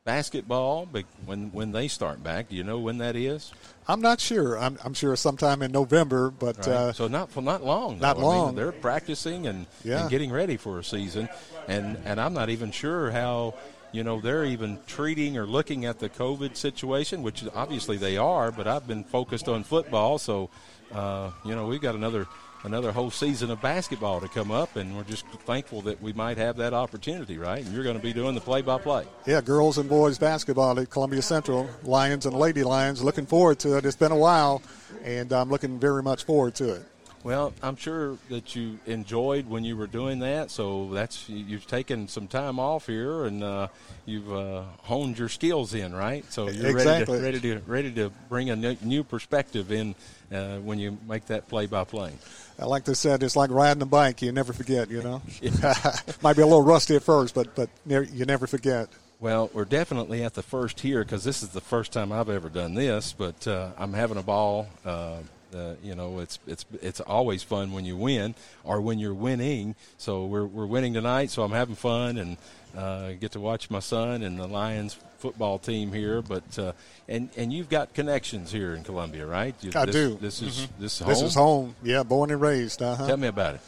[SPEAKER 2] basketball but when when they start back. Do you know when that is?
[SPEAKER 6] I'm not sure. I'm, I'm sure sometime in November, but
[SPEAKER 2] Right.
[SPEAKER 6] uh,
[SPEAKER 2] so not for not long.
[SPEAKER 6] not
[SPEAKER 2] though. I mean,
[SPEAKER 6] long.
[SPEAKER 2] they're practicing and,
[SPEAKER 6] Yeah.
[SPEAKER 2] and getting ready for a season, and and I'm not even sure how. You know they're even treating or looking at the COVID situation, which obviously they are. But I've been focused on football, so uh, you know we've got another another whole season of basketball to come up, and we're just thankful that we might have that opportunity, right? And you're going to be doing the play-by-play.
[SPEAKER 6] yeah, girls and boys basketball at Columbia Central, Lions and Lady Lions. Looking forward to it. It's been a while, and I'm looking very much forward to it.
[SPEAKER 2] Well, I'm sure that you enjoyed when you were doing that. So that's you- you've taken some time off here, and uh, you've uh, honed your skills in, right? So you're
[SPEAKER 6] Exactly.
[SPEAKER 2] ready to ready to ready to bring a new- new perspective in uh, when you make that play-by-play.
[SPEAKER 6] I like they said, it's like riding a bike. You never forget, you know. Might be a little rusty at first, but but ne- you never forget.
[SPEAKER 2] Well, we're definitely at the first here because this is the first time I've ever done this, but uh, I'm having a ball. Uh, uh, you know, it's it's it's always fun when you win or when you're winning. So we're we're winning tonight, so I'm having fun and uh, get to watch my son and the Lions football team here. But uh, and and you've got connections here in Columbia, right? You-
[SPEAKER 6] I
[SPEAKER 2] this,
[SPEAKER 6] do.
[SPEAKER 2] This is this is home.
[SPEAKER 6] This is home. Yeah, born and raised. Uh
[SPEAKER 2] Tell me about it.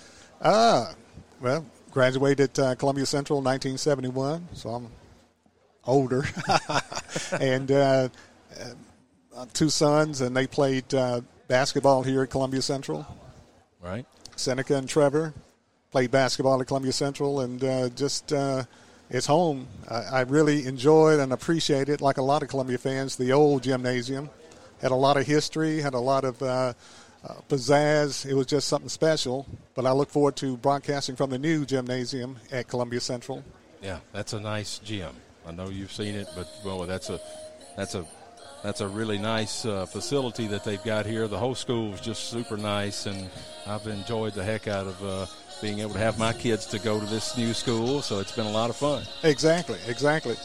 [SPEAKER 6] Ah, well, graduated uh, Columbia Central in 1971, so I'm older. and uh, uh, two sons, and they played uh, basketball here at Columbia Central.
[SPEAKER 2] Right.
[SPEAKER 6] Seneca and Trevor played basketball at Columbia Central, and uh, just uh, it's home. I, I really enjoyed and appreciate it, like a lot of Columbia fans. The old gymnasium had a lot of history, had a lot of uh, uh, pizzazz. It was just something special. But I look forward to broadcasting from the new gymnasium at Columbia Central.
[SPEAKER 2] Yeah, that's a nice gym. I know you've seen it, but well, that's a that's a that's a really nice uh, facility that they've got here. The whole school is just super nice, and I've enjoyed the heck out of uh, being able to have my kids to go to this new school. So it's been a lot of fun.
[SPEAKER 6] Exactly, exactly.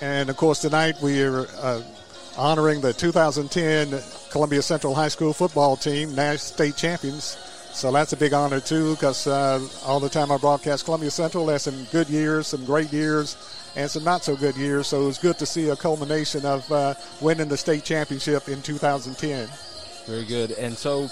[SPEAKER 6] And of course, tonight we are uh, honoring the 2010 Columbia Central High School football team, national state champions. So that's a big honor too, because uh, all the time I broadcast Columbia Central, there's some good years, some great years, and some not so good years. So it was good to see a culmination of uh, winning the state championship in 2010.
[SPEAKER 2] Very good. And so,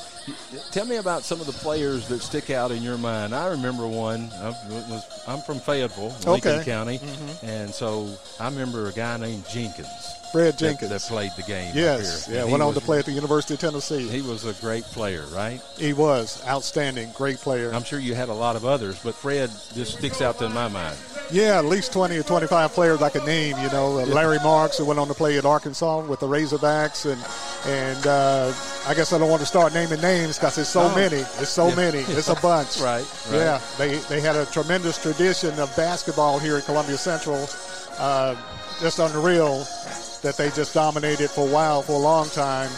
[SPEAKER 2] tell me about some of the players that stick out in your mind. I remember one. I was, I'm from Fayetteville, Lincoln
[SPEAKER 6] Okay.
[SPEAKER 2] County, and so I remember a guy named Jenkins.
[SPEAKER 6] Fred Jenkins.
[SPEAKER 2] that, played the game.
[SPEAKER 6] Yes, yeah,
[SPEAKER 2] And
[SPEAKER 6] went on
[SPEAKER 2] was-
[SPEAKER 6] to play at the University of Tennessee.
[SPEAKER 2] He was a great player, right?
[SPEAKER 6] He was outstanding, great player.
[SPEAKER 2] I'm sure you had a lot of others, but Fred just sticks out in my mind.
[SPEAKER 6] Yeah, at least 20 or 25 players I could name. You know, uh, Larry Marks, who went on to play at Arkansas with the Razorbacks, and and uh, I guess I don't want to start naming names because there's so
[SPEAKER 2] No.
[SPEAKER 6] many. It's so
[SPEAKER 2] Yeah.
[SPEAKER 6] many. It's a bunch.
[SPEAKER 2] Right, right.
[SPEAKER 6] Yeah, they they had a tremendous tradition of basketball here at Columbia Central. Uh, just unreal that they just dominated for a while, for a long time,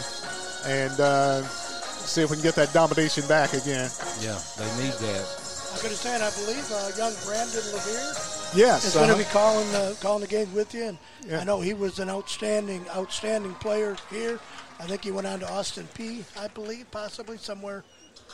[SPEAKER 6] and uh, see if we can get that domination back again.
[SPEAKER 2] Yeah, they need that.
[SPEAKER 7] I could have said, I believe, uh, young Brandon Levere
[SPEAKER 6] Yes,
[SPEAKER 7] is going to
[SPEAKER 6] uh-huh.
[SPEAKER 7] be calling the calling the games with you. And
[SPEAKER 6] Yeah.
[SPEAKER 7] I know he was an outstanding outstanding player here. I think he went on to Austin Peay I believe possibly somewhere.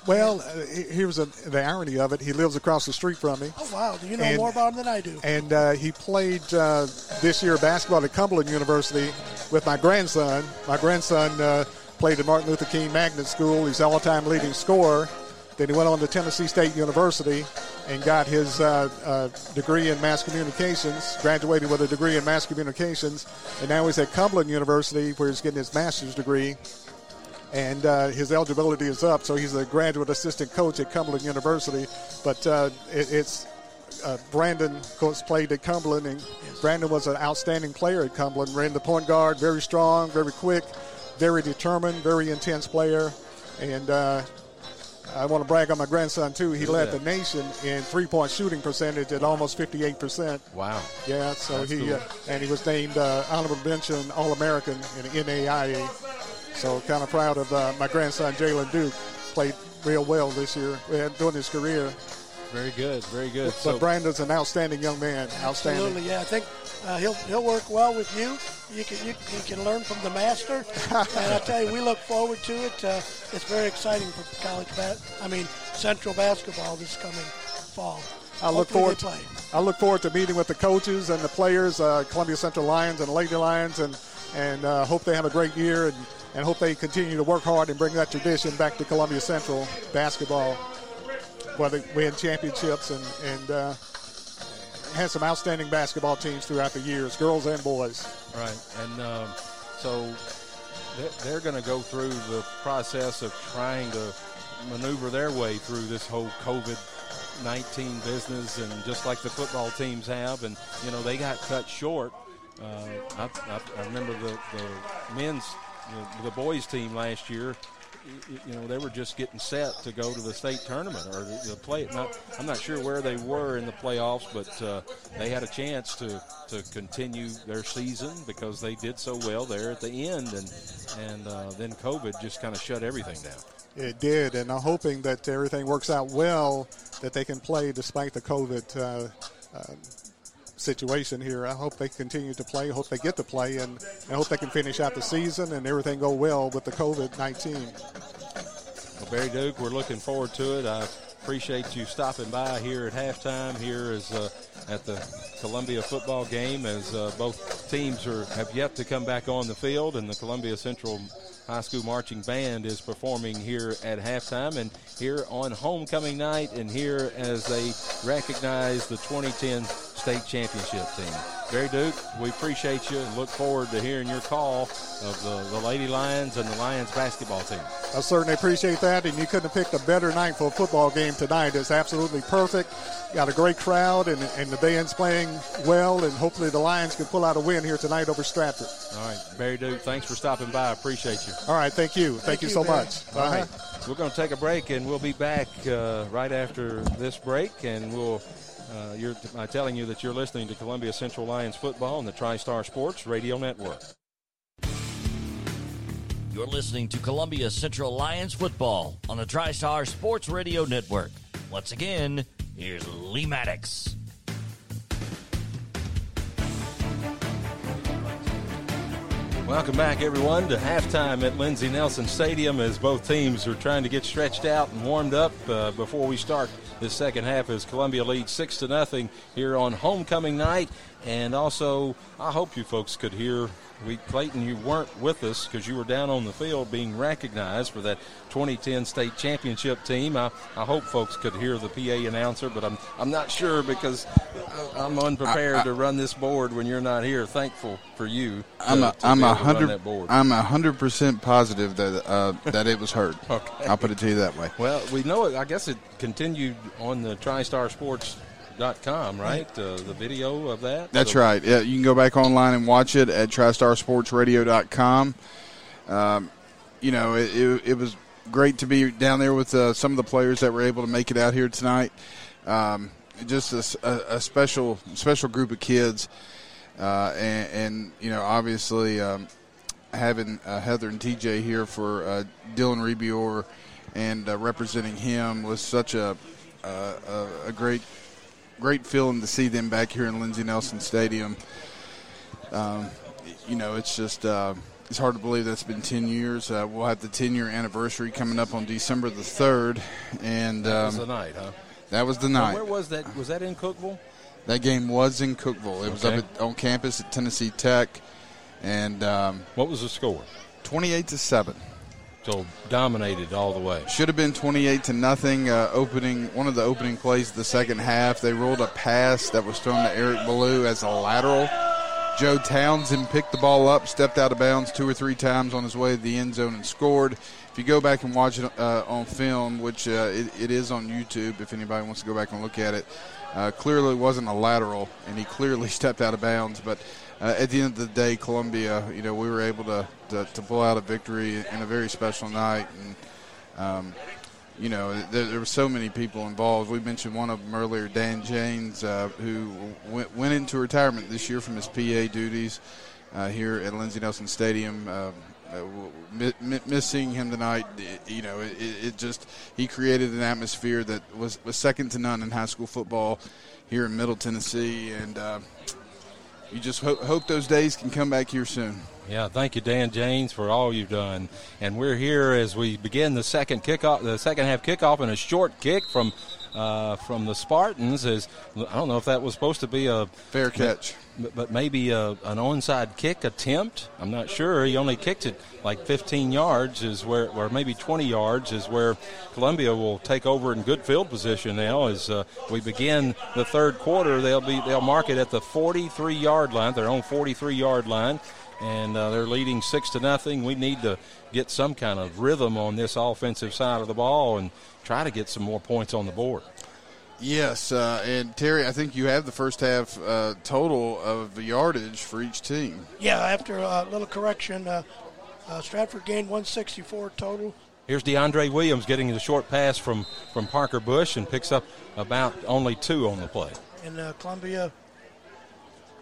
[SPEAKER 6] Well, uh, he- here's a, the irony of it. He lives across the street from me.
[SPEAKER 7] Oh wow, do you know
[SPEAKER 6] And-
[SPEAKER 7] more about him than I do.
[SPEAKER 6] And uh, he played uh, this year basketball at Cumberland University with my grandson. My grandson uh, played at Martin Luther King Magnet School. He's all-time leading scorer. Then he went on to Tennessee State University and got his uh, uh, degree in mass communications, graduated with a degree in mass communications, and now he's at Cumberland University where he's getting his master's degree. And uh, his eligibility is up, so he's a graduate assistant coach at Cumberland University. But uh, it, it's uh, Brandon, of course, played at Cumberland, and Brandon was an outstanding player at Cumberland. Ran the point guard, very strong, very quick, very determined, very intense player. And uh, I want to brag on my grandson too. He led the nation in three-point shooting percentage at almost 58 percent.
[SPEAKER 2] Wow.
[SPEAKER 6] Yeah, so
[SPEAKER 2] That's
[SPEAKER 6] he
[SPEAKER 2] cool.
[SPEAKER 6] uh, and he was named uh, honorable mention All-American in the NAIA. So kind of proud of uh, my grandson Jalen Duke. Played real well this year uh, during his career.
[SPEAKER 2] Very good. Very good.
[SPEAKER 6] But
[SPEAKER 2] So,
[SPEAKER 6] Brandon's an outstanding young man. Outstanding.
[SPEAKER 7] Absolutely, yeah. I think uh, he'll he'll work well with you. You can you, you can learn from the master, and I tell you, we look forward to it. Uh, it's very exciting for college bat. I mean, Central basketball this coming fall.
[SPEAKER 6] I look forward.
[SPEAKER 7] they play.
[SPEAKER 6] I look forward to meeting with the coaches and the players, uh, Columbia Central Lions and Lady Lions, and and uh, hope they have a great year and, and hope they continue to work hard and bring that tradition back to Columbia Central basketball, where they win championships and and uh, had some outstanding basketball teams throughout the years, girls and boys.
[SPEAKER 2] right. And um, so they're, they're going to go through the process of trying to maneuver their way through this whole COVID 19 business, and just like the football teams have. And, you know, they got cut short. Uh, I, I, I remember the, the men's, the, the boys' team last year. You know, they were just getting set to go to the state tournament or the, the play. Not, I'm not sure where they were in the playoffs, but uh, they had a chance to, to continue their season because they did so well there at the end, and and uh, then COVID just kind of shut everything down.
[SPEAKER 6] It did, and I'm hoping that everything works out well, that they can play despite the COVID uh, uh, situation here. I hope they continue to play. hope they get to play, and I hope they can finish out the season and everything go well with the COVID-19.
[SPEAKER 2] Well, Barry Duke, we're looking forward to it. I appreciate you stopping by here at halftime. Here is uh, at the Columbia football game, as uh, both teams are have yet to come back on the field, and the Columbia Central High School marching band is performing here at halftime, and here on homecoming night, and here as they recognize the 2010 state championship team. Barry Duke, we appreciate you and look forward to hearing your call of the, the Lady Lions and the Lions basketball team.
[SPEAKER 6] I certainly appreciate that, and you couldn't have picked a better night for a football game tonight. It's absolutely perfect. Got a great crowd, and, and the band's playing well, and hopefully the Lions can pull out a win here tonight over Stratford.
[SPEAKER 2] All right, Barry Duke, thanks for stopping by. I appreciate you.
[SPEAKER 6] All right, thank you. Thank, you
[SPEAKER 7] you,
[SPEAKER 6] so
[SPEAKER 7] Barry.
[SPEAKER 6] much.
[SPEAKER 2] All right, we're going to take a break, and we'll be back uh, right after this break, and we'll. Uh, you're uh, telling you that you're listening to Columbia Central Lions football on the TriStar Sports Radio Network.
[SPEAKER 1] You're listening to Columbia Central Lions football on the TriStar Sports Radio Network. Once again, here's Lee Maddox.
[SPEAKER 2] Welcome back, everyone, to halftime at Lindsey Nelson Stadium as both teams are trying to get stretched out and warmed up uh, before we start the second half as Columbia leads six to nothing here on homecoming night. And also, I hope you folks could hear. We, Clayton, you weren't with us because you were down on the field being recognized for that 2010 state championship team. I, I hope folks could hear the PA announcer, but I'm I'm not sure because I'm unprepared to run this board when you're not here. Thankful for you. To,
[SPEAKER 3] I'm a,
[SPEAKER 2] to
[SPEAKER 3] I'm a
[SPEAKER 2] able to run
[SPEAKER 3] hundred. I'm a hundred percent positive that uh, that it was heard.
[SPEAKER 2] Okay.
[SPEAKER 3] I'll put it to you that way.
[SPEAKER 2] Well, we know it. I guess it continued on the TriStarSports.com, right? Uh, the video of that.
[SPEAKER 3] That's right. Yeah, you can go back online and watch it at TriStarSportsRadio.com. Um, you know, it, it, it was great to be down there with uh, some of the players that were able to make it out here tonight. Um, just a special special group of kids, uh, and, and you know, obviously um, having uh, Heather and TJ here for uh, Dylan Rebior and uh, representing him was such a, uh, a a great great feeling to see them back here in Lindsey Nelson Stadium. Um, you know, it's just uh, it's hard to believe that's been 10 years. Uh, we'll have the 10 year anniversary coming up on December the 3rd, and
[SPEAKER 2] That was
[SPEAKER 3] um,
[SPEAKER 2] the night, huh?
[SPEAKER 3] that was the
[SPEAKER 2] Now,
[SPEAKER 3] night.
[SPEAKER 2] where was that? Was that in Cookeville?
[SPEAKER 3] That game was in Cookeville. It was
[SPEAKER 2] Okay.
[SPEAKER 3] up at, on campus at Tennessee Tech, and um,
[SPEAKER 2] What was the score?
[SPEAKER 3] 28 to seven.
[SPEAKER 2] So dominated all the way.
[SPEAKER 3] Should have been 28 to nothing. Uh, opening one of the opening plays of the second half, they rolled a pass that was thrown to Eric Ballou as a lateral. Joe Townsend picked the ball up, stepped out of bounds two or three times on his way to the end zone, and scored. If you go back and watch it uh, on film, which uh, it, it is on YouTube, if anybody wants to go back and look at it, uh, clearly wasn't a lateral, and he clearly stepped out of bounds. But uh, at the end of the day, Columbia, you know, we were able to, to, to pull out a victory in a very special night, and um, you know, there, there were so many people involved. We mentioned one of them earlier, Dan James, uh, who went, went into retirement this year from his PA duties uh, here at Lindsey Nelson Stadium. Uh, uh, mi- mi- missing him tonight, you know, it, it just he created an atmosphere that was, was second to none in high school football here in Middle Tennessee, and uh, you just hope, hope those days can come back here soon.
[SPEAKER 2] Yeah, thank you, Dan James, for all you've done. And we're here as we begin the second kickoff, the second half kickoff, and a short kick from uh, from the Spartans. Is I don't know if that was supposed to be a
[SPEAKER 3] Fair catch.
[SPEAKER 2] but, but maybe a, an onside kick attempt. I'm not sure. He only kicked it like 15 yards, is where, or maybe 20 yards, is where Columbia will take over in good field position now. As uh, we begin the third quarter, they'll be they'll mark it at the 43 yard line, their own 43 yard line, and uh, they're leading six to nothing. We need to get some kind of rhythm on this offensive side of the ball and try to get some more points on the board.
[SPEAKER 3] Yes, uh, and Terry, I think you have the first half uh, total of yardage for each team.
[SPEAKER 7] Yeah, after a little correction, uh, uh, Stratford gained 164 total.
[SPEAKER 2] Here's DeAndre Williams getting the short pass from, from Parker Bush and picks up about only two on the play.
[SPEAKER 7] in uh, Columbia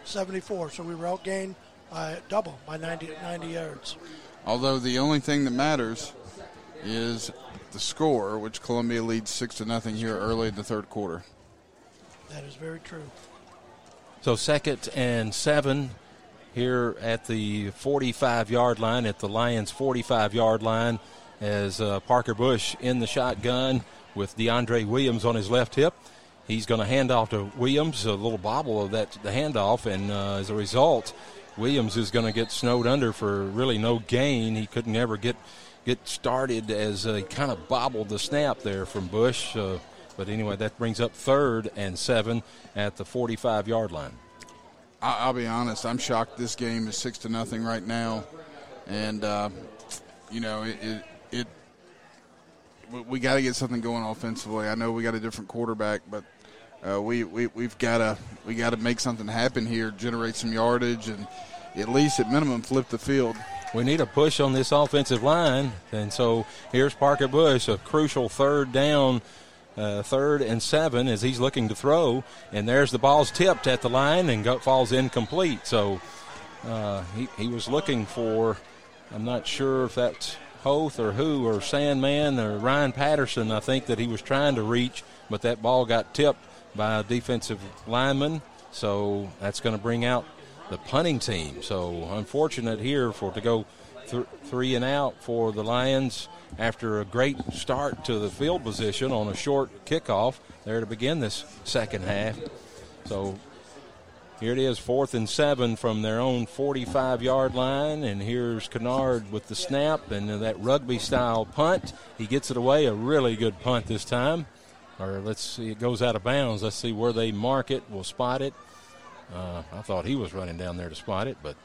[SPEAKER 7] 74. So we were outgained by double, by 90, 90 yards.
[SPEAKER 3] Although the only thing that matters is the score, which Columbia leads six to nothing here early in the third quarter.
[SPEAKER 7] That is very true.
[SPEAKER 2] So second and seven here at the 45 yard line, at the Lions 45 yard line, as uh, Parker Bush in the shotgun with DeAndre Williams on his left hip. He's going to hand off to Williams, a little bobble of that the handoff, and uh, as a result, Williams is going to get snowed under for really no gain. He couldn't ever get get started as he kind of bobbled the snap there from Bush. Uh, but anyway, that brings up third and seven at the 45 yard line.
[SPEAKER 3] I'll be honest, I'm shocked this game is six to nothing right now, and uh, you know it. it, it we- got to get something going offensively. I know we got a different quarterback, but uh, we, we we've got to we got to make something happen here, generate some yardage, and at least at minimum flip the field.
[SPEAKER 2] We need a push on this offensive line, and so here's Parker Bush, a crucial third down, uh, third and seven as he's looking to throw, and there's the ball's tipped at the line and go, falls incomplete. So uh, he he was looking for, I'm not sure if that's Hoth or who or Sandman or Ryan Patterson. I think that he was trying to reach, but that ball got tipped by a defensive lineman. So that's going to bring out the punting team. So unfortunate here for to go th- three and out for the Lions after a great start to the field position on a short kickoff there to begin this second half. So here it is, fourth and seven from their own 45 yard line. And here's Kennard with the snap and that rugby style punt. He gets it away, a really good punt this time. Or let's see, it goes out of bounds. Let's see where they mark it. We'll spot it. Uh, I thought he was running down there to spot it, but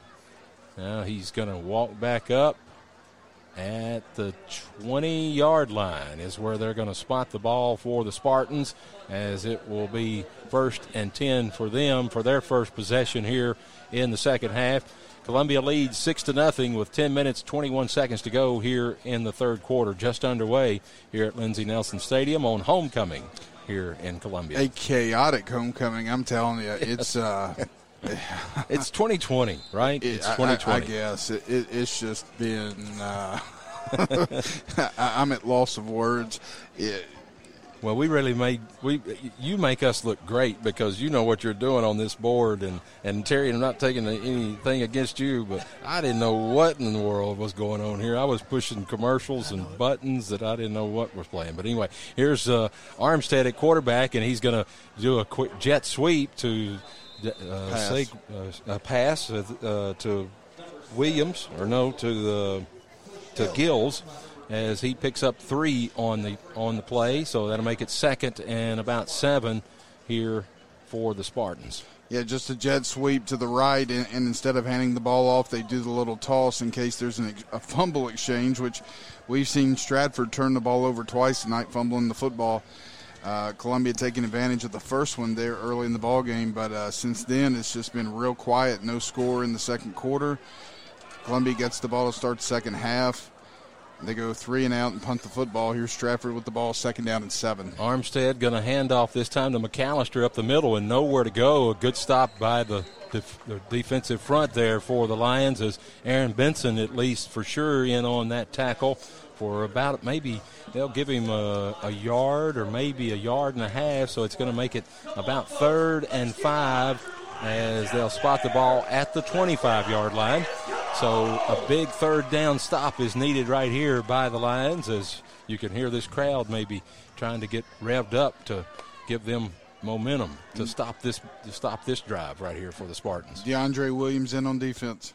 [SPEAKER 2] now he's going to walk back up at the 20 yard line, is where they're going to spot the ball for the Spartans, as it will be first and 10 for them for their first possession here in the second half. Columbia leads 6 to nothing with 10 minutes 21 seconds to go here in the third quarter, just underway here at Lindsey Nelson Stadium on homecoming here in Columbia.
[SPEAKER 3] A chaotic homecoming, I'm telling you. It's uh,
[SPEAKER 2] It's 2020, right?
[SPEAKER 3] it-
[SPEAKER 2] It's
[SPEAKER 3] I- I-
[SPEAKER 2] 2020.
[SPEAKER 3] I, guess it, it, it's just been. Uh, I, I'm at loss of words. It,
[SPEAKER 2] Well, we really made we you make us look great because you know what you're doing on this board, and and Terry, I'm not taking anything against you, but I didn't know what in the world was going on here. I was pushing commercials and buttons that I didn't know what was playing. But anyway, here's uh, Armstead at quarterback, and he's going to do a quick jet sweep to uh,
[SPEAKER 3] pass.
[SPEAKER 2] Say, uh, a pass uh, to Williams, or no, to the to Gills as he picks up three on the on the play. So that'll make it second and about seven here for the Spartans.
[SPEAKER 3] Yeah, just a jet sweep to the right, and, and instead of handing the ball off, they do the little toss in case there's an, a fumble exchange, which we've seen Stratford turn the ball over twice tonight, fumbling the football. Uh, Columbia taking advantage of the first one there early in the ball game, but uh, since then it's just been real quiet. No score in the second quarter. Columbia gets the ball to start second half. They go three and out and punt the football. Here's Stratford with the ball, second down and seven.
[SPEAKER 2] Armstead going to hand off this time to McAllister up the middle and nowhere to go. A good stop by the, the, the defensive front there for the Lions as Aaron Benson, at least for sure, in on that tackle for about maybe they'll give him a, a yard or maybe a yard and a half. So it's going to make it about third and five as they'll spot the ball at the 25 yard line. So a big third down stop is needed right here by the Lions as you can hear this crowd maybe trying to get revved up to give them momentum to stop this to stop this drive right here for the Spartans.
[SPEAKER 3] DeAndre Williams in on defense.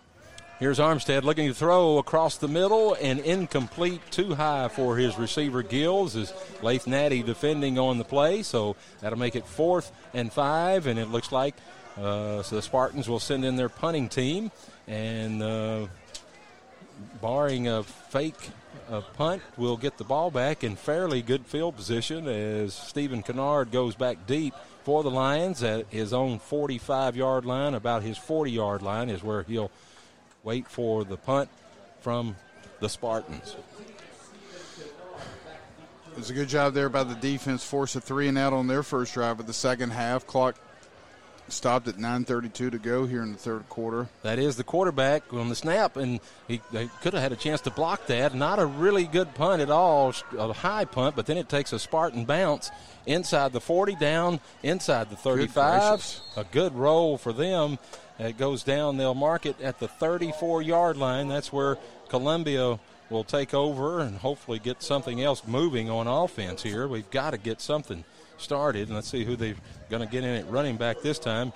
[SPEAKER 2] Here's Armstead looking to throw across the middle and incomplete, too high for his receiver Gills. Is Lath Natty defending on the play, so that'll make it fourth and five. And it looks like uh, so the Spartans will send in their punting team, and uh, barring a fake punt, we'll get the ball back in fairly good field position as Stephen Kennard goes back deep for the Lions at his own 45 yard line. About his 40 yard line is where he'll wait for the punt from the Spartans.
[SPEAKER 3] It was a good job there by the defense, force a three and out on their first drive of the second half. Clock stopped at 9:32 to go here in the third quarter.
[SPEAKER 2] That is the quarterback on the snap, and he they could have had a chance to block that. Not a really good punt at all, a high punt, but then it takes a Spartan bounce inside the 40, down inside the 35.
[SPEAKER 3] gracious.
[SPEAKER 2] a good roll for them. It goes down. They'll mark it at the 34 yard line. That's where Columbia will take over and hopefully get something else moving on offense here. We've got to get something started. And let's see who they're going to get in at running back this time.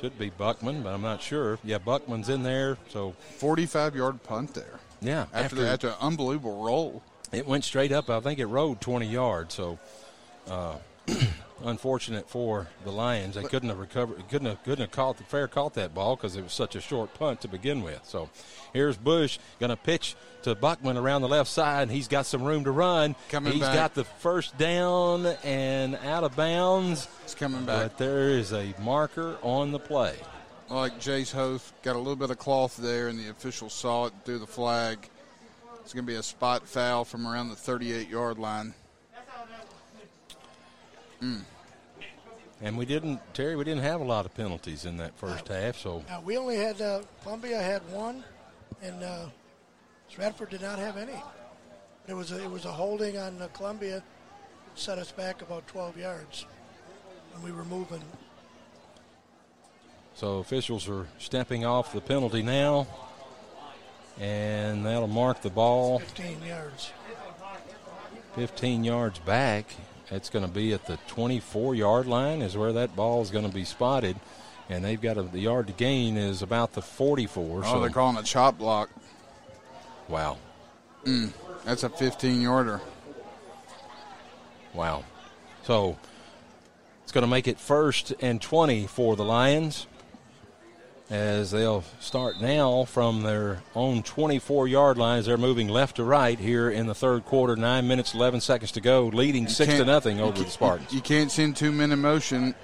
[SPEAKER 2] Should be Buckman, but I'm not sure. Yeah, Buckman's in there. So
[SPEAKER 3] 45 yard punt there.
[SPEAKER 2] yeah,
[SPEAKER 3] After, the, after an unbelievable roll.
[SPEAKER 2] it went straight up. I think it rode 20 yards. So, uh, unfortunate for the Lions. They couldn't have recovered. Couldn't have couldn't have caught the fair caught that ball because it was such a short punt to begin with. So, here's Bush going to pitch to Buckman around the left side. and He's got some room to run.
[SPEAKER 3] Coming
[SPEAKER 2] He's
[SPEAKER 3] back.
[SPEAKER 2] got the first down and out of bounds.
[SPEAKER 3] It's coming back.
[SPEAKER 2] But there is a marker on the play.
[SPEAKER 3] Like Jay's Hoth got a little bit of cloth there, and the official saw it through the flag. It's going to be a spot foul from around the 38 yard line.
[SPEAKER 2] And we didn't, Terry. We didn't have a lot of penalties in that first half. So
[SPEAKER 7] Now, we only had, uh, Columbia had one, and uh, Stratford did not have any. It was a, it was a holding on uh, Columbia, set us back about 12 yards, and we were moving.
[SPEAKER 2] So officials are stepping off the penalty now, and that'll mark the ball
[SPEAKER 7] 15 yards.
[SPEAKER 2] 15 yards back. It's going to be at the 24 yard line, is where that ball is going to be spotted. And they've got a, the yard to gain is about the 44.
[SPEAKER 3] Oh,
[SPEAKER 2] so,
[SPEAKER 3] they're calling a chop block.
[SPEAKER 2] wow.
[SPEAKER 3] Mm, that's a 15 yarder.
[SPEAKER 2] Wow. So it's going to make it first and 20 for the Lions as they'll start now from their own 24 yard line as they're moving left to right here in the third quarter. Nine minutes, 11 seconds to go, leading six to nothing over the Spartans.
[SPEAKER 3] You can't send two men in motion.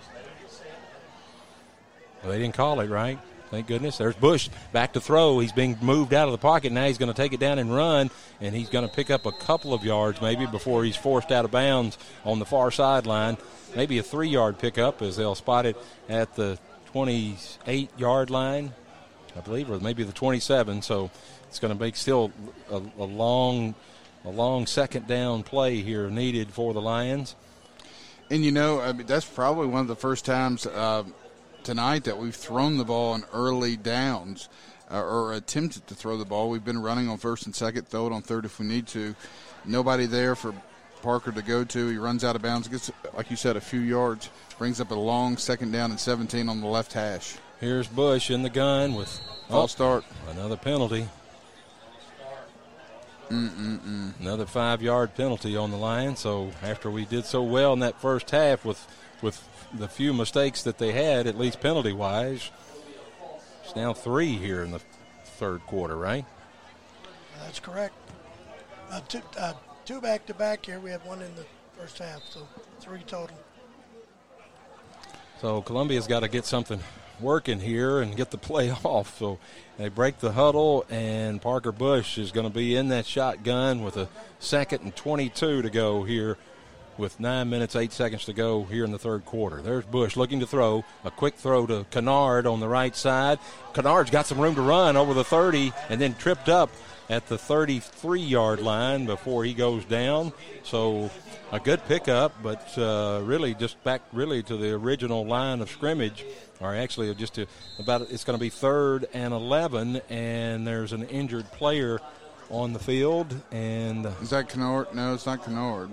[SPEAKER 2] Well, they didn't call it, right? Thank goodness. There's Bush back to throw. He's being moved out of the pocket. Now he's going to take it down and run, and he's going to pick up a couple of yards maybe before he's forced out of bounds on the far sideline. Maybe a three yard pickup as they'll spot it at the 28 yard line, I believe, or maybe the 27. So it's going to make still a, a long, a long second down play here needed for the Lions.
[SPEAKER 3] And you know, I mean, that's probably one of the first times uh, tonight that we've thrown the ball on early downs uh, or attempted to throw the ball. We've been running on first and second, throw it on third if we need to. Nobody there for Parker to go to. He runs out of bounds, gets, like you said, a few yards, brings up a long second down and 17 on the left hash.
[SPEAKER 2] Here's Bush in the gun with
[SPEAKER 3] false oh, start.
[SPEAKER 2] Another penalty.
[SPEAKER 3] Mm-mm-mm.
[SPEAKER 2] Another five-yard penalty on the line. So after we did so well in that first half with with the few mistakes that they had, at least penalty-wise, it's now three here in the third quarter, right?
[SPEAKER 7] That's correct. Uh, two, uh, two back-to-back here. We have one in the first half, so three total.
[SPEAKER 2] So Columbia's got to get something working here and get the play off. So they break the huddle, and Parker Bush is going to be in that shotgun with a second and 22 to go here with nine minutes, eight seconds to go here in the third quarter. There's Bush looking to throw. A quick throw to Kennard on the right side. Kennard's got some room to run over the 30 and then tripped up at the 33 yard line before he goes down. So a good pickup, but uh, really just back really to the original line of scrimmage, or actually just to about it's going to be third and 11, and there's an injured player on the field. And
[SPEAKER 3] is that Kennard? No, it's not Kennard.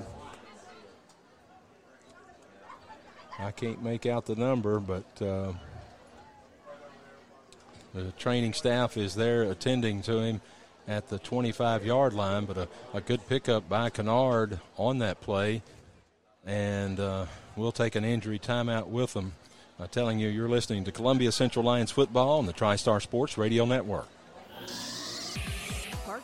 [SPEAKER 2] I can't make out the number, but uh, the training staff is there attending to him at the 25 yard line, but a, a good pickup by Kennard on that play. And uh, we'll take an injury timeout with them. Telling you you're listening to Columbia Central Lions football on the TriStar Sports Radio Network.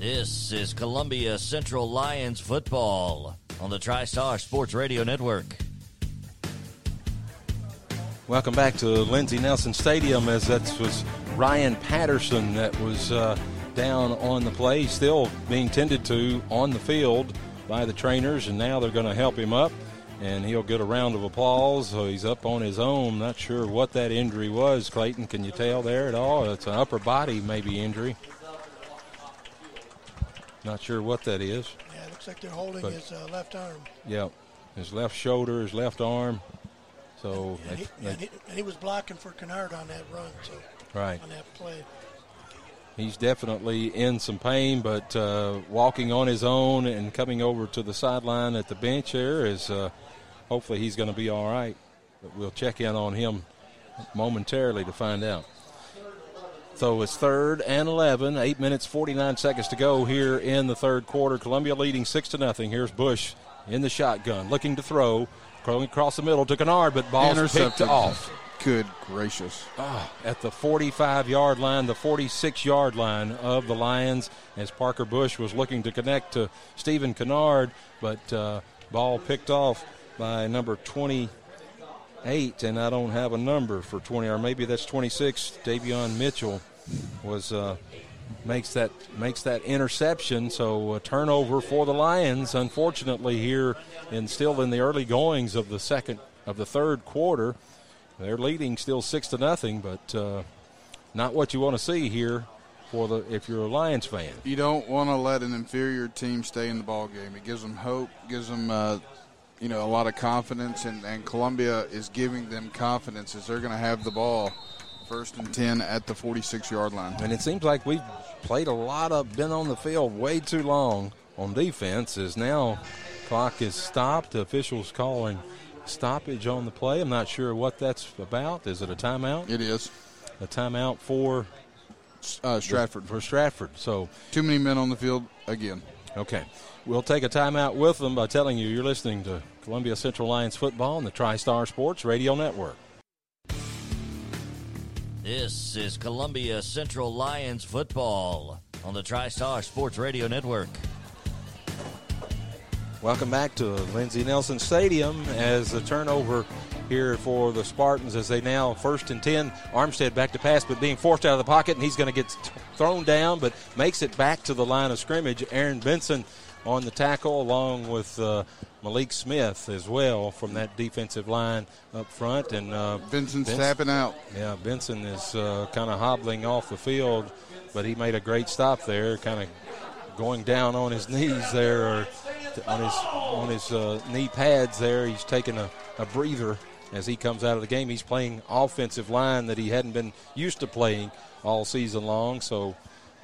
[SPEAKER 1] This is Columbia Central Lions football on the TriStar Sports Radio Network.
[SPEAKER 2] Welcome back to Lindsey Nelson Stadium as that was Ryan Patterson that was uh, down on the play, still being tended to on the field by the trainers, and now they're going to help him up and he'll get a round of applause. So he's up on his own. Not sure what that injury was, Clayton. Can you tell there at all? It's an upper body maybe injury. Not sure what that is.
[SPEAKER 7] Yeah, it looks like they're holding but, his uh, left arm.
[SPEAKER 2] Yeah, his left shoulder, his left arm. So
[SPEAKER 7] and,
[SPEAKER 2] they,
[SPEAKER 7] he, they, and, he, and he was blocking for Kennard on that run, so
[SPEAKER 2] right
[SPEAKER 7] on that play.
[SPEAKER 2] He's definitely in some pain, but uh, walking on his own and coming over to the sideline at the bench there is uh, hopefully he's going to be all right. But we'll check in on him momentarily to find out. So it's third and 11, eight minutes, 49 seconds to go here in the third quarter. Columbia leading six to nothing. Here's Bush in the shotgun, looking to throw, going across the middle to Kennard, but ball picked off.
[SPEAKER 3] Good gracious.
[SPEAKER 2] Oh, at the 45 yard line, the 46 yard line of the Lions, as Parker Bush was looking to connect to Stephen Kennard, but uh, ball picked off by number 28, and I don't have a number for 20, or maybe that's 26. Davion Mitchell was uh, makes that makes that interception. So a turnover for the Lions. Unfortunately, here and still in the early goings of the second of the third quarter, they're leading still six to nothing, but uh, not what you want to see here. For the if you're a Lions fan,
[SPEAKER 3] you don't want to let an inferior team stay in the ball game. It gives them hope, gives them uh, you know, a lot of confidence, and, and Columbia is giving them confidence as they're going to have the ball first and 10 at the 46 yard line.
[SPEAKER 2] And it seems like we've played a lot of, been on the field way too long on defense, as now clock is stopped. The officials calling stoppage on the play. I'm not sure what that's about. Is it a timeout?
[SPEAKER 3] It is.
[SPEAKER 2] A timeout for
[SPEAKER 3] uh, Stratford.
[SPEAKER 2] For Stratford. So
[SPEAKER 3] too many men on the field again.
[SPEAKER 2] Okay. We'll take a timeout with them by telling you you're listening to Columbia Central Lions football on the TriStar Sports Radio Network.
[SPEAKER 1] This is Columbia Central Lions football on the TriStar Sports Radio Network.
[SPEAKER 2] Welcome back to Lindsey Nelson Stadium as the turnover here for the Spartans as they now first and 10. Armstead back to pass, but being forced out of the pocket, and he's going to get thrown down, but makes it back to the line of scrimmage. Aaron Benson on the tackle, along with uh, Malik Smith as well from that defensive line up front. And uh,
[SPEAKER 3] Benson's Benson, tapping out.
[SPEAKER 2] Yeah, Benson is uh, kind of hobbling off the field, but he made a great stop there, kind of going down on his knees there, or on his on his uh, knee pads there. He's taking a, a breather as he comes out of the game. He's playing offensive line that he hadn't been used to playing all season long, so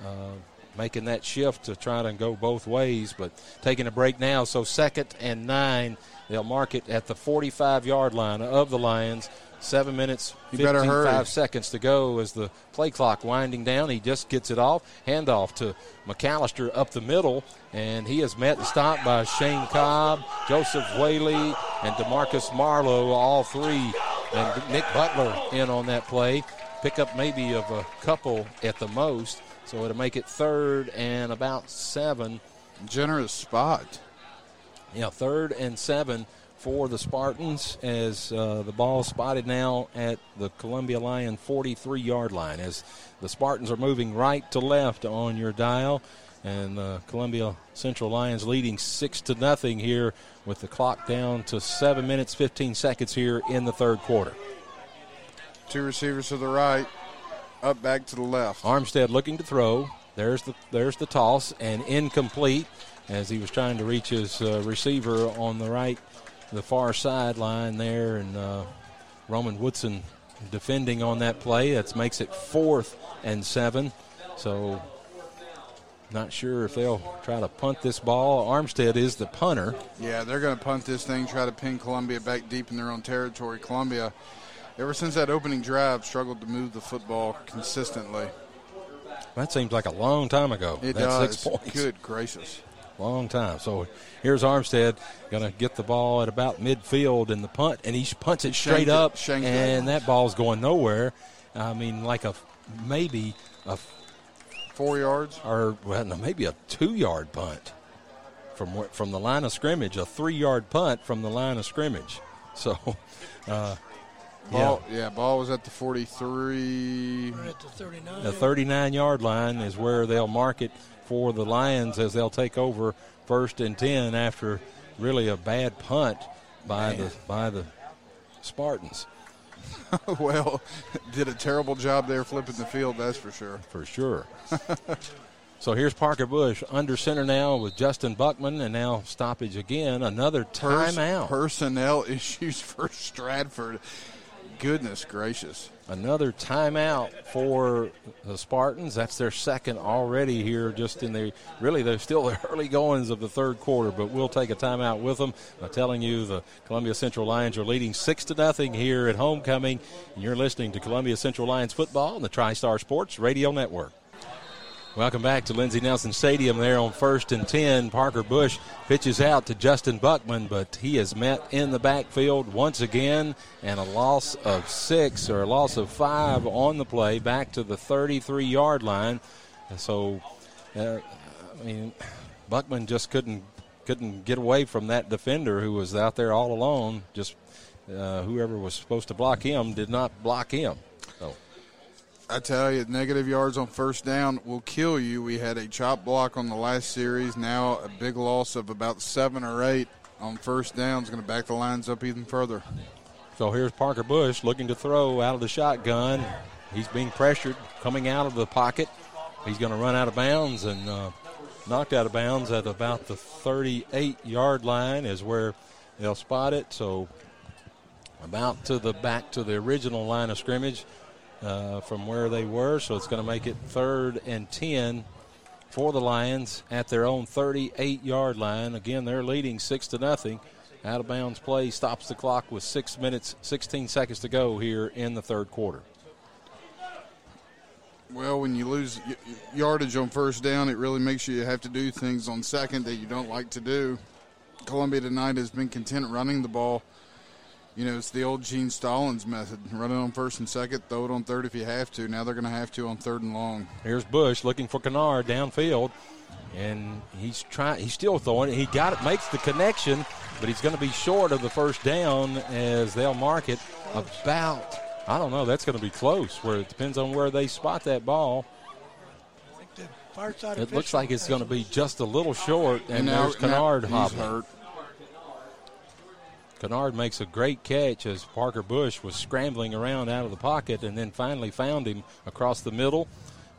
[SPEAKER 2] uh, making that shift to try to go both ways. But taking a break now, so second and nine. They'll mark it at the 45 yard line of the Lions. Seven minutes, 55 seconds to go as the play clock winding down. He just gets it off. Handoff to McAllister up the middle, and he is met and stopped by Shane Cobb, Joseph Whaley, and Demarcus Marlowe, all three. And Nick Butler in on that play. Pick up maybe of a couple at the most. So it'll make it third and about seven.
[SPEAKER 3] Generous spot.
[SPEAKER 2] Yeah, third and seven for the Spartans as uh, the ball spotted now at the Columbia Lion 43 yard line as the Spartans are moving right to left on your dial and the Columbia Central Lions leading 6 to nothing here with the clock down to 7 minutes 15 seconds here in the third quarter.
[SPEAKER 3] Two receivers to the right, up back to the left.
[SPEAKER 2] Armstead looking to throw. There's the there's the toss and incomplete as he was trying to reach his uh, receiver on the right the far sideline there, and uh, Roman Woodson defending on that play. That makes it fourth and seven. So, not sure if they'll try to punt this ball. Armstead is the punter.
[SPEAKER 3] Yeah, they're going to punt this thing, try to pin Columbia back deep in their own territory. Columbia, ever since that opening drive, struggled to move the football consistently.
[SPEAKER 2] That seems like a long time ago.
[SPEAKER 3] It
[SPEAKER 2] That's
[SPEAKER 3] does.
[SPEAKER 2] Six points.
[SPEAKER 3] Good gracious.
[SPEAKER 2] Long time. So here's Armstead going to get the ball at about midfield in the punt, and he punts it straight up, and that ball's going nowhere. I mean, like a maybe a
[SPEAKER 3] four yards,
[SPEAKER 2] or well, no, maybe a two-yard punt from from the line of scrimmage, a three-yard punt from the line of scrimmage. So, uh,
[SPEAKER 3] Ball, yeah. yeah, ball was at the 43.
[SPEAKER 7] Right at the 39.
[SPEAKER 2] The 39 yard line is where they'll mark it for the Lions as they'll take over first and 10 after really a bad punt by Man. the by the Spartans.
[SPEAKER 3] well, did a terrible job there flipping the field, that's for sure.
[SPEAKER 2] For sure. so here's Parker Bush under center now with Justin Buckman, and now stoppage again. Another timeout.
[SPEAKER 3] personnel issues for Stratford. Goodness gracious.
[SPEAKER 2] Another timeout for the Spartans. That's their second already here, just in the really, they're still the early goings of the third quarter, but we'll take a timeout with them. I'm telling you, the Columbia Central Lions are leading 6 to nothing here at homecoming. And you're listening to Columbia Central Lions football on the TriStar Sports Radio Network. Welcome back to Lindsey Nelson Stadium there on first and 10. Parker Bush pitches out to Justin Buckman, but he is met in the backfield once again and a loss of six or a loss of five on the play back to the 33 yard line. So, uh, I mean, Buckman just couldn't couldn't get away from that defender who was out there all alone. Just uh, whoever was supposed to block him did not block him. So.
[SPEAKER 3] I tell you, negative yards on first down will kill you. We had a chop block on the last series. Now a big loss of about seven or eight on first down is going to back the lines up even further.
[SPEAKER 2] So here's Parker Bush looking to throw out of the shotgun. He's being pressured coming out of the pocket. He's going to run out of bounds and uh, knocked out of bounds at about the 38 yard line is where they'll spot it. So about to the back to the original line of scrimmage uh, from where they were. So it's going to make it third and 10 for the Lions at their own 38 yard line. Again, they're leading 6 to nothing. Out of bounds play stops the clock with 6 minutes, 16 seconds to go here in the third quarter.
[SPEAKER 3] Well, when you lose yardage on first down, it really makes you have to do things on second that you don't like to do. Columbia tonight has been content running the ball you know, it's the old Gene Stallings method. Run it on first and second, throw it on third if you have to. Now they're going to have to on third and long.
[SPEAKER 2] Here's Bush looking for Kennard downfield. and he's trying. He's still throwing it. He got it, makes the connection, but he's going to be short of the first down as they'll mark it about. I don't know. That's going to be close. Where it depends on where they spot that ball. It looks like it's going to be just a little short, and, and now, there's Kennard hobbling. Hurt. Kennard makes a great catch as Parker Bush was scrambling around out of the pocket and then finally found him across the middle,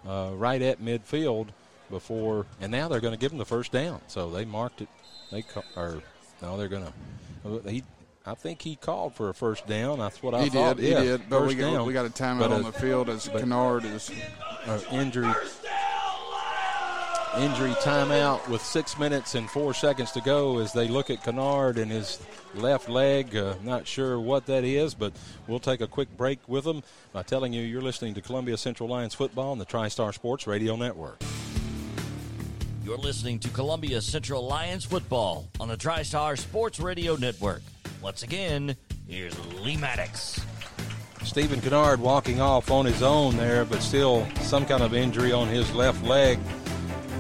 [SPEAKER 2] uh, right at midfield before, and now they're going to give him the first down. So they marked it. They are no, they're going to. He, I think he called for a first down. That's what I thought.
[SPEAKER 3] he
[SPEAKER 2] thought.
[SPEAKER 3] Did, he did. But we got, we got a timeout on the field as Kennard is
[SPEAKER 2] uh, injury injury timeout with six minutes and four seconds to go as they look at Kennard and his left leg. Uh, not sure what that is, but we'll take a quick break with them by telling you you're listening to Columbia Central Lions football on the TriStar Sports Radio Network.
[SPEAKER 1] You're listening to Columbia Central Lions football on the TriStar Sports Radio Network. Once again, here's Lee Maddox.
[SPEAKER 2] Stephen Kennard walking off on his own there, but still some kind of injury on his left leg.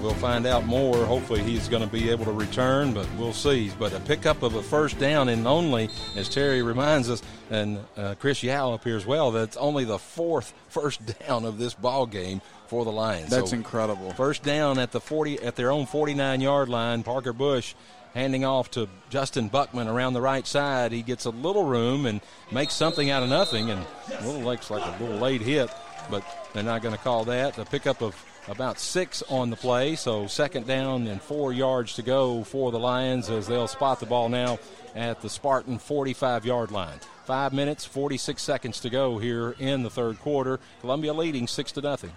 [SPEAKER 2] We'll find out more. Hopefully, he's going to be able to return, but we'll see. But a pickup of a first down and only, as Terry reminds us, and uh, Chris Yao up here as well, that's only the fourth first down of this ball game for the Lions.
[SPEAKER 3] That's so incredible.
[SPEAKER 2] First down at the 40 at their own 49 yard line. Parker Bush handing off to Justin Buckman around the right side. He gets a little room and makes something out of nothing, and little looks like a little late hit, but they're not going to call that. A pickup of about six on the play, so second down and four yards to go for the Lions as they'll spot the ball now at the Spartan 45 yard line. Five minutes, 46 seconds to go here in the third quarter. Columbia leading six to nothing.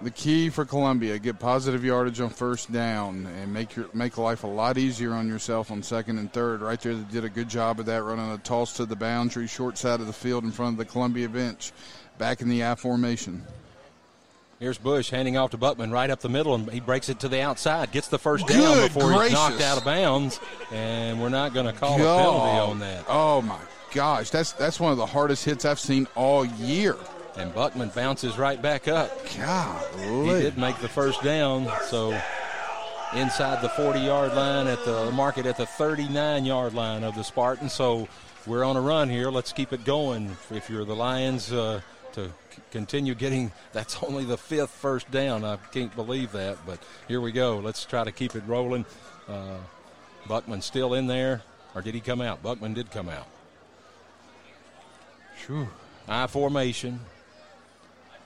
[SPEAKER 3] The key for Columbia: get positive yardage on first down and make your make life a lot easier on yourself on second and third. Right there, they did a good job of that, running a toss to the boundary, short side of the field in front of the Columbia bench, back in the I formation.
[SPEAKER 2] Here's Bush handing off to Buckman right up the middle, and he breaks it to the outside. Gets the first down Good before gracious. he's knocked out of bounds, and we're not going to call God. a penalty on that.
[SPEAKER 3] Oh my gosh, that's that's one of the hardest hits I've seen all year.
[SPEAKER 2] And Buckman bounces right back up.
[SPEAKER 3] God,
[SPEAKER 2] he did make the first down, so inside the 40-yard line at the market at the 39-yard line of the Spartans. So we're on a run here. Let's keep it going. If you're the Lions. Uh, to continue getting. That's only the fifth first down. I can't believe that, but here we go. Let's try to keep it rolling. Uh, Buckman still in there, or did he come out? Buckman did come out. Sure. I formation.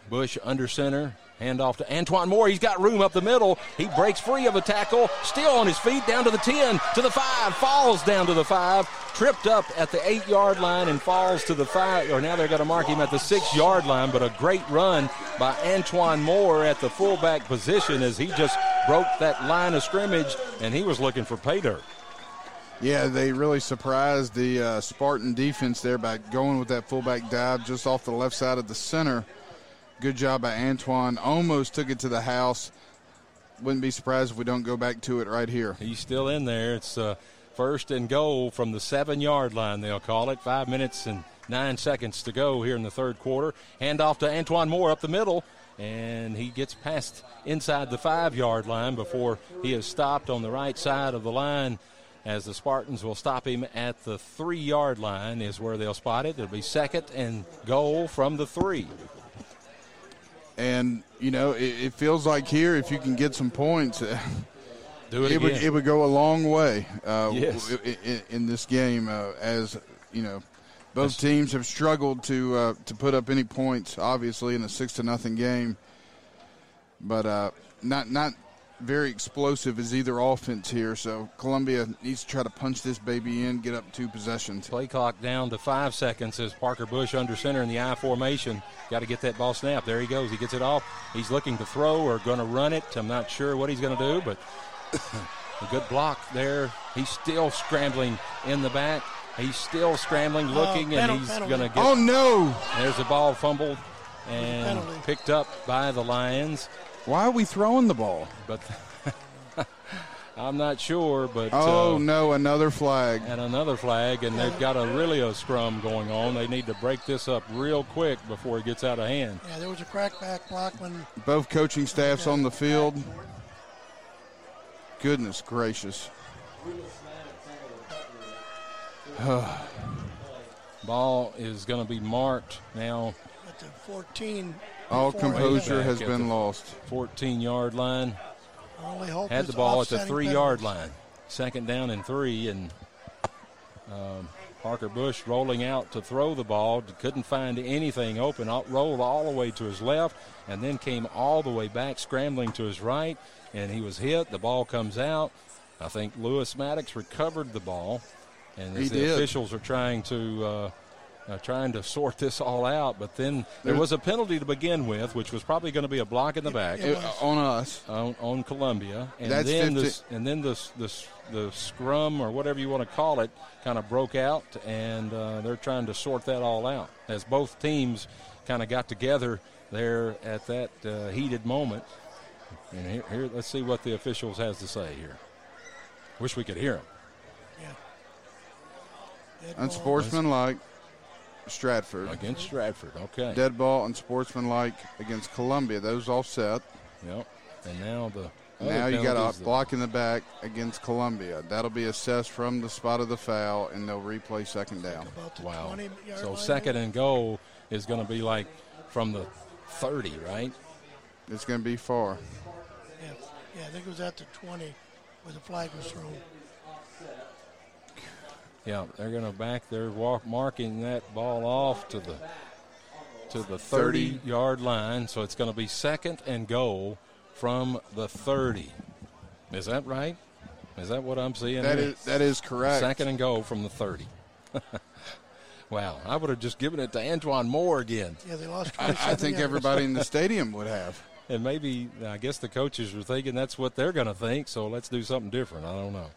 [SPEAKER 2] Bush under center. Hand off to Antoine Moore. He's got room up the middle. He breaks free of a tackle. Still on his feet. Down to the 10, to the 5. Falls down to the 5. Tripped up at the 8 yard line and falls to the 5. Or now they're going to mark him at the 6 yard line. But a great run by Antoine Moore at the fullback position as he just broke that line of scrimmage and he was looking for dirt.
[SPEAKER 3] Yeah, they really surprised the uh, Spartan defense there by going with that fullback dive just off the left side of the center. Good job by Antoine. Almost took it to the house. Wouldn't be surprised if we don't go back to it right here.
[SPEAKER 2] He's still in there. It's uh, first and goal from the seven yard line, they'll call it. Five minutes and nine seconds to go here in the third quarter. Hand off to Antoine Moore up the middle, and he gets past inside the five yard line before he is stopped on the right side of the line as the Spartans will stop him at the three yard line, is where they'll spot it. It'll be second and goal from the three.
[SPEAKER 3] And you know, it, it feels like here, if you can get some points,
[SPEAKER 2] Do it,
[SPEAKER 3] it would it would go a long way uh,
[SPEAKER 2] yes.
[SPEAKER 3] in, in, this game. Uh, as you know, both teams have struggled to uh, to put up any points. Obviously, in a six to nothing game, but uh, not not very explosive as either offense here. So Columbia needs to try to punch this baby in, get up two possessions.
[SPEAKER 2] Play clock down to five seconds as Parker Bush under center in the I formation. Got to get that ball snapped. There he goes. He gets it off. He's looking to throw or going to run it. I'm not sure what he's going to do, but a good block there. He's still scrambling in the back. He's still scrambling, looking, uh, and he's going to get.
[SPEAKER 3] Oh no!
[SPEAKER 2] There's a ball fumbled and penalty. picked up by the Lions.
[SPEAKER 3] Why are we throwing the ball?
[SPEAKER 2] But I'm not sure. But
[SPEAKER 3] oh uh, no, another flag
[SPEAKER 2] and another flag, and they've got a really a scrum going on. They need to break this up real quick before it gets out of hand.
[SPEAKER 7] Yeah, there was a crackback block when
[SPEAKER 3] both coaching staffs on the field. Goodness gracious.
[SPEAKER 2] Ball is going to be marked now.
[SPEAKER 7] At the 14.
[SPEAKER 3] All composure has been lost.
[SPEAKER 2] 14 yard line.
[SPEAKER 7] Our only hope
[SPEAKER 2] Had the ball at the three yard line. Second down and three, and um, Parker Bush rolling out to throw the ball. Couldn't find anything open. Rolled all the way to his left, and then came all the way back, scrambling to his right, and he was hit. The ball comes out. I think Lewis Maddox recovered the ball, and
[SPEAKER 3] He
[SPEAKER 2] the
[SPEAKER 3] did.
[SPEAKER 2] officials are trying to. Uh, uh, trying to sort this all out, but then there was a penalty to begin with, which was probably going to be a block in the back
[SPEAKER 3] It- on us.
[SPEAKER 2] on, on Columbia, and
[SPEAKER 3] That's
[SPEAKER 2] then
[SPEAKER 3] 50
[SPEAKER 2] this, and then the the the scrum or whatever you want to call it kind of broke out, and uh, they're trying to sort that all out as both teams kind of got together there at that uh, heated moment. And here, here, let's see what the officials has to say here. Wish we could hear them.
[SPEAKER 7] Ball.
[SPEAKER 3] Unsportsmanlike, Stratford.
[SPEAKER 2] against Stratford. Okay.
[SPEAKER 3] Dead ball, unsportsmanlike against Columbia. Those all set.
[SPEAKER 2] Yep. And now the
[SPEAKER 3] Now you got a block in the back against Columbia. That'll be assessed from the spot of the foul, and they'll replay second down.
[SPEAKER 2] Wow. So second and goal is going to be like from the 30, right?
[SPEAKER 3] It's going to be far.
[SPEAKER 7] Yeah, yeah, I think it was at the 20 where the flag was thrown.
[SPEAKER 2] Yeah, they're going to back their walk, marking that ball off to the to the 30 yard line. So it's going to be second and goal from the 30. Is that right? Is that what I'm seeing?
[SPEAKER 3] That
[SPEAKER 2] here?
[SPEAKER 3] is that is correct.
[SPEAKER 2] second and goal from the 30. wow, I would have just given it to Antoine Moore again.
[SPEAKER 7] Yeah, they lost
[SPEAKER 3] I, I think everybody in the stadium would have.
[SPEAKER 2] And maybe, I guess the coaches were thinking that's what they're going to think, so let's do something different. I don't know.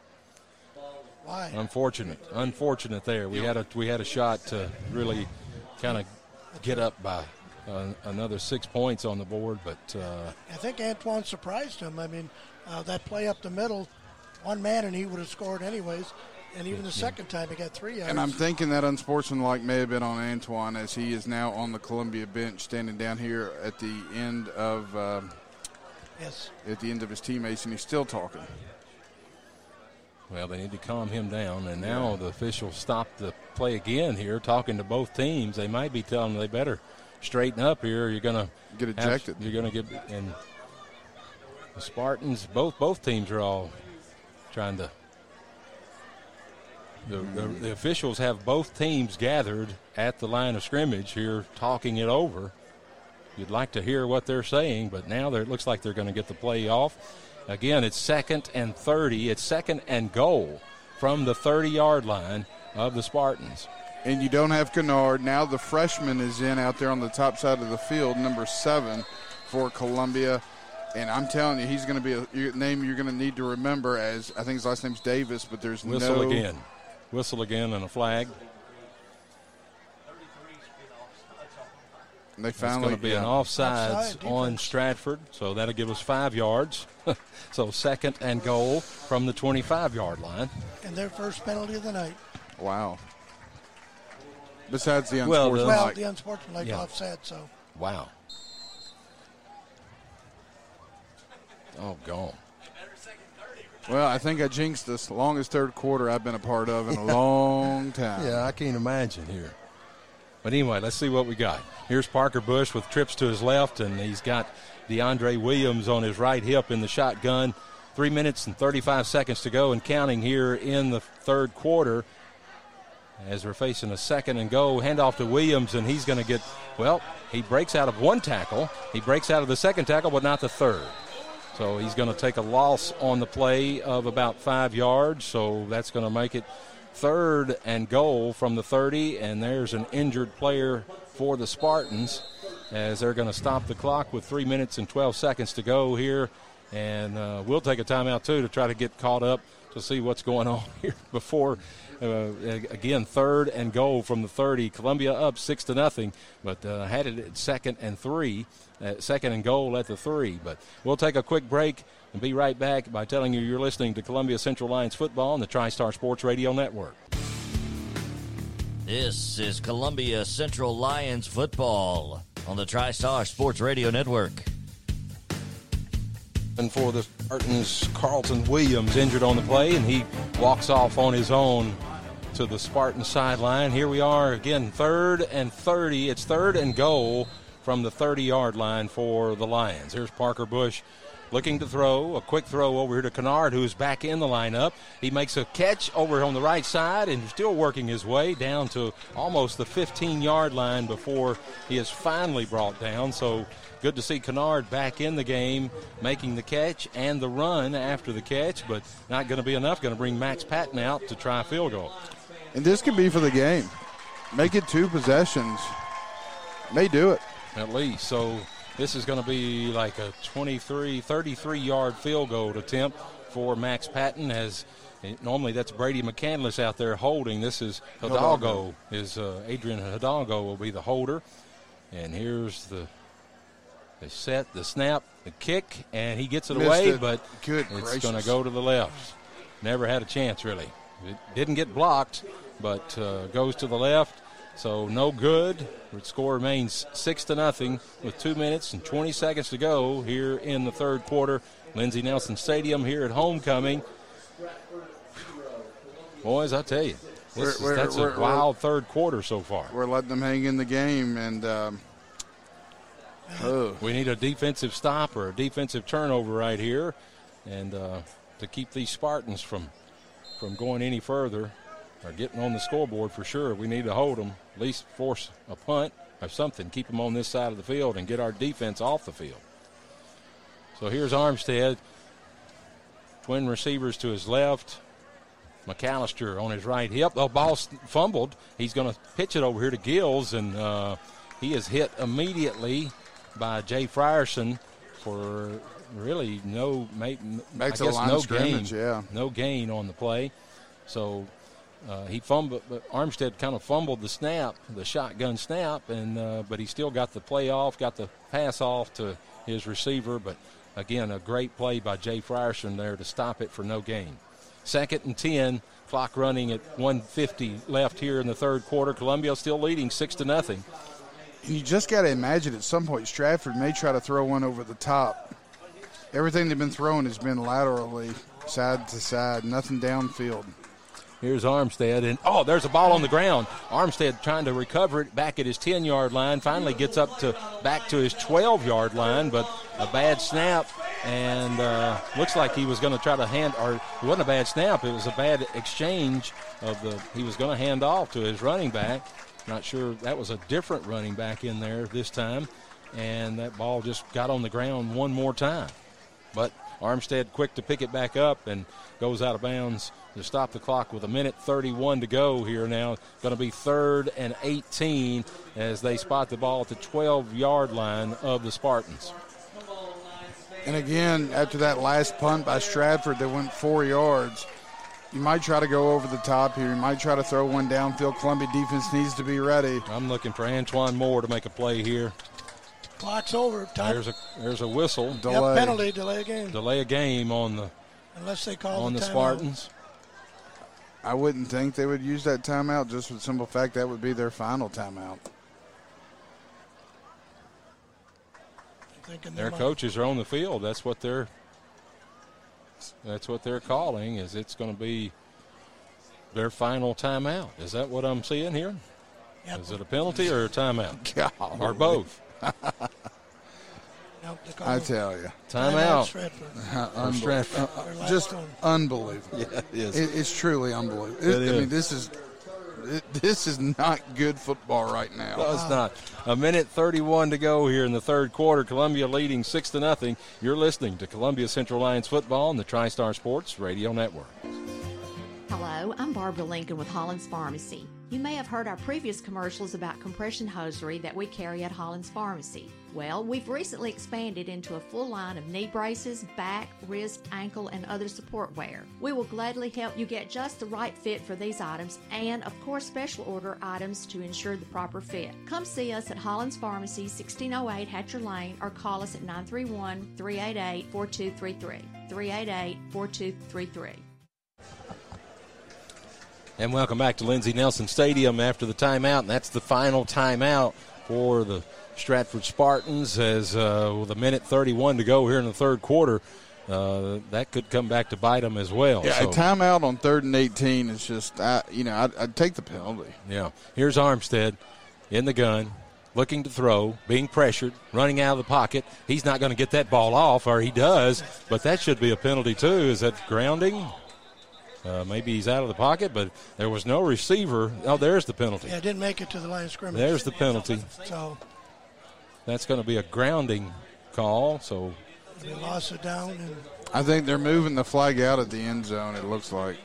[SPEAKER 7] Why?
[SPEAKER 2] Unfortunate, unfortunate there. We had a we had a shot to really kind of get up by uh, another six points on the board, but uh,
[SPEAKER 7] I think Antoine surprised him. I mean, uh, that play up the middle, one man and he would have scored anyways. And even the second time, he got three yards.
[SPEAKER 3] And I'm thinking that unsportsmanlike may have been on Antoine as he is now on the Columbia bench, standing down here at the end of um,
[SPEAKER 7] yes,
[SPEAKER 3] at the end of his teammates, and he's still talking.
[SPEAKER 2] Well, they need to calm him down. And now the officials stopped the play again here, talking to both teams. They might be telling them they better straighten up here. or You're going to
[SPEAKER 3] Get ejected.
[SPEAKER 2] You're going to get and the Spartans. Both both teams are all trying to. The, the, the officials have both teams gathered at the line of scrimmage here, talking it over. You'd like to hear what they're saying, but now it looks like they're going to get the play off. Again, it's second and 30. It's second and goal from the 30 yard line of the Spartans.
[SPEAKER 3] And you don't have Kennard. Now the freshman is in out there on the top side of the field, number seven for Columbia. And I'm telling you, he's going to be a name you're going to need to remember as I think his last name's Davis, but there's
[SPEAKER 2] Whistle
[SPEAKER 3] no Whistle
[SPEAKER 2] again. Whistle again and a flag.
[SPEAKER 3] They
[SPEAKER 2] It's going to be an offsides
[SPEAKER 7] Offside
[SPEAKER 2] on. Stratford, so that'll give us five yards. so second and goal from the 25 yard line.
[SPEAKER 7] and their first penalty of the night.
[SPEAKER 3] Wow. Besides the
[SPEAKER 2] Well, the-
[SPEAKER 7] Well,
[SPEAKER 3] unsportsmanlike,
[SPEAKER 7] the unsportsmanlike
[SPEAKER 2] Yeah.
[SPEAKER 7] offset. So
[SPEAKER 2] Wow. Oh, gone.
[SPEAKER 3] well, I think I jinxed this longest third quarter I've been a part of in a long time.
[SPEAKER 2] Yeah, I can't imagine here. But anyway, let's see what we got. Here's Parker Bush with trips to his left, and he's got DeAndre Williams on his right hip in the shotgun. Three minutes and 35 seconds to go and counting here in the third quarter as we're facing a second and go. Handoff to Williams, and he's going to get, well, he breaks out of one tackle. He breaks out of the second tackle, but not the third. So he's going to take a loss on the play of about five yards. So that's going to make it third and goal from the 30. And there's an injured player for the Spartans as they're going to stop the clock with three minutes and 12 seconds to go here. And uh, we'll take a timeout too to try to get caught up to see what's going on here before. Uh, again, third and goal from the 30. Columbia up six to nothing, but uh, had it at second and three, second and goal at the three. But we'll take a quick break and be right back by telling you you're listening to Columbia Central Lions football on the TriStar Sports Radio Network.
[SPEAKER 1] This is Columbia Central Lions football on the TriStar Sports Radio Network.
[SPEAKER 2] And for the Spartans Carlton Williams injured on the play, and he walks off on his own to the Spartan sideline. Here we are again, third and 30. It's third and goal from the 30 yard line for the Lions. Here's Parker Bush looking to throw. A quick throw over here to Kennard, who's back in the lineup. He makes a catch over on the right side and still working his way down to almost the 15 yard line before he is finally brought down. So good to see Kennard back in the game, making the catch and the run after the catch, but not going to be enough. Going to bring Max Patton out to try a field goal.
[SPEAKER 3] And this could be for the game. Make it two possessions. May do it.
[SPEAKER 2] At least. So this is going to be like a 23, 33 yard field goal attempt for Max Patton as normally that's Brady McCandless out there holding. This is Hidalgo. Is uh, Adrian Hidalgo will be the holder. And here's the the set, the snap, the kick, and he gets it
[SPEAKER 3] Missed
[SPEAKER 2] away,
[SPEAKER 3] it.
[SPEAKER 2] but
[SPEAKER 3] Good
[SPEAKER 2] it's going to go to the left. Never had a chance, really. It didn't get blocked, but uh, goes to the left. So no good. The score remains six to nothing with two minutes and 20 seconds to go here in the third quarter. Lindsey Nelson Stadium here at homecoming. Boys, I tell you, this
[SPEAKER 3] We're-
[SPEAKER 2] is,
[SPEAKER 3] we're-
[SPEAKER 2] that's
[SPEAKER 3] we're-
[SPEAKER 2] a wild third quarter so far.
[SPEAKER 3] We're letting them hang in the game, and um, oh,
[SPEAKER 2] We need a defensive stop or a defensive turnover right here, and uh, to keep these Spartans from from going any further or getting on the scoreboard for sure. We need to hold them, at least force a punt or something, keep them on this side of the field, and get our defense off the field. So here's Armstead, twin receivers to his left. McAllister on his right hip. The ball fumbled. He's going to pitch it over here to Gills, and uh, he is hit immediately by Jay Frierson for really no ma-
[SPEAKER 3] Back
[SPEAKER 2] I guess no
[SPEAKER 3] of scrimmage,
[SPEAKER 2] gain,
[SPEAKER 3] yeah.
[SPEAKER 2] no gain on the play. So uh, he fumbled, but Armstead kind of fumbled the snap, the shotgun snap, and uh, but he still got the play off, got the pass off to his receiver. But again, a great play by Jay Frierson there to stop it for no gain. Second and ten, clock running at 150 left here in the third quarter. Columbia still leading six to nothing.
[SPEAKER 3] You just got to imagine at some point Stratford may try to throw one over the top. Everything they've been throwing has been laterally, side to side, nothing downfield.
[SPEAKER 2] Here's Armstead, and oh, there's a ball on the ground. Armstead trying to recover it back at his 10 yard line. Finally gets up to back to his 12 yard line, but a bad snap, and uh, looks like he was going to try to hand, or it wasn't a bad snap. It was a bad exchange of the. He was going to hand off to his running back. Not sure that was a different running back in there this time, and that ball just got on the ground one more time. But Armstead quick to pick it back up and goes out of bounds to stop the clock with a minute 31 to go here now. Going to be third and 18 as they spot the ball at the 12 yard line of the Spartans.
[SPEAKER 3] And again, after that last punt by Stratford that went four yards, you might try to go over the top here. You might try to throw one downfield. Columbia defense needs to be ready.
[SPEAKER 2] I'm looking for Antoine Moore to make a play here.
[SPEAKER 7] Clock's over. Time.
[SPEAKER 2] There's a there's a whistle.
[SPEAKER 7] Yep,
[SPEAKER 3] delay.
[SPEAKER 7] penalty, delay a game.
[SPEAKER 2] Delay a game on the
[SPEAKER 7] Unless they call
[SPEAKER 2] on the
[SPEAKER 7] the timeout.
[SPEAKER 2] Spartans.
[SPEAKER 3] I wouldn't think they would use that timeout just for the simple fact that would be their final timeout.
[SPEAKER 7] Thinking
[SPEAKER 2] Their coaches are on the field. That's what they're that's what they're calling. Is it's going to be their final timeout? Is that what I'm seeing here?
[SPEAKER 7] Yep.
[SPEAKER 2] Is it a penalty or a timeout
[SPEAKER 3] God,
[SPEAKER 2] or both?
[SPEAKER 7] Nope,
[SPEAKER 3] I tell you,
[SPEAKER 2] Timeout.
[SPEAKER 7] Stratford.
[SPEAKER 2] Or Stratford.
[SPEAKER 7] Their last
[SPEAKER 3] just
[SPEAKER 7] one.
[SPEAKER 3] unbelievable.
[SPEAKER 2] Yeah, it is.
[SPEAKER 3] It, it's truly unbelievable. It-
[SPEAKER 2] It
[SPEAKER 3] I mean, this is it, this is not good football right now.
[SPEAKER 2] No, it's not. A minute 31 to go here in the third quarter. Columbia leading six to nothing. You're listening to Columbia Central Lions football on the TriStar Sports Radio Network.
[SPEAKER 8] Hello, I'm Barbara Lincoln with Hollins Pharmacy. You may have heard our previous commercials about compression hosiery that we carry at Hollins Pharmacy. Well, we've recently expanded into a full line of knee braces, back, wrist, ankle, and other support wear. We will gladly help you get just the right fit for these items and, of course, special order items to ensure the proper fit. Come see us at Hollins Pharmacy, 1608 Hatcher Lane, or call us at 931 388 4233. 388 4233.
[SPEAKER 2] And welcome back to Lindsey Nelson Stadium after the timeout. And that's the final timeout for the Stratford Spartans as uh, with a minute 31 to go here in the third quarter. uh, that could come back to bite them as well.
[SPEAKER 3] Yeah,
[SPEAKER 2] so,
[SPEAKER 3] a timeout on third and 18 is just, I, you know, I'd, I'd take the penalty.
[SPEAKER 2] Yeah. Here's Armstead in the gun, looking to throw, being pressured, running out of the pocket. He's not going to get that ball off, or he does, but that should be a penalty too. Is that grounding? Uh, maybe he's out of the pocket, but there was no receiver. Oh, there's the penalty.
[SPEAKER 7] Yeah, didn't make it to the line of scrimmage.
[SPEAKER 2] There's the penalty.
[SPEAKER 7] So
[SPEAKER 2] That's going to be a grounding call. So
[SPEAKER 7] they lost it down, and
[SPEAKER 3] I think they're moving the flag out at the end zone, it looks like.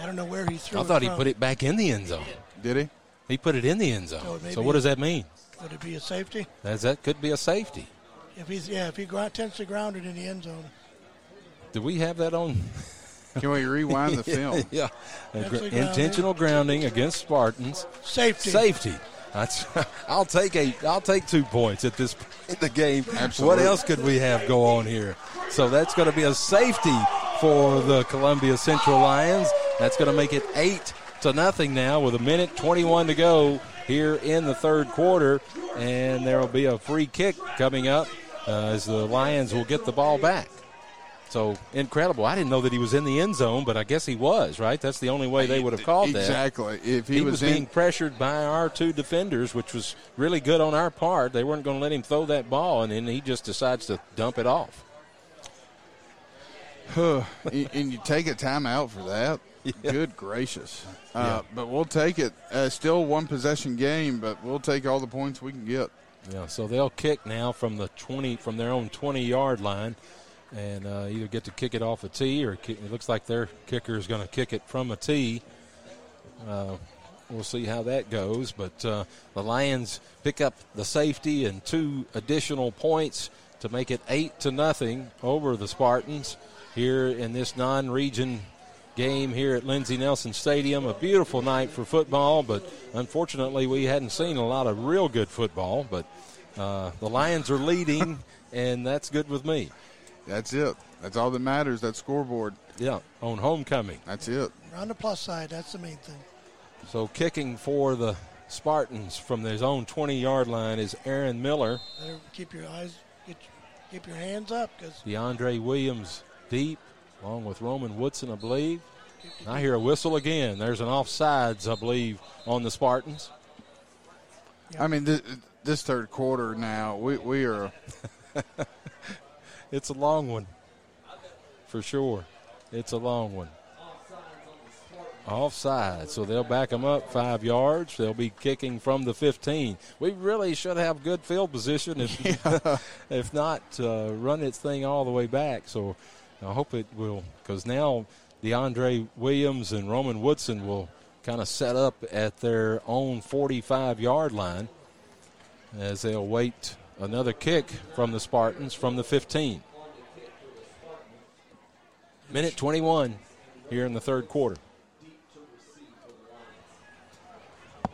[SPEAKER 7] I don't know where he threw
[SPEAKER 2] I
[SPEAKER 7] it
[SPEAKER 2] thought he
[SPEAKER 7] from.
[SPEAKER 2] put it back in the end zone.
[SPEAKER 3] Did he?
[SPEAKER 2] He put it in the end zone.
[SPEAKER 7] So
[SPEAKER 2] So, what does that mean?
[SPEAKER 7] Would it be a safety?
[SPEAKER 2] That's, that could be a safety.
[SPEAKER 7] If he's yeah, if he gro- intensely grounded in the end zone,
[SPEAKER 2] Do we have that on?
[SPEAKER 3] Can we rewind the film?
[SPEAKER 2] yeah. A gr-
[SPEAKER 7] grounding.
[SPEAKER 2] intentional grounding against Spartans.
[SPEAKER 7] safety.
[SPEAKER 2] Safety. That's, I'll take a. I'll take two points at this in the game.
[SPEAKER 3] Absolutely.
[SPEAKER 2] What else could we have go on here? So that's going to be a safety for the Columbia Central Lions. That's going to make it eight to nothing now with a minute 21 to go here in the third quarter, and there will be a free kick coming up uh, as the Lions will get the ball back. So incredible! I didn't know that he was in the end zone, but I guess he was. Right? That's the only way they would have called that.
[SPEAKER 3] Exactly. If he,
[SPEAKER 2] He,
[SPEAKER 3] was,
[SPEAKER 2] was,
[SPEAKER 3] in,
[SPEAKER 2] being pressured by our two defenders, which was really good on our part. They weren't going to let him throw that ball, and then he just decides to dump it off.
[SPEAKER 3] and and you take a timeout for that. Good gracious. Uh, But we'll take it. Uh, still one possession game, but we'll take all the points we can get.
[SPEAKER 2] Yeah, so they'll kick now from the 20 from their own 20 yard line, and uh, either get to kick it off a tee or kick, it looks like their kicker is going to kick it from a tee. Uh, we'll see how that goes, but uh, the Lions pick up the safety and two additional points to make it eight to nothing over the Spartans here in this non-region game here at Lindsey Nelson Stadium. A beautiful night for football, but unfortunately we hadn't seen a lot of real good football. But uh, the Lions are leading, and that's good with me.
[SPEAKER 3] That's it. That's all that matters. That scoreboard.
[SPEAKER 2] Yeah, on homecoming.
[SPEAKER 3] That's it.
[SPEAKER 7] We're on the plus side. That's the main thing.
[SPEAKER 2] So kicking for the Spartans from their own 20-yard line is Aaron Miller.
[SPEAKER 7] Better keep your eyes, get, keep your hands up because
[SPEAKER 2] DeAndre Williams deep, along with Roman Woodson, I believe. I hear a whistle again. There's an offsides, I believe, on the Spartans.
[SPEAKER 3] I mean, this, this third quarter now, we, we are.
[SPEAKER 2] It's a long one, for sure. It's a long one. Offside, so they'll back them up five yards. They'll be kicking from the 15. We really should have good field position, if if not, uh, run its thing all the way back. So I hope it will, because now DeAndre Williams and Roman Woodson will kind of set up at their own 45 yard line as they'll wait another kick from the Spartans from the 15. Minute 21 here in the third quarter.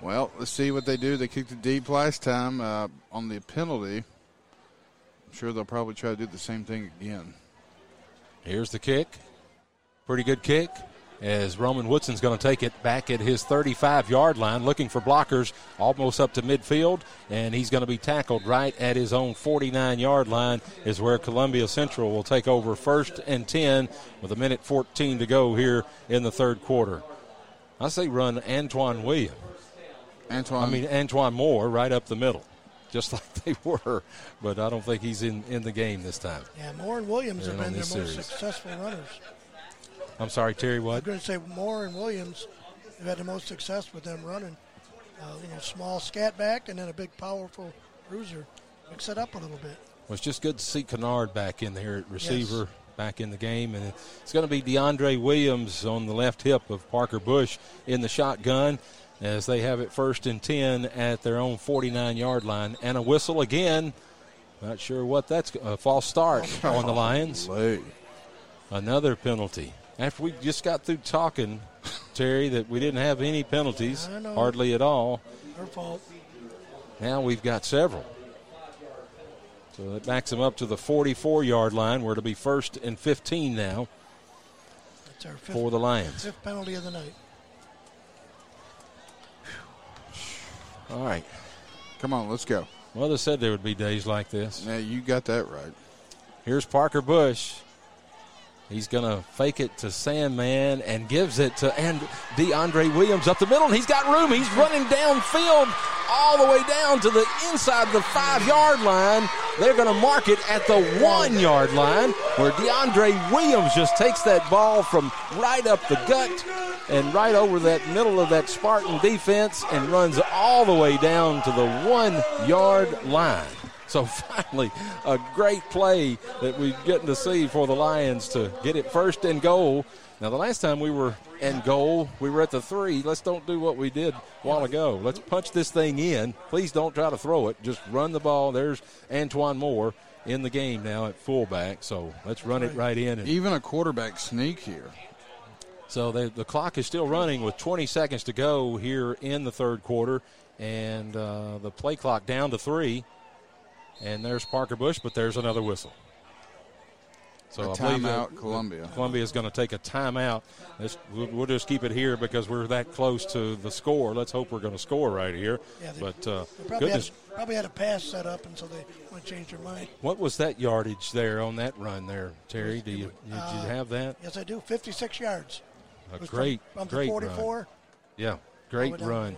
[SPEAKER 3] Well, let's see what they do. They kicked it deep last time uh, on the penalty. I'm sure they'll probably try to do the same thing again.
[SPEAKER 2] Here's the kick. Pretty good kick as Roman Woodson's going to take it back at his 35 yard line, looking for blockers almost up to midfield, and he's going to be tackled right at his own 49 yard line, is where Columbia Central will take over first and 10 with a minute 14 to go here in the third quarter. I say run Antoine Williams.
[SPEAKER 3] Antoine,
[SPEAKER 2] I mean, Antoine Moore right up the middle, just like they were, but I don't think he's in, in the game this time.
[SPEAKER 7] yeah, Moore and Williams have
[SPEAKER 2] Yeah, on
[SPEAKER 7] been their
[SPEAKER 2] this
[SPEAKER 7] most
[SPEAKER 2] series.
[SPEAKER 7] successful runners.
[SPEAKER 2] I'm sorry, Terry, What?
[SPEAKER 7] I'm going to say Moore and Williams have had the most success with them running. Uh, you know, small scat back and then a big, powerful bruiser. Mix it up a little bit.
[SPEAKER 2] Well, it's just good to see Kennard back in there at receiver, back in the game. And it's going to be DeAndre Williams on the left hip of Parker Bush in the shotgun as they have it first and 10 at their own 49 yard line. And a whistle again. Not sure what that's a false start on the Lions. Another penalty. After we just got through talking, Terry, that we didn't have any penalties,
[SPEAKER 7] I
[SPEAKER 2] hardly at all.
[SPEAKER 7] Her fault.
[SPEAKER 2] Now we've got several. So that backs them up to the 44 yard line where it'll be first and 15 now
[SPEAKER 7] That's our fifth,
[SPEAKER 2] for the Lions.
[SPEAKER 7] fifth penalty of the night.
[SPEAKER 2] All right.
[SPEAKER 3] Come on, let's go.
[SPEAKER 2] Mother said there would be days like this.
[SPEAKER 3] Yeah, you got that right.
[SPEAKER 2] Here's Parker Bush. He's going to fake it to Sandman and gives it to and DeAndre Williams up the middle, and he's got room. He's running downfield all the way down to the inside of the five yard line. They're going to mark it at the one yard line where DeAndre Williams just takes that ball from right up the gut and right over that middle of that Spartan defense and runs all the way down to the one yard line. So finally, a great play that we're getting to see for the Lions to get it first and goal. Now, the last time we were in goal, we were at the three. Let's don't do what we did a while ago. Let's punch this thing in. Please don't try to throw it. Just run the ball. There's Antoine Moore in the game now at fullback. So let's run it right in.
[SPEAKER 3] Even a quarterback sneak here.
[SPEAKER 2] So the, the clock is still running with 20 seconds to go here in the third quarter, and uh, the play clock down to three. And there's Parker Bush, but there's another whistle.
[SPEAKER 3] So a I timeout, Columbia.
[SPEAKER 2] Columbia is going to take a timeout. We'll, we'll, just keep it here because we're that close to the score. Let's hope we're going to score right here.
[SPEAKER 7] Yeah, they,
[SPEAKER 2] but
[SPEAKER 7] uh, probably, goodness. Had, probably had a pass set up, and so they want to change their mind.
[SPEAKER 2] What was that yardage there on that run there, Terry? Do you did uh, you have that?
[SPEAKER 7] Yes, I do. 56 yards.
[SPEAKER 2] A great,
[SPEAKER 7] from,
[SPEAKER 2] from great
[SPEAKER 7] 44.
[SPEAKER 2] Run. Yeah, great run.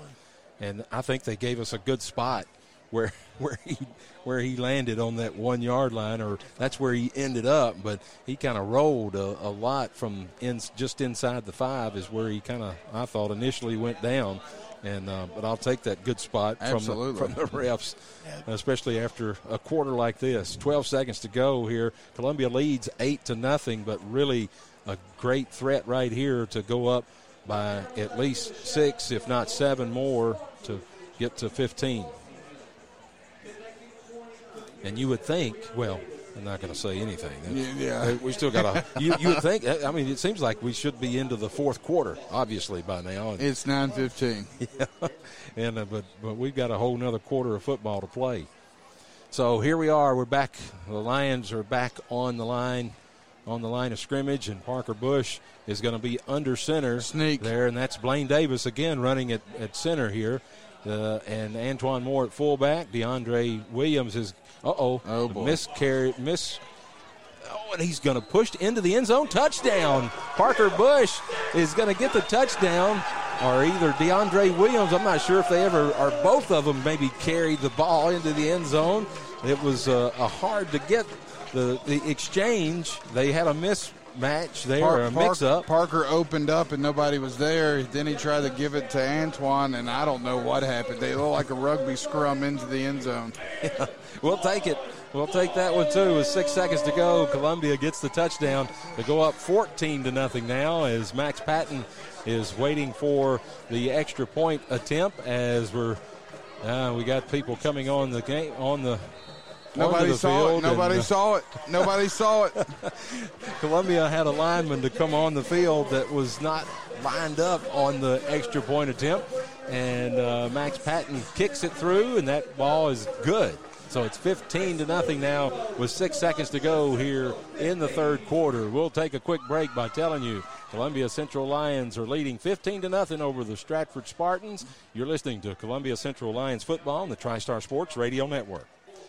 [SPEAKER 2] And I think they gave us a good spot where where he where he landed on that one yard line, or that's where he ended up. But he kind of rolled a, a, lot from in, just inside the five is where he kind of I thought initially went down. And uh, but I'll take that good spot from the, from the refs, especially after a quarter like this. Twelve seconds to go here. Columbia leads eight to nothing, but really a great threat right here to go up by at least six, if not seven more, to get to 15. And you would think, well, I'm not going to say anything.
[SPEAKER 3] Yeah,
[SPEAKER 2] we still got to. you, you would think. I mean, it seems like we should be into the fourth quarter, obviously by now.
[SPEAKER 3] And, it's nine fifteen.
[SPEAKER 2] Yeah, and uh, but but we've got a whole another quarter of football to play. So here we are. We're back. The Lions are back on the line, on the line of scrimmage, and Parker Bush is going to be under center
[SPEAKER 3] Sneak.
[SPEAKER 2] there, and that's Blaine Davis again running at, at center here. Uh, and Antoine Moore at fullback. DeAndre Williams is uh-oh.
[SPEAKER 3] Oh, boy.
[SPEAKER 2] Miss. Oh, and he's going to push into the end zone. Touchdown. Parker Bush is going to get the touchdown. Or either DeAndre Williams, I'm not sure if they ever, or both of them maybe carried the ball into the end zone. It was uh, a hard to get the, the exchange. They had a miss match there, Park, a mix up.
[SPEAKER 3] Parker opened up and nobody was there. Then he tried to give it to Antoine, and I don't know what happened. They look like a rugby scrum into the end zone.
[SPEAKER 2] Yeah, we'll take it. We'll take that one too. With six seconds to go, Columbia gets the touchdown to go up 14 to nothing now as Max Patton is waiting for the extra point attempt. As we're uh, we got people coming on the game on the
[SPEAKER 3] Nobody saw it. Nobody and, uh, saw it. Nobody saw it.
[SPEAKER 2] Columbia had a lineman to come on the field that was not lined up on the extra point attempt, and uh, Max Patton kicks it through, and that ball is good. So it's 15 to nothing now with six seconds to go here in the third quarter. We'll take a quick break by telling you Columbia Central Lions are leading 15 to nothing over the Stratford Spartans. You're listening to Columbia Central Lions football on the TriStar Sports Radio Network.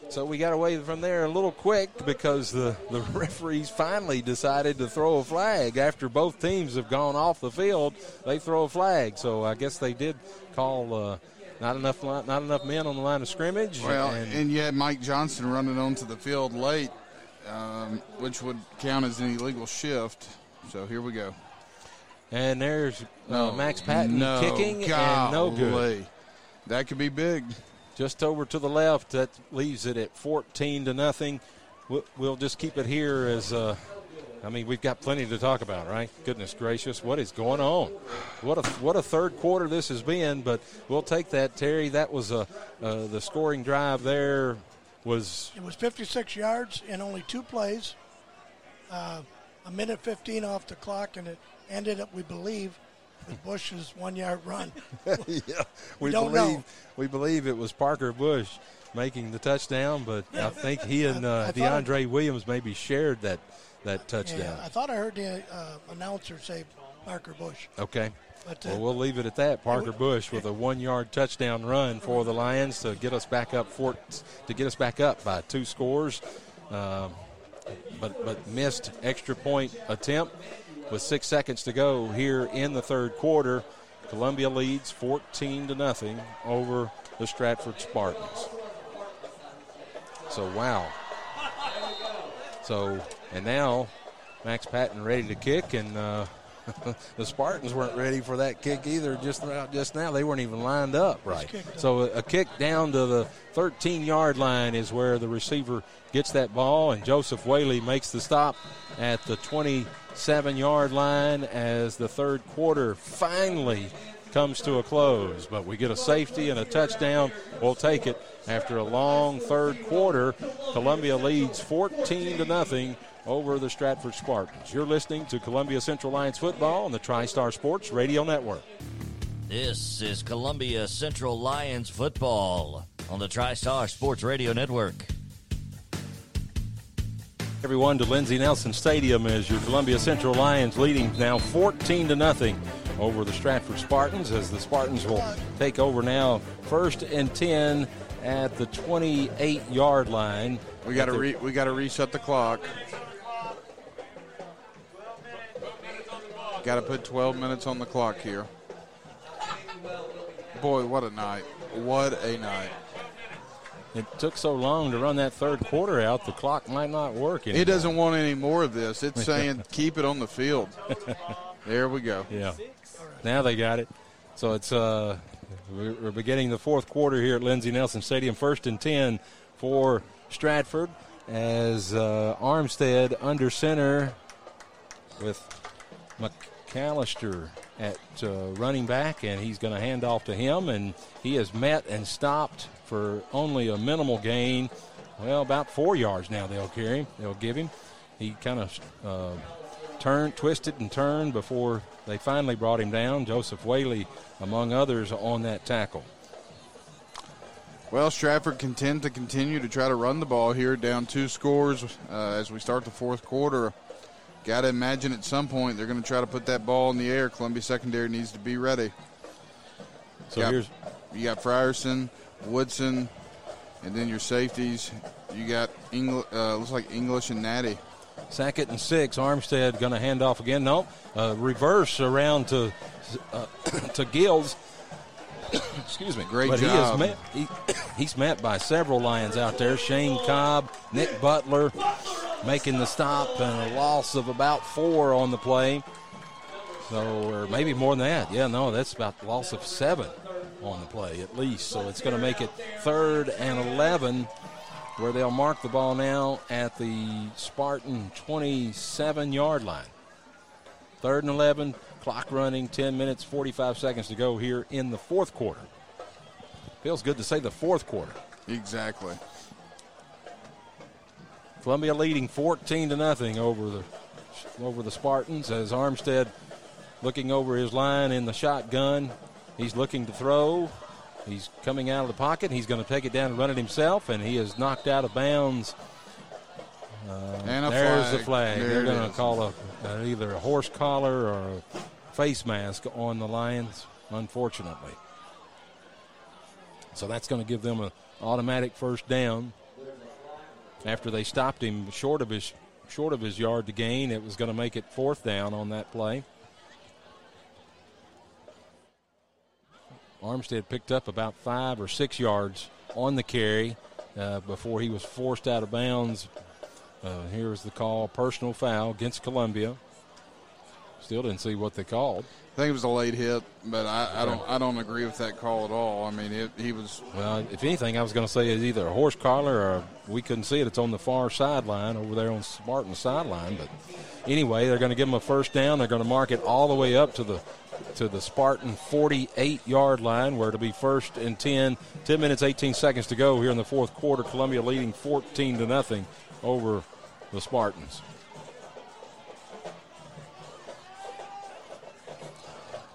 [SPEAKER 2] So we got away from there a little quick because the, the referees finally decided to throw a flag after both teams have gone off the field. They throw a flag, so I guess they did call uh, not enough not enough men on the line of scrimmage.
[SPEAKER 3] Well, and, and you had Mike Johnson running onto the field late, um, which would count as an illegal shift. So here we go.
[SPEAKER 2] And there's uh, Max Patton
[SPEAKER 3] no,
[SPEAKER 2] kicking and no good.
[SPEAKER 3] That could be big
[SPEAKER 2] just over to the left. That leaves it at 14 to nothing. We'll just keep it here as. Uh, I mean, we've got plenty to talk about, right? Goodness gracious, what is going on? What a what a third quarter this has been. But we'll take that, Terry. That was a uh, the scoring drive there was.
[SPEAKER 7] It was 56 yards in only two plays. Uh, a minute 15 off the clock, and it ended up, we believe, Bush's one-yard run.
[SPEAKER 2] yeah, we,
[SPEAKER 7] we
[SPEAKER 2] believe
[SPEAKER 7] know.
[SPEAKER 2] we believe it was Parker Bush making the touchdown, but I think he and uh, DeAndre it, Williams maybe shared that that touchdown.
[SPEAKER 7] Yeah, I thought I heard the uh, announcer say Parker Bush.
[SPEAKER 2] Okay.
[SPEAKER 7] But, uh,
[SPEAKER 2] well, we'll leave it at that. Parker Bush with a one-yard touchdown run for the Lions to get us back up for to get us back up by two scores. Um, but but missed extra point attempt with six seconds to go here in the third quarter. Columbia leads 14 to nothing over the Stratford Spartans. So wow. So and now Max Patton ready to kick and. Uh, the Spartans weren't ready for that kick either. Just just now, they weren't even lined up right. So a, a kick down to the 13-yard line is where the receiver gets that ball, and Joseph Whaley makes the stop at the 27-yard line as the third quarter finally comes to a close. But we get a safety and a touchdown. We'll take it after a long third quarter. Columbia leads 14 to nothing over the Stratford Spartans. You're listening to Columbia Central Lions football on the TriStar Sports Radio Network.
[SPEAKER 1] This is Columbia Central Lions football on the TriStar Sports Radio Network.
[SPEAKER 2] Everyone to Lindsey Nelson Stadium as your Columbia Central Lions leading now 14 to nothing over the Stratford Spartans as the Spartans will take over now first and 10 at the 28 yard line.
[SPEAKER 3] We got to re- we got to reset the clock. Got to put 12 minutes on the clock here. Boy, what a night. What a night.
[SPEAKER 2] It took so long to run that third quarter out, the clock might not work anymore.
[SPEAKER 3] It doesn't want any more of this. It's saying keep it on the field. there we go.
[SPEAKER 2] Yeah. Now they got it. So it's uh, we're beginning the fourth quarter here at Lindsey Nelson Stadium. First and 10 for Stratford as uh, Armstead under center with McAllister at uh, running back, and he's going to hand off to him. And he has met and stopped for only a minimal gain. Well, about four yards now they'll carry him. They'll give him. He kind of uh, turned, twisted, and turned before they finally brought him down. Joseph Whaley, among others, on that tackle.
[SPEAKER 3] Well, Stratford contend to continue to try to run the ball here, down two scores uh, as we start the fourth quarter. Got to imagine at some point they're going to try to put that ball in the air. Columbia Secondary needs to be ready.
[SPEAKER 2] So
[SPEAKER 3] you got,
[SPEAKER 2] here's
[SPEAKER 3] you got Frierson, Woodson, and then your safeties. You got Engl- uh, looks like English and Natty.
[SPEAKER 2] Second and six. Armstead going to hand off again. No, uh, reverse around to uh, to Gills. Excuse me.
[SPEAKER 3] Great
[SPEAKER 2] but
[SPEAKER 3] job.
[SPEAKER 2] He is met, he, he's met by several Lions out there. Shane Cobb, Nick Butler, making the stop, and a loss of about four on the play. So, or maybe more than that. Yeah, no, that's about the loss of seven on the play at least. So it's going to make it third and 11, where they'll mark the ball now at the Spartan 27 yard line. Third and 11, clock running, 10 minutes, 45 seconds to go here in the fourth quarter. Feels good to say the fourth quarter.
[SPEAKER 3] Exactly.
[SPEAKER 2] Columbia leading 14 to nothing over the over the Spartans as Armstead looking over his line in the shotgun. He's looking to throw. He's coming out of the pocket. He's going to take it down and run it himself, and he is knocked out of bounds. Uh,
[SPEAKER 3] And a
[SPEAKER 2] there's
[SPEAKER 3] flag.
[SPEAKER 2] the flag.
[SPEAKER 3] There
[SPEAKER 2] They're going to call a, uh, either a horse collar or a face mask on the Lions, unfortunately. So that's going to give them an automatic first down. After they stopped him short of his short of his yard to gain, it was going to make it fourth down on that play. Armstead picked up about five or six yards on the carry uh, before he was forced out of bounds. Uh, here's the call: personal foul against Columbia. Still didn't see what they called.
[SPEAKER 3] I think it was a late hit, but I, I don't I don't agree with that call at all. I mean, it, he was
[SPEAKER 2] Well, if anything, I was going to say it's either a horse collar or we couldn't see it. It's on the far sideline over there on Spartan's sideline. But anyway, they're going to give them a first down. They're going to mark it all the way up to the to the Spartan 48 yard line, where it'll be first and 10. 10 minutes, 18 seconds to go here in the fourth quarter. Columbia leading 14 to nothing over the Spartans.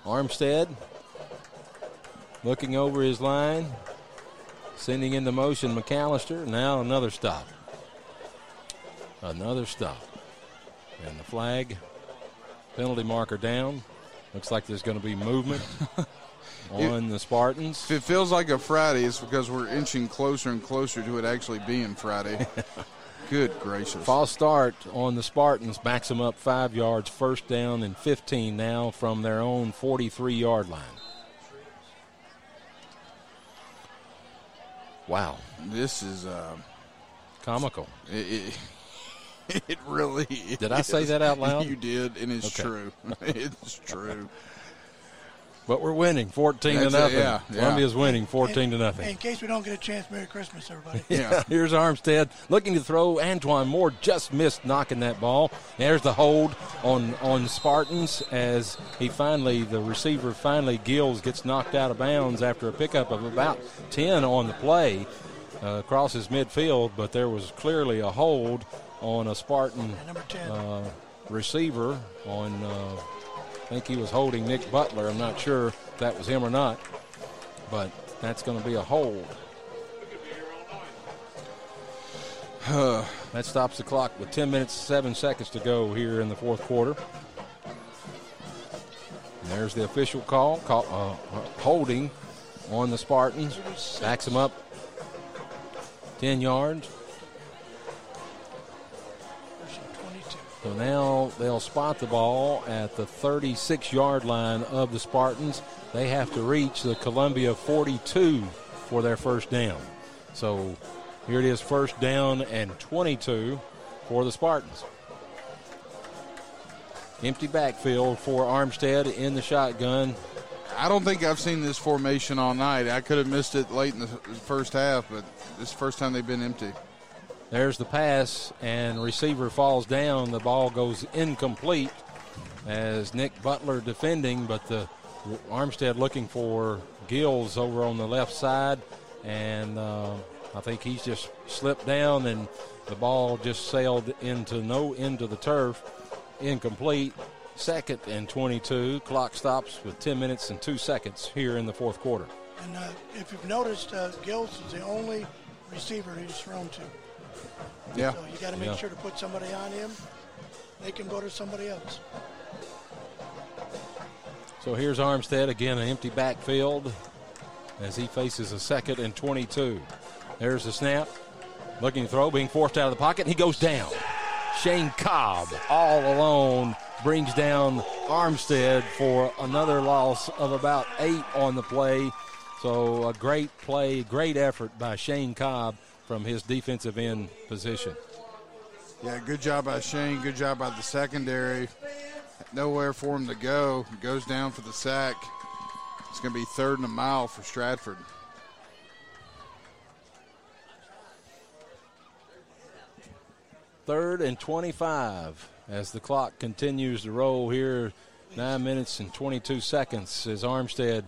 [SPEAKER 2] Armstead looking over his line, sending into motion McAllister. Now another stop. Another stop. And the flag, penalty marker down. Looks like there's going to be movement on the Spartans.
[SPEAKER 3] If it feels like a Friday, it's because we're inching closer and closer to it actually being Friday. Good gracious.
[SPEAKER 2] False start on the Spartans backs them up five yards, first down and 15 now from their own 43 yard line. Wow.
[SPEAKER 3] This is uh,
[SPEAKER 2] comical.
[SPEAKER 3] It, it, it really is.
[SPEAKER 2] Did I say that out loud?
[SPEAKER 3] You did, and it's
[SPEAKER 2] Okay.
[SPEAKER 3] true. it's true.
[SPEAKER 2] But we're winning 14 to
[SPEAKER 3] That's it,
[SPEAKER 2] nothing.
[SPEAKER 3] yeah, yeah.
[SPEAKER 2] Columbia's winning 14
[SPEAKER 7] And-
[SPEAKER 2] to nothing.
[SPEAKER 7] In case we don't get a chance, Merry Christmas, everybody.
[SPEAKER 2] Yeah. Here's Armstead looking to throw. Antoine Moore just missed knocking that ball. There's the hold on on Spartans as he finally, the receiver finally, Gills gets knocked out of bounds after a pickup of about 10 on the play. Uh, crosses midfield, but there was clearly a hold on a Spartan
[SPEAKER 7] number 10.
[SPEAKER 2] uh, receiver on. Uh, I think he was holding Nick Butler. I'm not sure if that was him or not, but that's going to be a hold. that stops the clock with 10 minutes, 7 seconds to go here in the fourth quarter. There's the official call, call uh, holding on the Spartans. Backs them up 10 yards. So now they'll spot the ball at the 36 yard line of the Spartans. They have to reach the Columbia 42 for their first down. So here it is, first down and 22 for the Spartans. Empty backfield for Armstead in the shotgun.
[SPEAKER 3] I don't think I've seen this formation all night. I could have missed it late in the first half, but this is the first time they've been empty.
[SPEAKER 2] There's the pass, and receiver falls down. The ball goes incomplete as Nick Butler defending, but the Armstead looking for Gills over on the left side, and uh, I think he's just slipped down, and the ball just sailed into no into the turf, incomplete. Second and 22. Clock stops with 10 minutes and two seconds here in the fourth quarter.
[SPEAKER 7] And uh, if you've noticed, uh, Gills is the only receiver he's thrown to.
[SPEAKER 3] Yeah.
[SPEAKER 7] So you got to make
[SPEAKER 2] Yeah.
[SPEAKER 7] sure to put somebody on him. They can go to somebody else.
[SPEAKER 2] So here's Armstead again, an empty backfield as he faces a second and 22. There's the snap. Looking to throw, being forced out of the pocket. He goes down. Shane Cobb, all alone, brings down Armstead for another loss of about eight on the play. So a great play, great effort by Shane Cobb from his defensive end position.
[SPEAKER 3] Yeah, good job by Shane. Good job by the secondary. Nowhere for him to go. Goes down for the sack. It's going to be third and a mile for Stratford.
[SPEAKER 2] Third and 25 as the clock continues to roll here. Nine minutes and 22 seconds as Armstead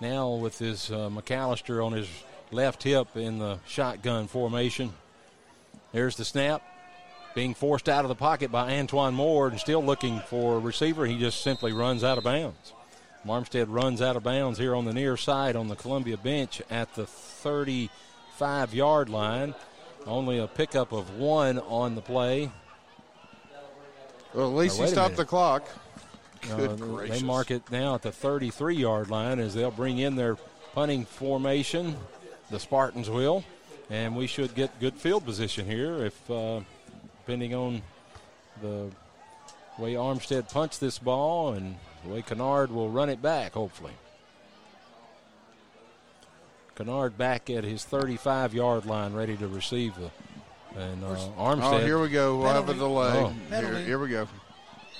[SPEAKER 2] now with his uh, McAllister on his left hip in the shotgun formation. There's the snap. Being forced out of the pocket by Antoine Moore and still looking for a receiver. He just simply runs out of bounds. Armstead runs out of bounds here on the near side on the Columbia bench at the 35 yard line. Only a pickup of one on the play.
[SPEAKER 3] Well, at least
[SPEAKER 2] Now,
[SPEAKER 3] he stopped the clock.
[SPEAKER 2] Uh, they mark it now at the 33 yard line as they'll bring in their punting formation. The Spartans will. And we should get good field position here if, uh, depending on the way Armstead punts this ball and the way Kennard will run it back, hopefully. Kennard back at his 35 yard line, ready to receive the. And uh, Armstead.
[SPEAKER 3] Oh, here we go. We'll have a delay.
[SPEAKER 2] Oh.
[SPEAKER 3] Here, here we go.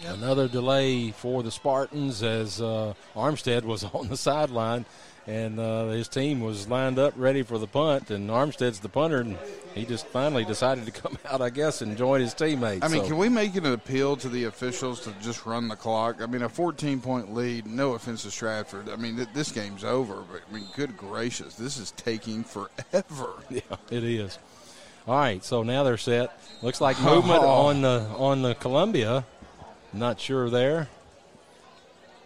[SPEAKER 2] Another delay for the Spartans as uh, Armstead was on the sideline and uh, his team was lined up ready for the punt. And Armstead's the punter, and he just finally decided to come out, I guess, and join his teammates.
[SPEAKER 3] I mean,
[SPEAKER 2] So-
[SPEAKER 3] can we make an appeal to the officials to just run the clock? I mean, a 14 point lead, no offense to Stratford. I mean, th- this game's over, but I mean, good gracious, this is taking forever.
[SPEAKER 2] Yeah, it is. All right, so now they're set. Looks like movement on the on the Columbia. Not sure there,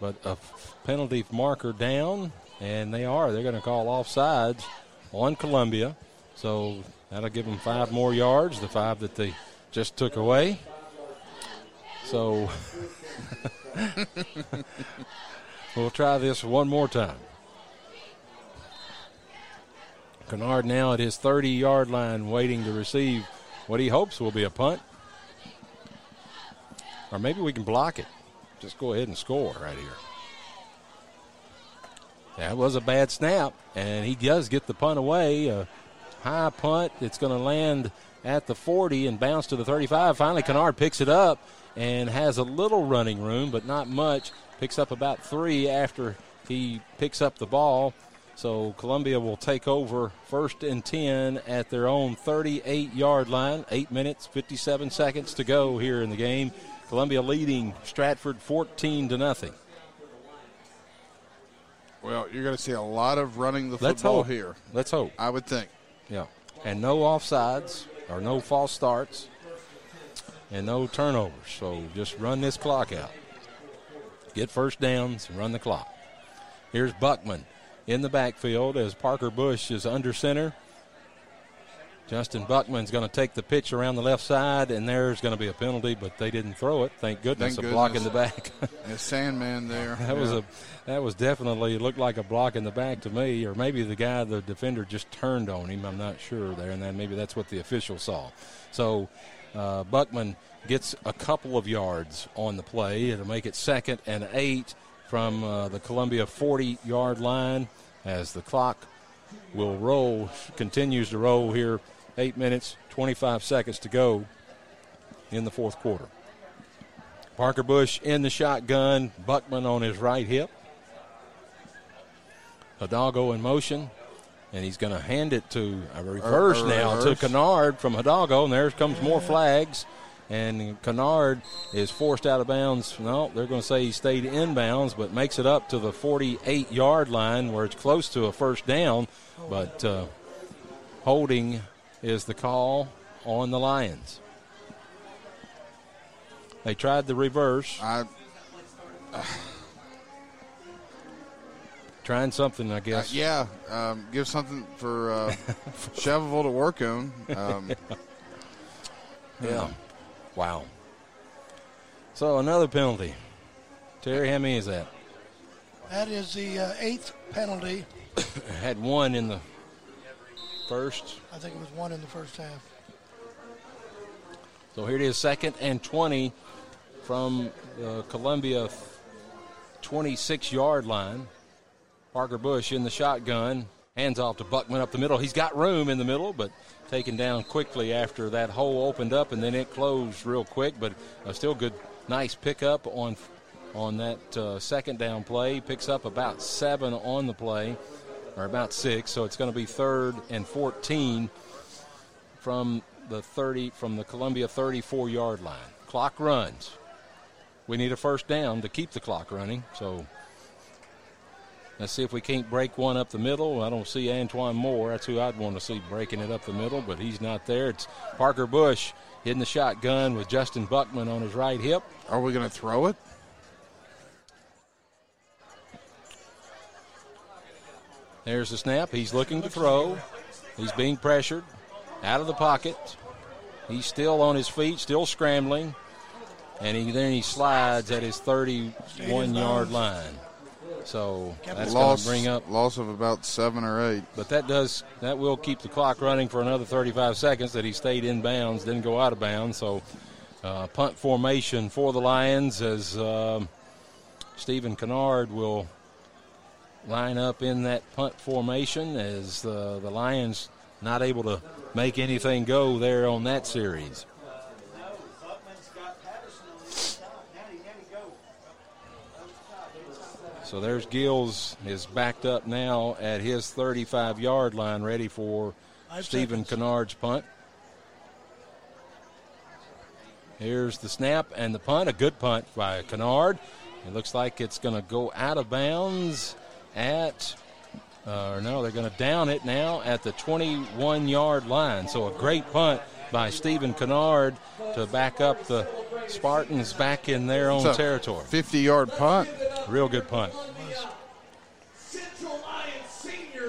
[SPEAKER 2] but a penalty marker down, and they are. They're going to call offsides on Columbia, so that'll give them five more yards. The five that they just took away. So we'll try this one more time. Kennard now at his 30 yard line waiting to receive what he hopes will be a punt. Or maybe we can block it. Just go ahead and score right here. That was a bad snap, and he does get the punt away. A high punt. It's going to land at the 40 and bounce to the 35. Finally, Kennard picks it up and has a little running room, but not much. Picks up about three after he picks up the ball. So Columbia will take over first and 10 at their own 38 yard line. Eight minutes, 57 seconds to go here in the game. Columbia leading Stratford 14 to nothing.
[SPEAKER 3] Well, you're going to see a lot of running the
[SPEAKER 2] Let's
[SPEAKER 3] football
[SPEAKER 2] hope.
[SPEAKER 3] here.
[SPEAKER 2] Let's hope.
[SPEAKER 3] I would think.
[SPEAKER 2] Yeah. And no offsides or no false starts and no turnovers. So just run this clock out. Get first downs and run the clock. Here's Buckman in the backfield as Parker Bush is under center. Justin Buckman's going to take the pitch around the left side, and there's going to be a penalty, but they didn't throw it. Thank goodness,
[SPEAKER 3] Thank
[SPEAKER 2] a block in the back.
[SPEAKER 3] A Sandman there.
[SPEAKER 2] That was a that was definitely looked like a block in the back to me, or maybe the guy the defender just turned on him. I'm not sure there, and then maybe that's what the official saw. So uh, Buckman gets a couple of yards on the play. It'll make it second and eight from uh, the Columbia 40 yard line as the clock will roll continues to roll here. Eight minutes 25 seconds to go in the fourth quarter. Parker Bush in the shotgun, Buckman on his right hip. Hidalgo in motion, and he's going to hand it to a reverse
[SPEAKER 3] a
[SPEAKER 2] now
[SPEAKER 3] reverse.
[SPEAKER 2] to Kennard from Hidalgo, and there comes more flags. And Kennard is forced out of bounds. No, they're going to say he stayed in bounds, but makes it up to the 48 yard line where it's close to a first down. But uh, holding is the call on the Lions. They tried the reverse.
[SPEAKER 3] I,
[SPEAKER 2] Trying something, I
[SPEAKER 3] uh,
[SPEAKER 2] guess.
[SPEAKER 3] yeah, um, give something for uh, Chevrolet to work on. Um,
[SPEAKER 2] Yeah. Wow. So another penalty. Terry, how many is that?
[SPEAKER 7] That is the uh, eighth penalty.
[SPEAKER 2] Had one in the first.
[SPEAKER 7] I think it was one in the first half.
[SPEAKER 2] So here it is, second and 20 from the Columbia 26 yard line. Parker Bush in the shotgun. Hands off to Buckman up the middle. He's got room in the middle, but taken down quickly after that hole opened up and then it closed real quick. But uh, still good, nice pickup on on that uh, second down play. Picks up about seven on the play, or about six. So it's going to be third and 14 from the 30 from the Columbia 34 yard line. Clock runs. We need a first down to keep the clock running. So let's see if we can't break one up the middle. I don't see Antoine Moore. That's who I'd want to see breaking it up the middle, but he's not there. It's Parker Bush hitting the shotgun with Justin Buckman on his right hip.
[SPEAKER 3] are we going to throw it?
[SPEAKER 2] There's the snap. He's looking to throw. He's being pressured out of the pocket. He's still on his feet, still scrambling. And he, then he slides at his 31 yard line. So that's going
[SPEAKER 3] loss,
[SPEAKER 2] to bring up
[SPEAKER 3] loss of about seven or eight.
[SPEAKER 2] but that does that will keep the clock running for another 35 seconds. That he stayed in bounds, didn't go out of bounds. So uh, punt formation for the Lions as um, Stephen Kennard will line up in that punt formation as uh, the Lions not able to make anything go there on that series. So there's Gills is backed up now at his 35 yard line, ready for
[SPEAKER 7] Five
[SPEAKER 2] Stephen
[SPEAKER 7] seconds.
[SPEAKER 2] Kennard's punt. Here's the snap and the punt. A good punt by Kennard. It looks like it's going to go out of bounds at, uh, no, they're going to down it now at the 21 yard line. So a great punt by Stephen Kennard to back up the Spartans back in their own territory.
[SPEAKER 3] 50 yard punt.
[SPEAKER 2] Real good punt.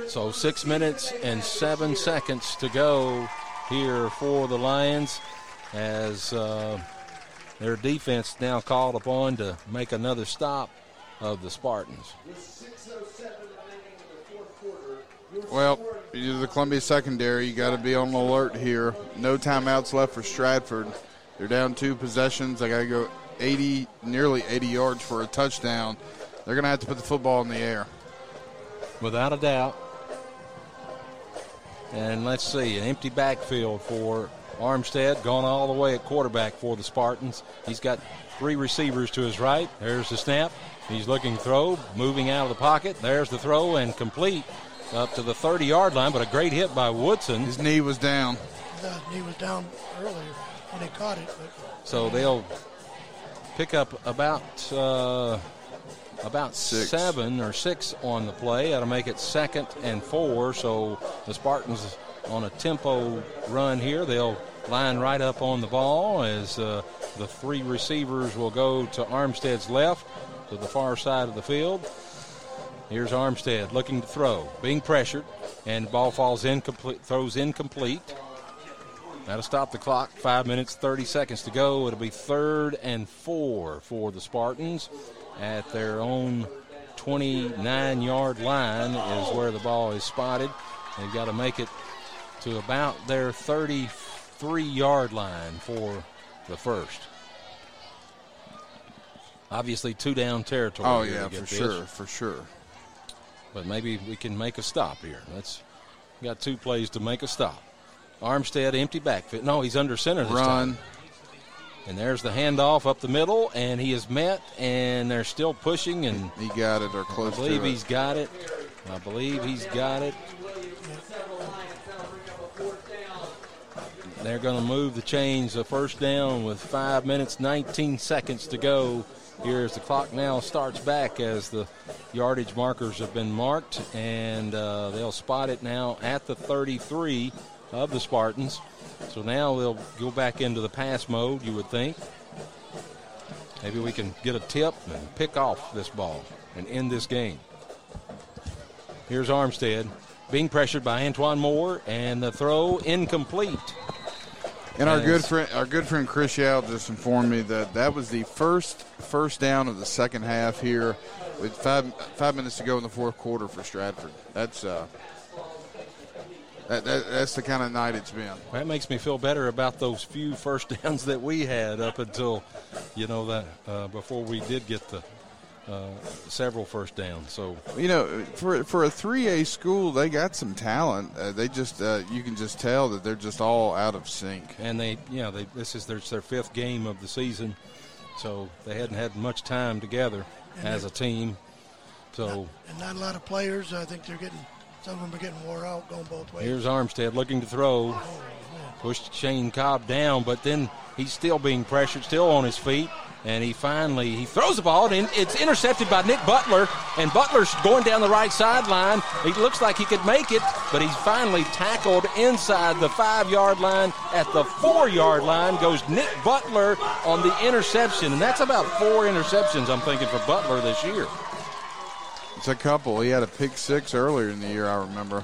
[SPEAKER 2] So six minutes and seven seconds to go here for the Lions as uh, their defense now called upon to make another stop of the Spartans.
[SPEAKER 3] Well, you're the Columbia secondary. You got to be on alert here. No timeouts left for Stratford. They're down two possessions. They got to go 80, nearly 80 yards for a touchdown. They're going to have to put the football in the air.
[SPEAKER 2] Without a doubt. And let's see, an empty backfield for Armstead, gone all the way at quarterback for the Spartans. He's got three receivers to his right. There's the snap. He's looking throw, moving out of the pocket. There's the throw and complete up to the 30 yard line, but a great hit by Woodson.
[SPEAKER 3] His knee was down.
[SPEAKER 7] The knee was down earlier when he caught it. But
[SPEAKER 2] So they'll pick up about uh, about
[SPEAKER 3] Six.
[SPEAKER 2] seven or six on the play. That'll make it second and four. So the Spartans on a tempo run here. They'll line right up on the ball as uh, the three receivers will go to Armstead's left to the far side of the field. Here's Armstead looking to throw, being pressured, and ball falls incomplete, throws incomplete. That'll stop the clock. Five minutes, 30 seconds to go. It'll be third and four for the Spartans at their own 29 yard line, is where the ball is spotted. They've got to make it to about their 33 yard line for the first. Obviously, two down territory.
[SPEAKER 3] Oh, yeah, for
[SPEAKER 2] this,
[SPEAKER 3] sure, for sure.
[SPEAKER 2] But maybe we can make a stop here. Let's got two plays to make a stop. Armstead empty backfield. No, he's under center this
[SPEAKER 3] Run.
[SPEAKER 2] time. And there's the handoff up the middle, and he is met, and they're still pushing, and
[SPEAKER 3] He got it or
[SPEAKER 2] I
[SPEAKER 3] close
[SPEAKER 2] believe
[SPEAKER 3] to it.
[SPEAKER 2] he's got it. I believe he's got it. They're going to move the chains of first down with five minutes, 19 seconds to go. Here as the clock now starts back as the yardage markers have been marked, and uh, they'll spot it now at the 33 of the Spartans. So now they'll go back into the pass mode, you would think. Maybe we can get a tip and pick off this ball and end this game. Here's Armstead being pressured by Antoine Moore, and the throw incomplete.
[SPEAKER 3] And our good friend, our good friend Chris Yao just informed me that that was the first first down of the second half here, with five five minutes to go in the fourth quarter for Stratford. That's uh, that, that, that's the kind of night it's been.
[SPEAKER 2] That makes me feel better about those few first downs that we had up until, you know, that uh, before we did get the uh, several first downs. So
[SPEAKER 3] You know, for for a three A school, they got some talent. Uh, they just uh, you can just tell that they're just all out of sync.
[SPEAKER 2] and they, you know, they this is their, their fifth game of the season, so they hadn't had much time together as a team. So
[SPEAKER 7] and not a lot of players. I think they're getting some of them are getting wore out going both ways.
[SPEAKER 2] Here's Armstead looking to throw. Pushed Shane Cobb down, but then he's still being pressured, still on his feet. And he finally he throws the ball, and it's intercepted by Nick Butler. And Butler's going down the right sideline. He looks like he could make it, but he's finally tackled inside the five-yard line. At the four-yard line goes Nick Butler on the interception, and that's about four interceptions I'm thinking for Butler this year.
[SPEAKER 3] It's a couple. He had a pick six earlier in the year. I remember.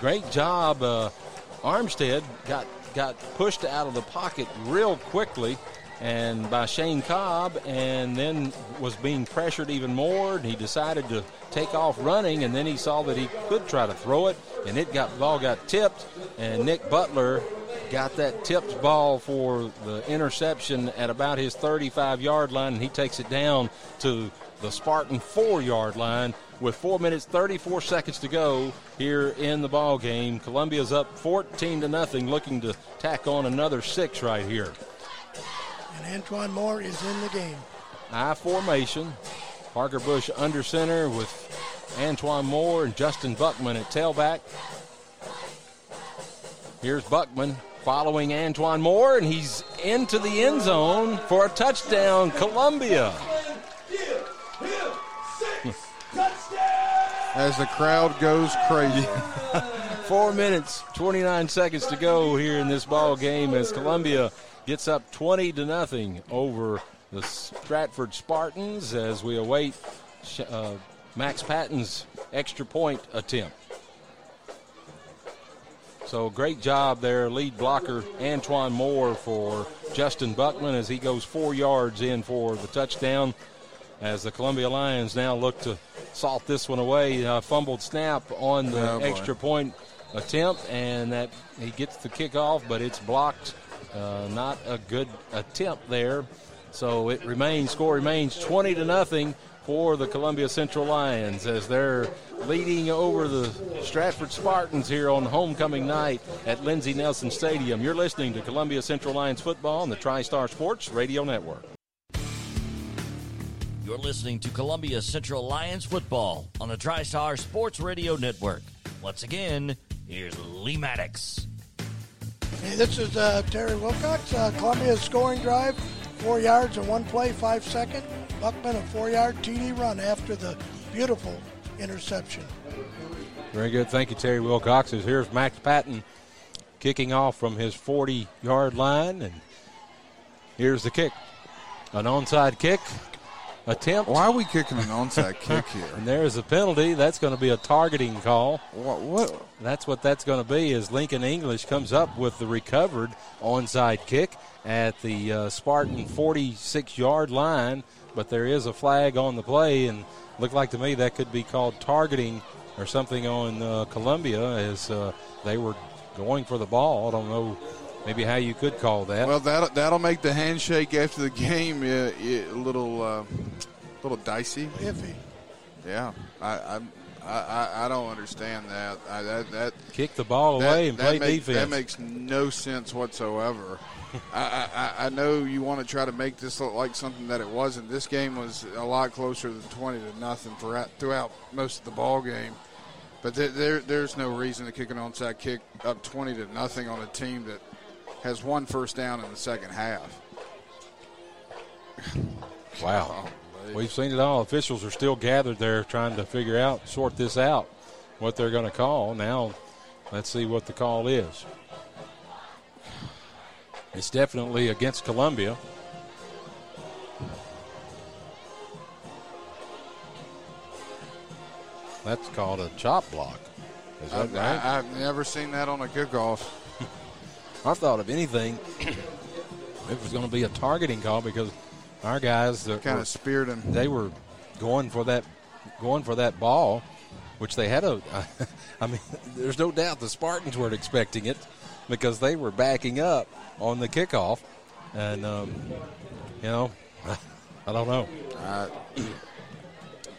[SPEAKER 2] Great job. Uh, Armstead got got pushed out of the pocket real quickly, and by Shane Cobb, and then was being pressured even more. And he decided to take off running, and then he saw that he could try to throw it, and it got ball got tipped, and Nick Butler got that tipped ball for the interception at about his 35 yard line, and he takes it down to the Spartan four yard line with four minutes 34 seconds to go here in the ball game. Columbia's up 14 to nothing, looking to tack on another six right here.
[SPEAKER 7] And Antoine Moore is in the game.
[SPEAKER 2] I formation. Parker Bush under center with Antoine Moore and Justin Buckman at tailback. Here's Buckman following Antoine Moore, and he's into the end zone for a touchdown, Columbia.
[SPEAKER 3] As the crowd goes crazy.
[SPEAKER 2] Four minutes, 29 seconds to go here in this ball game as Columbia gets up 20 to nothing over the Stratford Spartans as we await uh, Max Patton's extra point attempt. So great job there, lead blocker Antoine Moore for Justin Buckman as he goes four yards in for the touchdown. As the Columbia Lions now look to salt this one away. Uh, fumbled snap on the
[SPEAKER 3] Oh,
[SPEAKER 2] extra point attempt, and that he gets the kickoff, but it's blocked. Uh, not a good attempt there. So it remains score remains 20 to nothing for the Columbia Central Lions as they're leading over the Stratford Spartans here on homecoming night at Lindsey Nelson Stadium. You're listening to Columbia Central Lions football on the TriStar Sports Radio Network.
[SPEAKER 1] You're listening to Columbia Central Lions football on the TriStar Sports Radio Network. Once again, here's Lee Maddox.
[SPEAKER 7] Hey, this is uh, Terry Wilcox. Uh, Columbia's scoring drive, four yards in one play, five second. Buckman a four-yard TD run after the beautiful interception.
[SPEAKER 2] Very good. Thank you, Terry Wilcox. As Here's Max Patton kicking off from his 40 yard line. And here's the kick. An onside kick attempt.
[SPEAKER 3] Why are we kicking an onside kick here?
[SPEAKER 2] And there's a penalty. That's going to be a targeting call.
[SPEAKER 3] What? what?
[SPEAKER 2] That's what that's going to be. Is Lincoln English comes up with the recovered onside kick at the uh, Spartan 46 yard line, but there is a flag on the play, and looked like to me that could be called targeting or something on uh, Columbia as uh, they were going for the ball. I don't know, maybe how you could call that.
[SPEAKER 3] Well, that that'll make the handshake after the game uh, a little uh, little dicey.
[SPEAKER 7] Iffy.
[SPEAKER 3] Yeah, I I, I, I don't understand that. I, that that
[SPEAKER 2] Kick the ball
[SPEAKER 3] that,
[SPEAKER 2] away and play
[SPEAKER 3] make-
[SPEAKER 2] defense.
[SPEAKER 3] That makes no sense whatsoever. I, I, I know you want to try to make this look like something that it wasn't. This game was a lot closer than twenty to nothing throughout, throughout most of the ball game. But there, there, there's no reason to kick an onside kick up twenty to nothing on a team that has one first down in the second half.
[SPEAKER 2] Wow. Oh, We've seen it all. Officials are still gathered there trying to figure out, sort this out, what they're going to call. Now, let's see what the call is. It's definitely against Columbia. That's called a chop block. Is that
[SPEAKER 3] I've,
[SPEAKER 2] right?
[SPEAKER 3] I've never seen that on a kickoff.
[SPEAKER 2] I thought of anything. it was going to be a targeting call because our guys
[SPEAKER 3] Kind of speared him.
[SPEAKER 2] they were going for that going for that ball, which they had a. I mean, there's no doubt the Spartans weren't expecting it because they were backing up on the kickoff, and um, you know, I don't know.
[SPEAKER 3] Uh,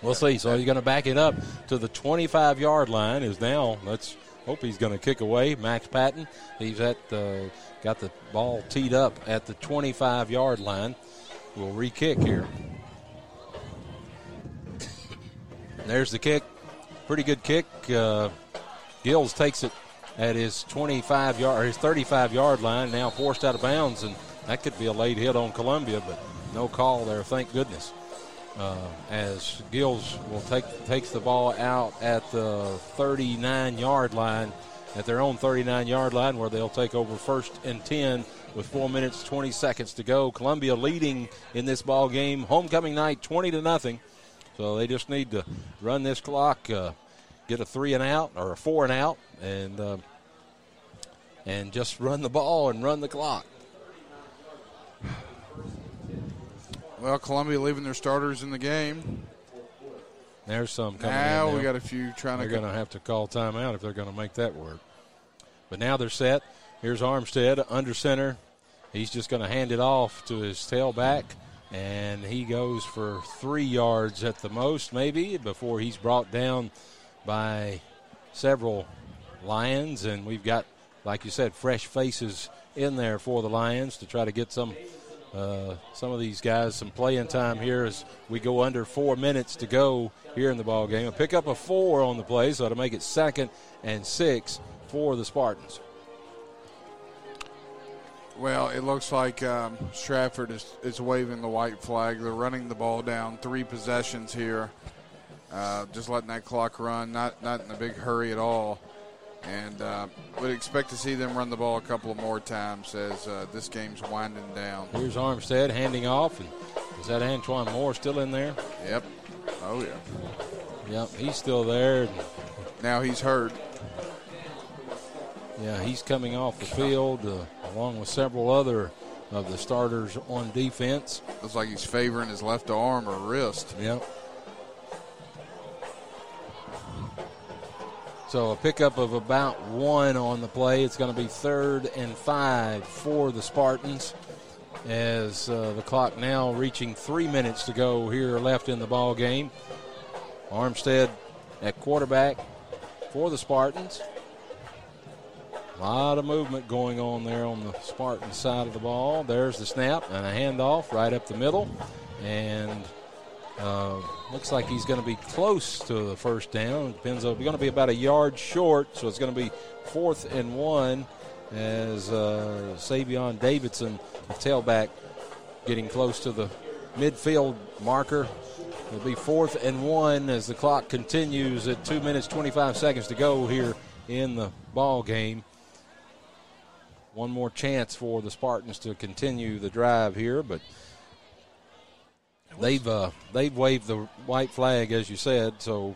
[SPEAKER 2] We'll see. So you're going to back it up to the 25 yard line. Is now. Let's hope he's going to kick away. Max Patton. He's at the got the ball teed up at the 25 yard line. We'll re-kick here. There's the kick. Pretty good kick. Uh, Gills takes it at his 25 yard, his 35 yard line. Now forced out of bounds, and that could be a late hit on Columbia, but no call there. Thank goodness. Uh, as Gills will take takes the ball out at the 39 yard line, at their own 39 yard line, where they'll take over first and 10 with four minutes 20 seconds to go. Columbia leading in this ball game, homecoming night, 20 to nothing. So they just need to run this clock, uh, get a three and out or a four and out, and uh, and just run the ball and run the clock.
[SPEAKER 3] Well, Columbia leaving their starters in the game.
[SPEAKER 2] There's some coming
[SPEAKER 3] Now
[SPEAKER 2] in.
[SPEAKER 3] we
[SPEAKER 2] now.
[SPEAKER 3] got a few trying to.
[SPEAKER 2] They're going to have to call timeout if they're going to make that work. But now they're set. Here's Armstead under center. He's just going to hand it off to his tailback, and he goes for three yards at the most, maybe, before he's brought down by several Lions. And we've got, like you said, fresh faces in there for the Lions to try to get some uh, some of these guys some playing time here as we go under four minutes to go here in the ball game. A pick up a four on the play, so to make it second and six for the Spartans.
[SPEAKER 3] Well, it looks like um, Stratford is, is waving the white flag. They're running the ball down. Three possessions here. Uh, just letting that clock run, not not in a big hurry at all. And uh, would expect to see them run the ball a couple of more times as uh, this game's winding down.
[SPEAKER 2] Here's Armstead handing off, and is that Antoine Moore still in there?
[SPEAKER 3] Yep. Oh yeah.
[SPEAKER 2] Yep, he's still there.
[SPEAKER 3] Now he's hurt.
[SPEAKER 2] Yeah, he's coming off the field uh, along with several other of the starters on defense.
[SPEAKER 3] Looks like he's favoring his left arm or wrist.
[SPEAKER 2] Yep. So a pickup of about one on the play. It's going to be third and five for the Spartans as uh, the clock now reaching three minutes to go here left in the ball game. Armstead at quarterback for the Spartans. A lot of movement going on there on the Spartan side of the ball. There's the snap and a handoff right up the middle. And uh, looks like he's going to be close to the first down. Depends on, going to be about a yard short, so it's going to be fourth and one as uh, Savion Davidson, the tailback, getting close to the midfield marker. It'll be fourth and one as the clock continues at two minutes 25 seconds to go here in the ball game. One more chance for the Spartans to continue the drive here, but they've uh, they've waved the white flag as you said. So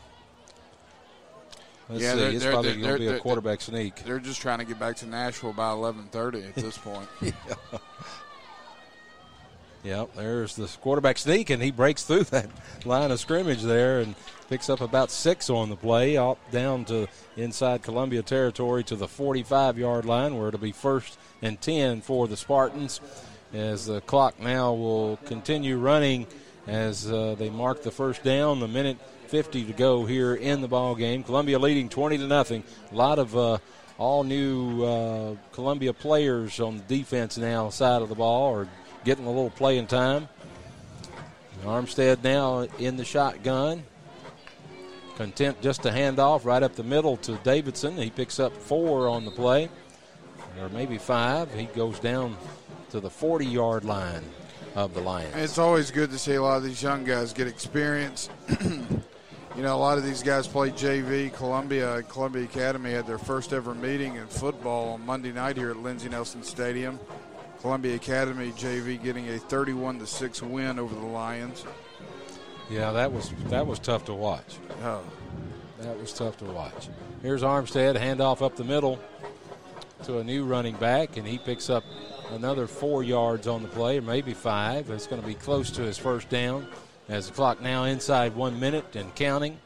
[SPEAKER 2] let's
[SPEAKER 3] Yeah,
[SPEAKER 2] see,
[SPEAKER 3] they're-
[SPEAKER 2] it's
[SPEAKER 3] they're-
[SPEAKER 2] probably going to be a
[SPEAKER 3] they're-
[SPEAKER 2] quarterback sneak.
[SPEAKER 3] They're just trying to get back to Nashville by 11:30 at this point.
[SPEAKER 2] Yep, there's the quarterback sneak, and he breaks through that line of scrimmage there and picks up about six on the play, up down to inside Columbia territory to the 45 yard line, where it'll be first and 10 for the Spartans. As the clock now will continue running as uh, they mark the first down, the minute 50 to go here in the ball game. Columbia leading 20 to nothing. A lot of uh, all new uh, Columbia players on the defense now side of the ball are getting a little playing time. Armstead now in the shotgun. Content just to hand off right up the middle to Davidson. He picks up four on the play, or maybe five. He goes down to the 40 yard line of the Lions.
[SPEAKER 3] It's always good to see a lot of these young guys get experience. you know, a lot of these guys play JV. Columbia, Columbia Academy had their first ever meeting in football on Monday night here at Lindsey Nelson Stadium. Columbia Academy JV getting a 31 to 6 win over the Lions.
[SPEAKER 2] Yeah, that was that was tough to watch.
[SPEAKER 3] Oh.
[SPEAKER 2] That was tough to watch. Here's Armstead, handoff up the middle to a new running back, and he picks up another four yards on the play, or maybe five. It's going to be close to his first down as the clock now inside one minute and counting.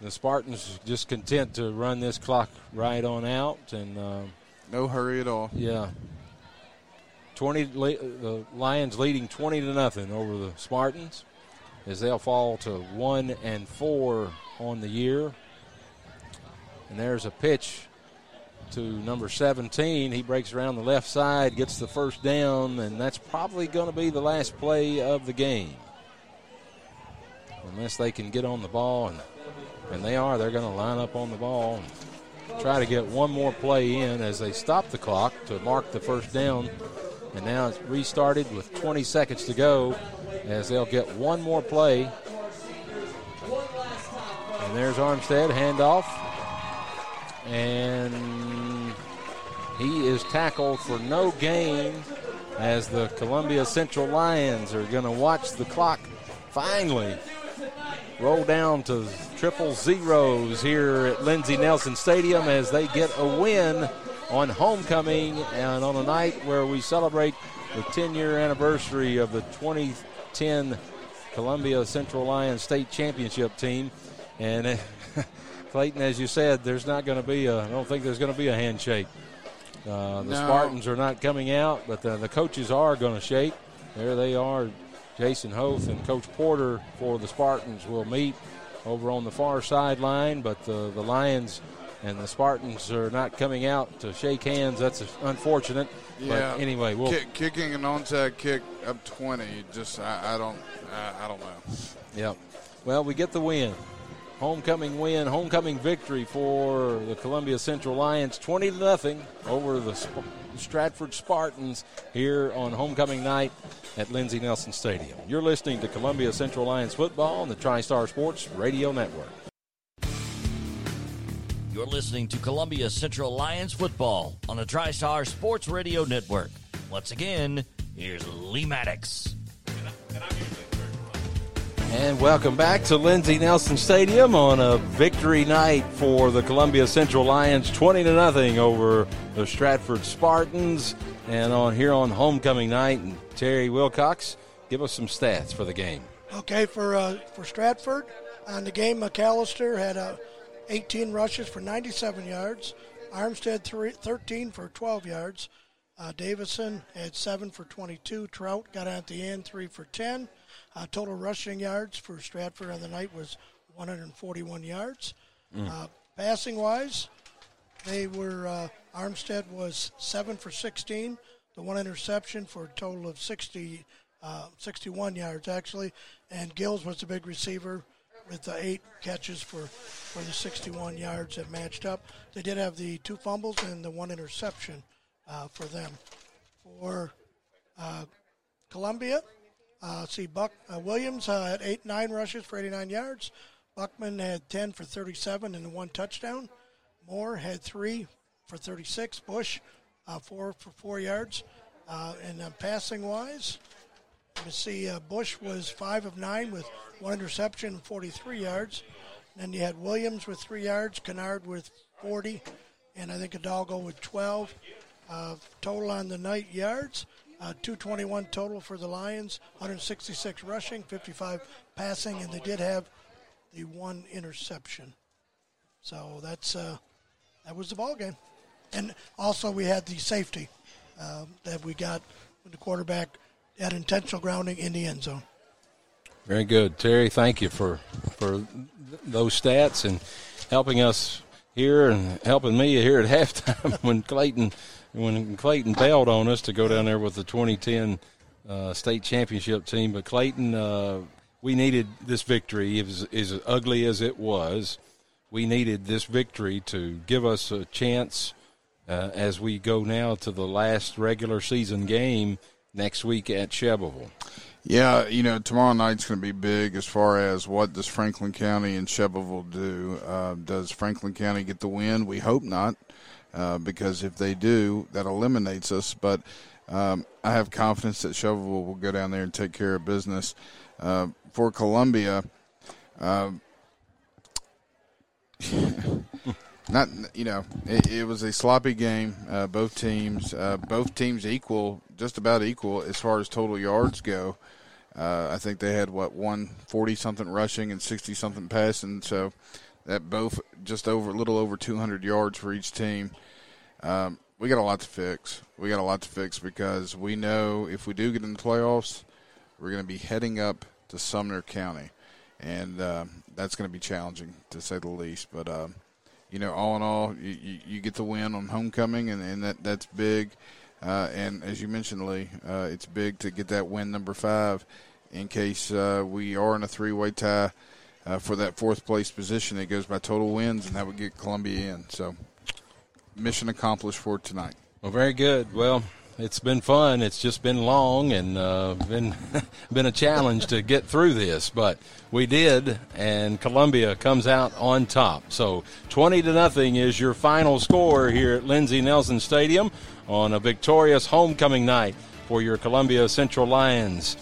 [SPEAKER 2] The Spartans just content to run this clock right on out, and uh,
[SPEAKER 3] no hurry at all.
[SPEAKER 2] Yeah, twenty. The Lions leading twenty to nothing over the Spartans, as they'll fall to one and four on the year. And there's a pitch to number 17. He breaks around the left side, gets the first down, and that's probably going to be the last play of the game. Unless they can get on the ball, and, and they are, they're going to line up on the ball and try to get one more play in as they stop the clock to mark the first down. And now it's restarted with 20 seconds to go as they'll get one more play. And there's Armstead, handoff. And he is tackled for no gain as the Columbia Central Lions are going to watch the clock finally roll down to triple zeros here at Lindsey Nelson Stadium as they get a win on homecoming and on a night where we celebrate the 10 year anniversary of the 2010 Columbia Central Lions State Championship team. And Clayton, as you said, there's not going to be a, I don't think there's going to be a handshake. Uh, the
[SPEAKER 3] No.
[SPEAKER 2] Spartans are not coming out, but the, the coaches are going to shake. There they are. Jason Hoth and Coach Porter for the Spartans will meet over on the far sideline, but the, the Lions and the Spartans are not coming out to shake hands. That's unfortunate.
[SPEAKER 3] Yeah.
[SPEAKER 2] But anyway, we'll
[SPEAKER 3] Kick, kicking an onside kick up 20. Just I, I don't I, I don't know.
[SPEAKER 2] Yep. Well, we get the win. Homecoming win, homecoming victory for the Columbia Central Lions, 20 to nothing over the Sp- Stratford Spartans here on homecoming night at Lindsey Nelson Stadium. You're listening to Columbia Central Lions football on the TriStar Sports Radio Network.
[SPEAKER 1] You're listening to Columbia Central Lions football on the TriStar Sports Radio Network. Once again, here's Lee Maddox.
[SPEAKER 2] And welcome back to Lindsey Nelson Stadium on a victory night for the Columbia Central Lions, 20 to nothing over the Stratford Spartans. And on here on homecoming night, and Terry Wilcox, give us some stats for the game.
[SPEAKER 7] Okay, for uh, for Stratford on the game, McAllister had uh, 18 rushes for 97 yards. Armstead three, 13 for 12 yards. Uh, Davison had seven for 22. Trout got at the end, three for 10. Uh, total rushing yards for Stratford on the night was 141 yards.
[SPEAKER 2] Mm.
[SPEAKER 7] Uh, passing wise, they were uh, Armstead was seven for 16, the one interception for a total of 60, uh, 61 yards actually, and Gills was the big receiver with the eight catches for for the 61 yards that matched up. They did have the two fumbles and the one interception uh, for them. For uh, Columbia, uh, see Buck uh, Williams uh, had eight nine rushes for 89 yards. Buckman had 10 for 37 and one touchdown. Moore had three for 36. Bush uh, four for four yards. Uh, and passing wise, you see Bush was five of nine with one interception and 43 yards. then you had Williams with three yards, Kennard with 40, and I think Hidalgo with 12. Uh, total on the night yards, uh, 221 total for the Lions, 166 rushing, 55 passing, and they did have the one interception. So that's uh, that was the ball game, and also we had the safety uh, that we got when the quarterback had intentional grounding in the end zone.
[SPEAKER 2] Very good, Terry. Thank you for for those stats and helping us here and helping me here at halftime when Clayton when Clayton bailed on us to go down there with the 2010 uh, state championship team. But Clayton, uh, we needed this victory. Was as ugly as it was. We needed this victory to give us a chance uh, as we go now to the last regular season game next week at Shelbyville.
[SPEAKER 3] Yeah, you know, tomorrow night's going to be big as far as what does Franklin County and Shelbyville do. Uh, does Franklin County get the win? We hope not, uh, because if they do, that eliminates us. But um, I have confidence that Shelbyville will go down there and take care of business. Uh, for Columbia, um, not you know, it, it, was a sloppy game. Uh, both teams, uh, both teams equal, just about equal as far as total yards go. Uh, I think they had what one forty something rushing and sixty something passing, so that both just over a little over two hundred yards for each team. Um, we got a lot to fix. We got a lot to fix because we know if we do get in the playoffs, we're going to be heading up to Sumner County, and uh, that's going to be challenging to say the least. But uh, you know, all in all, you, you, you, get the win on homecoming, and, and that that's big. Uh, and as you mentioned, Lee, uh, it's big to get that win number five in case uh, we are in a three-way tie uh, for that fourth place position. It goes by total wins, and that would get Columbia in. So, mission accomplished for tonight.
[SPEAKER 2] Well, very good. Well, it's been fun. It's just been long and uh, been been a challenge to get through this, but we did, and Columbia comes out on top. So, twenty to nothing is your final score here at Lindsey Nelson Stadium on a victorious homecoming night for your Columbia Central Lions.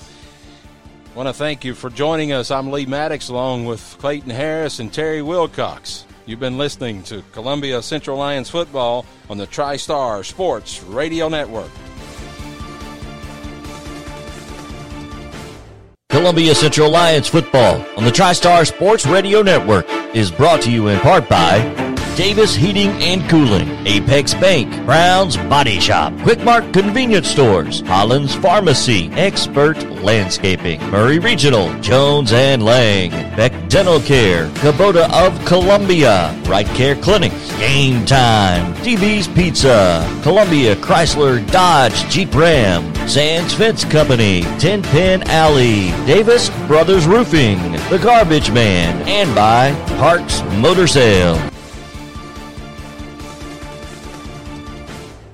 [SPEAKER 2] Want to thank you for joining us. I'm Lee Maddox along with Clayton Harris and Terry Wilcox. You've been listening to Columbia Central Lions football on the TriStar Sports Radio Network.
[SPEAKER 1] Columbia Central Lions football on the TriStar Sports Radio Network is brought to you in part by Davis Heating and Cooling, Apex Bank, Brown's Body Shop, Quickmart Convenience Stores, Holland's Pharmacy, Expert Landscaping, Maury Regional, Jones and Lang, Beck Dental Care, Kubota of Columbia, Right Care Clinics, Game Time, DB's Pizza, Columbia Chrysler Dodge Jeep Ram, Sands Fence Company, Ten Pin Alley, Davis Brothers Roofing, The Garbage Man, and by Parks Motor Sale.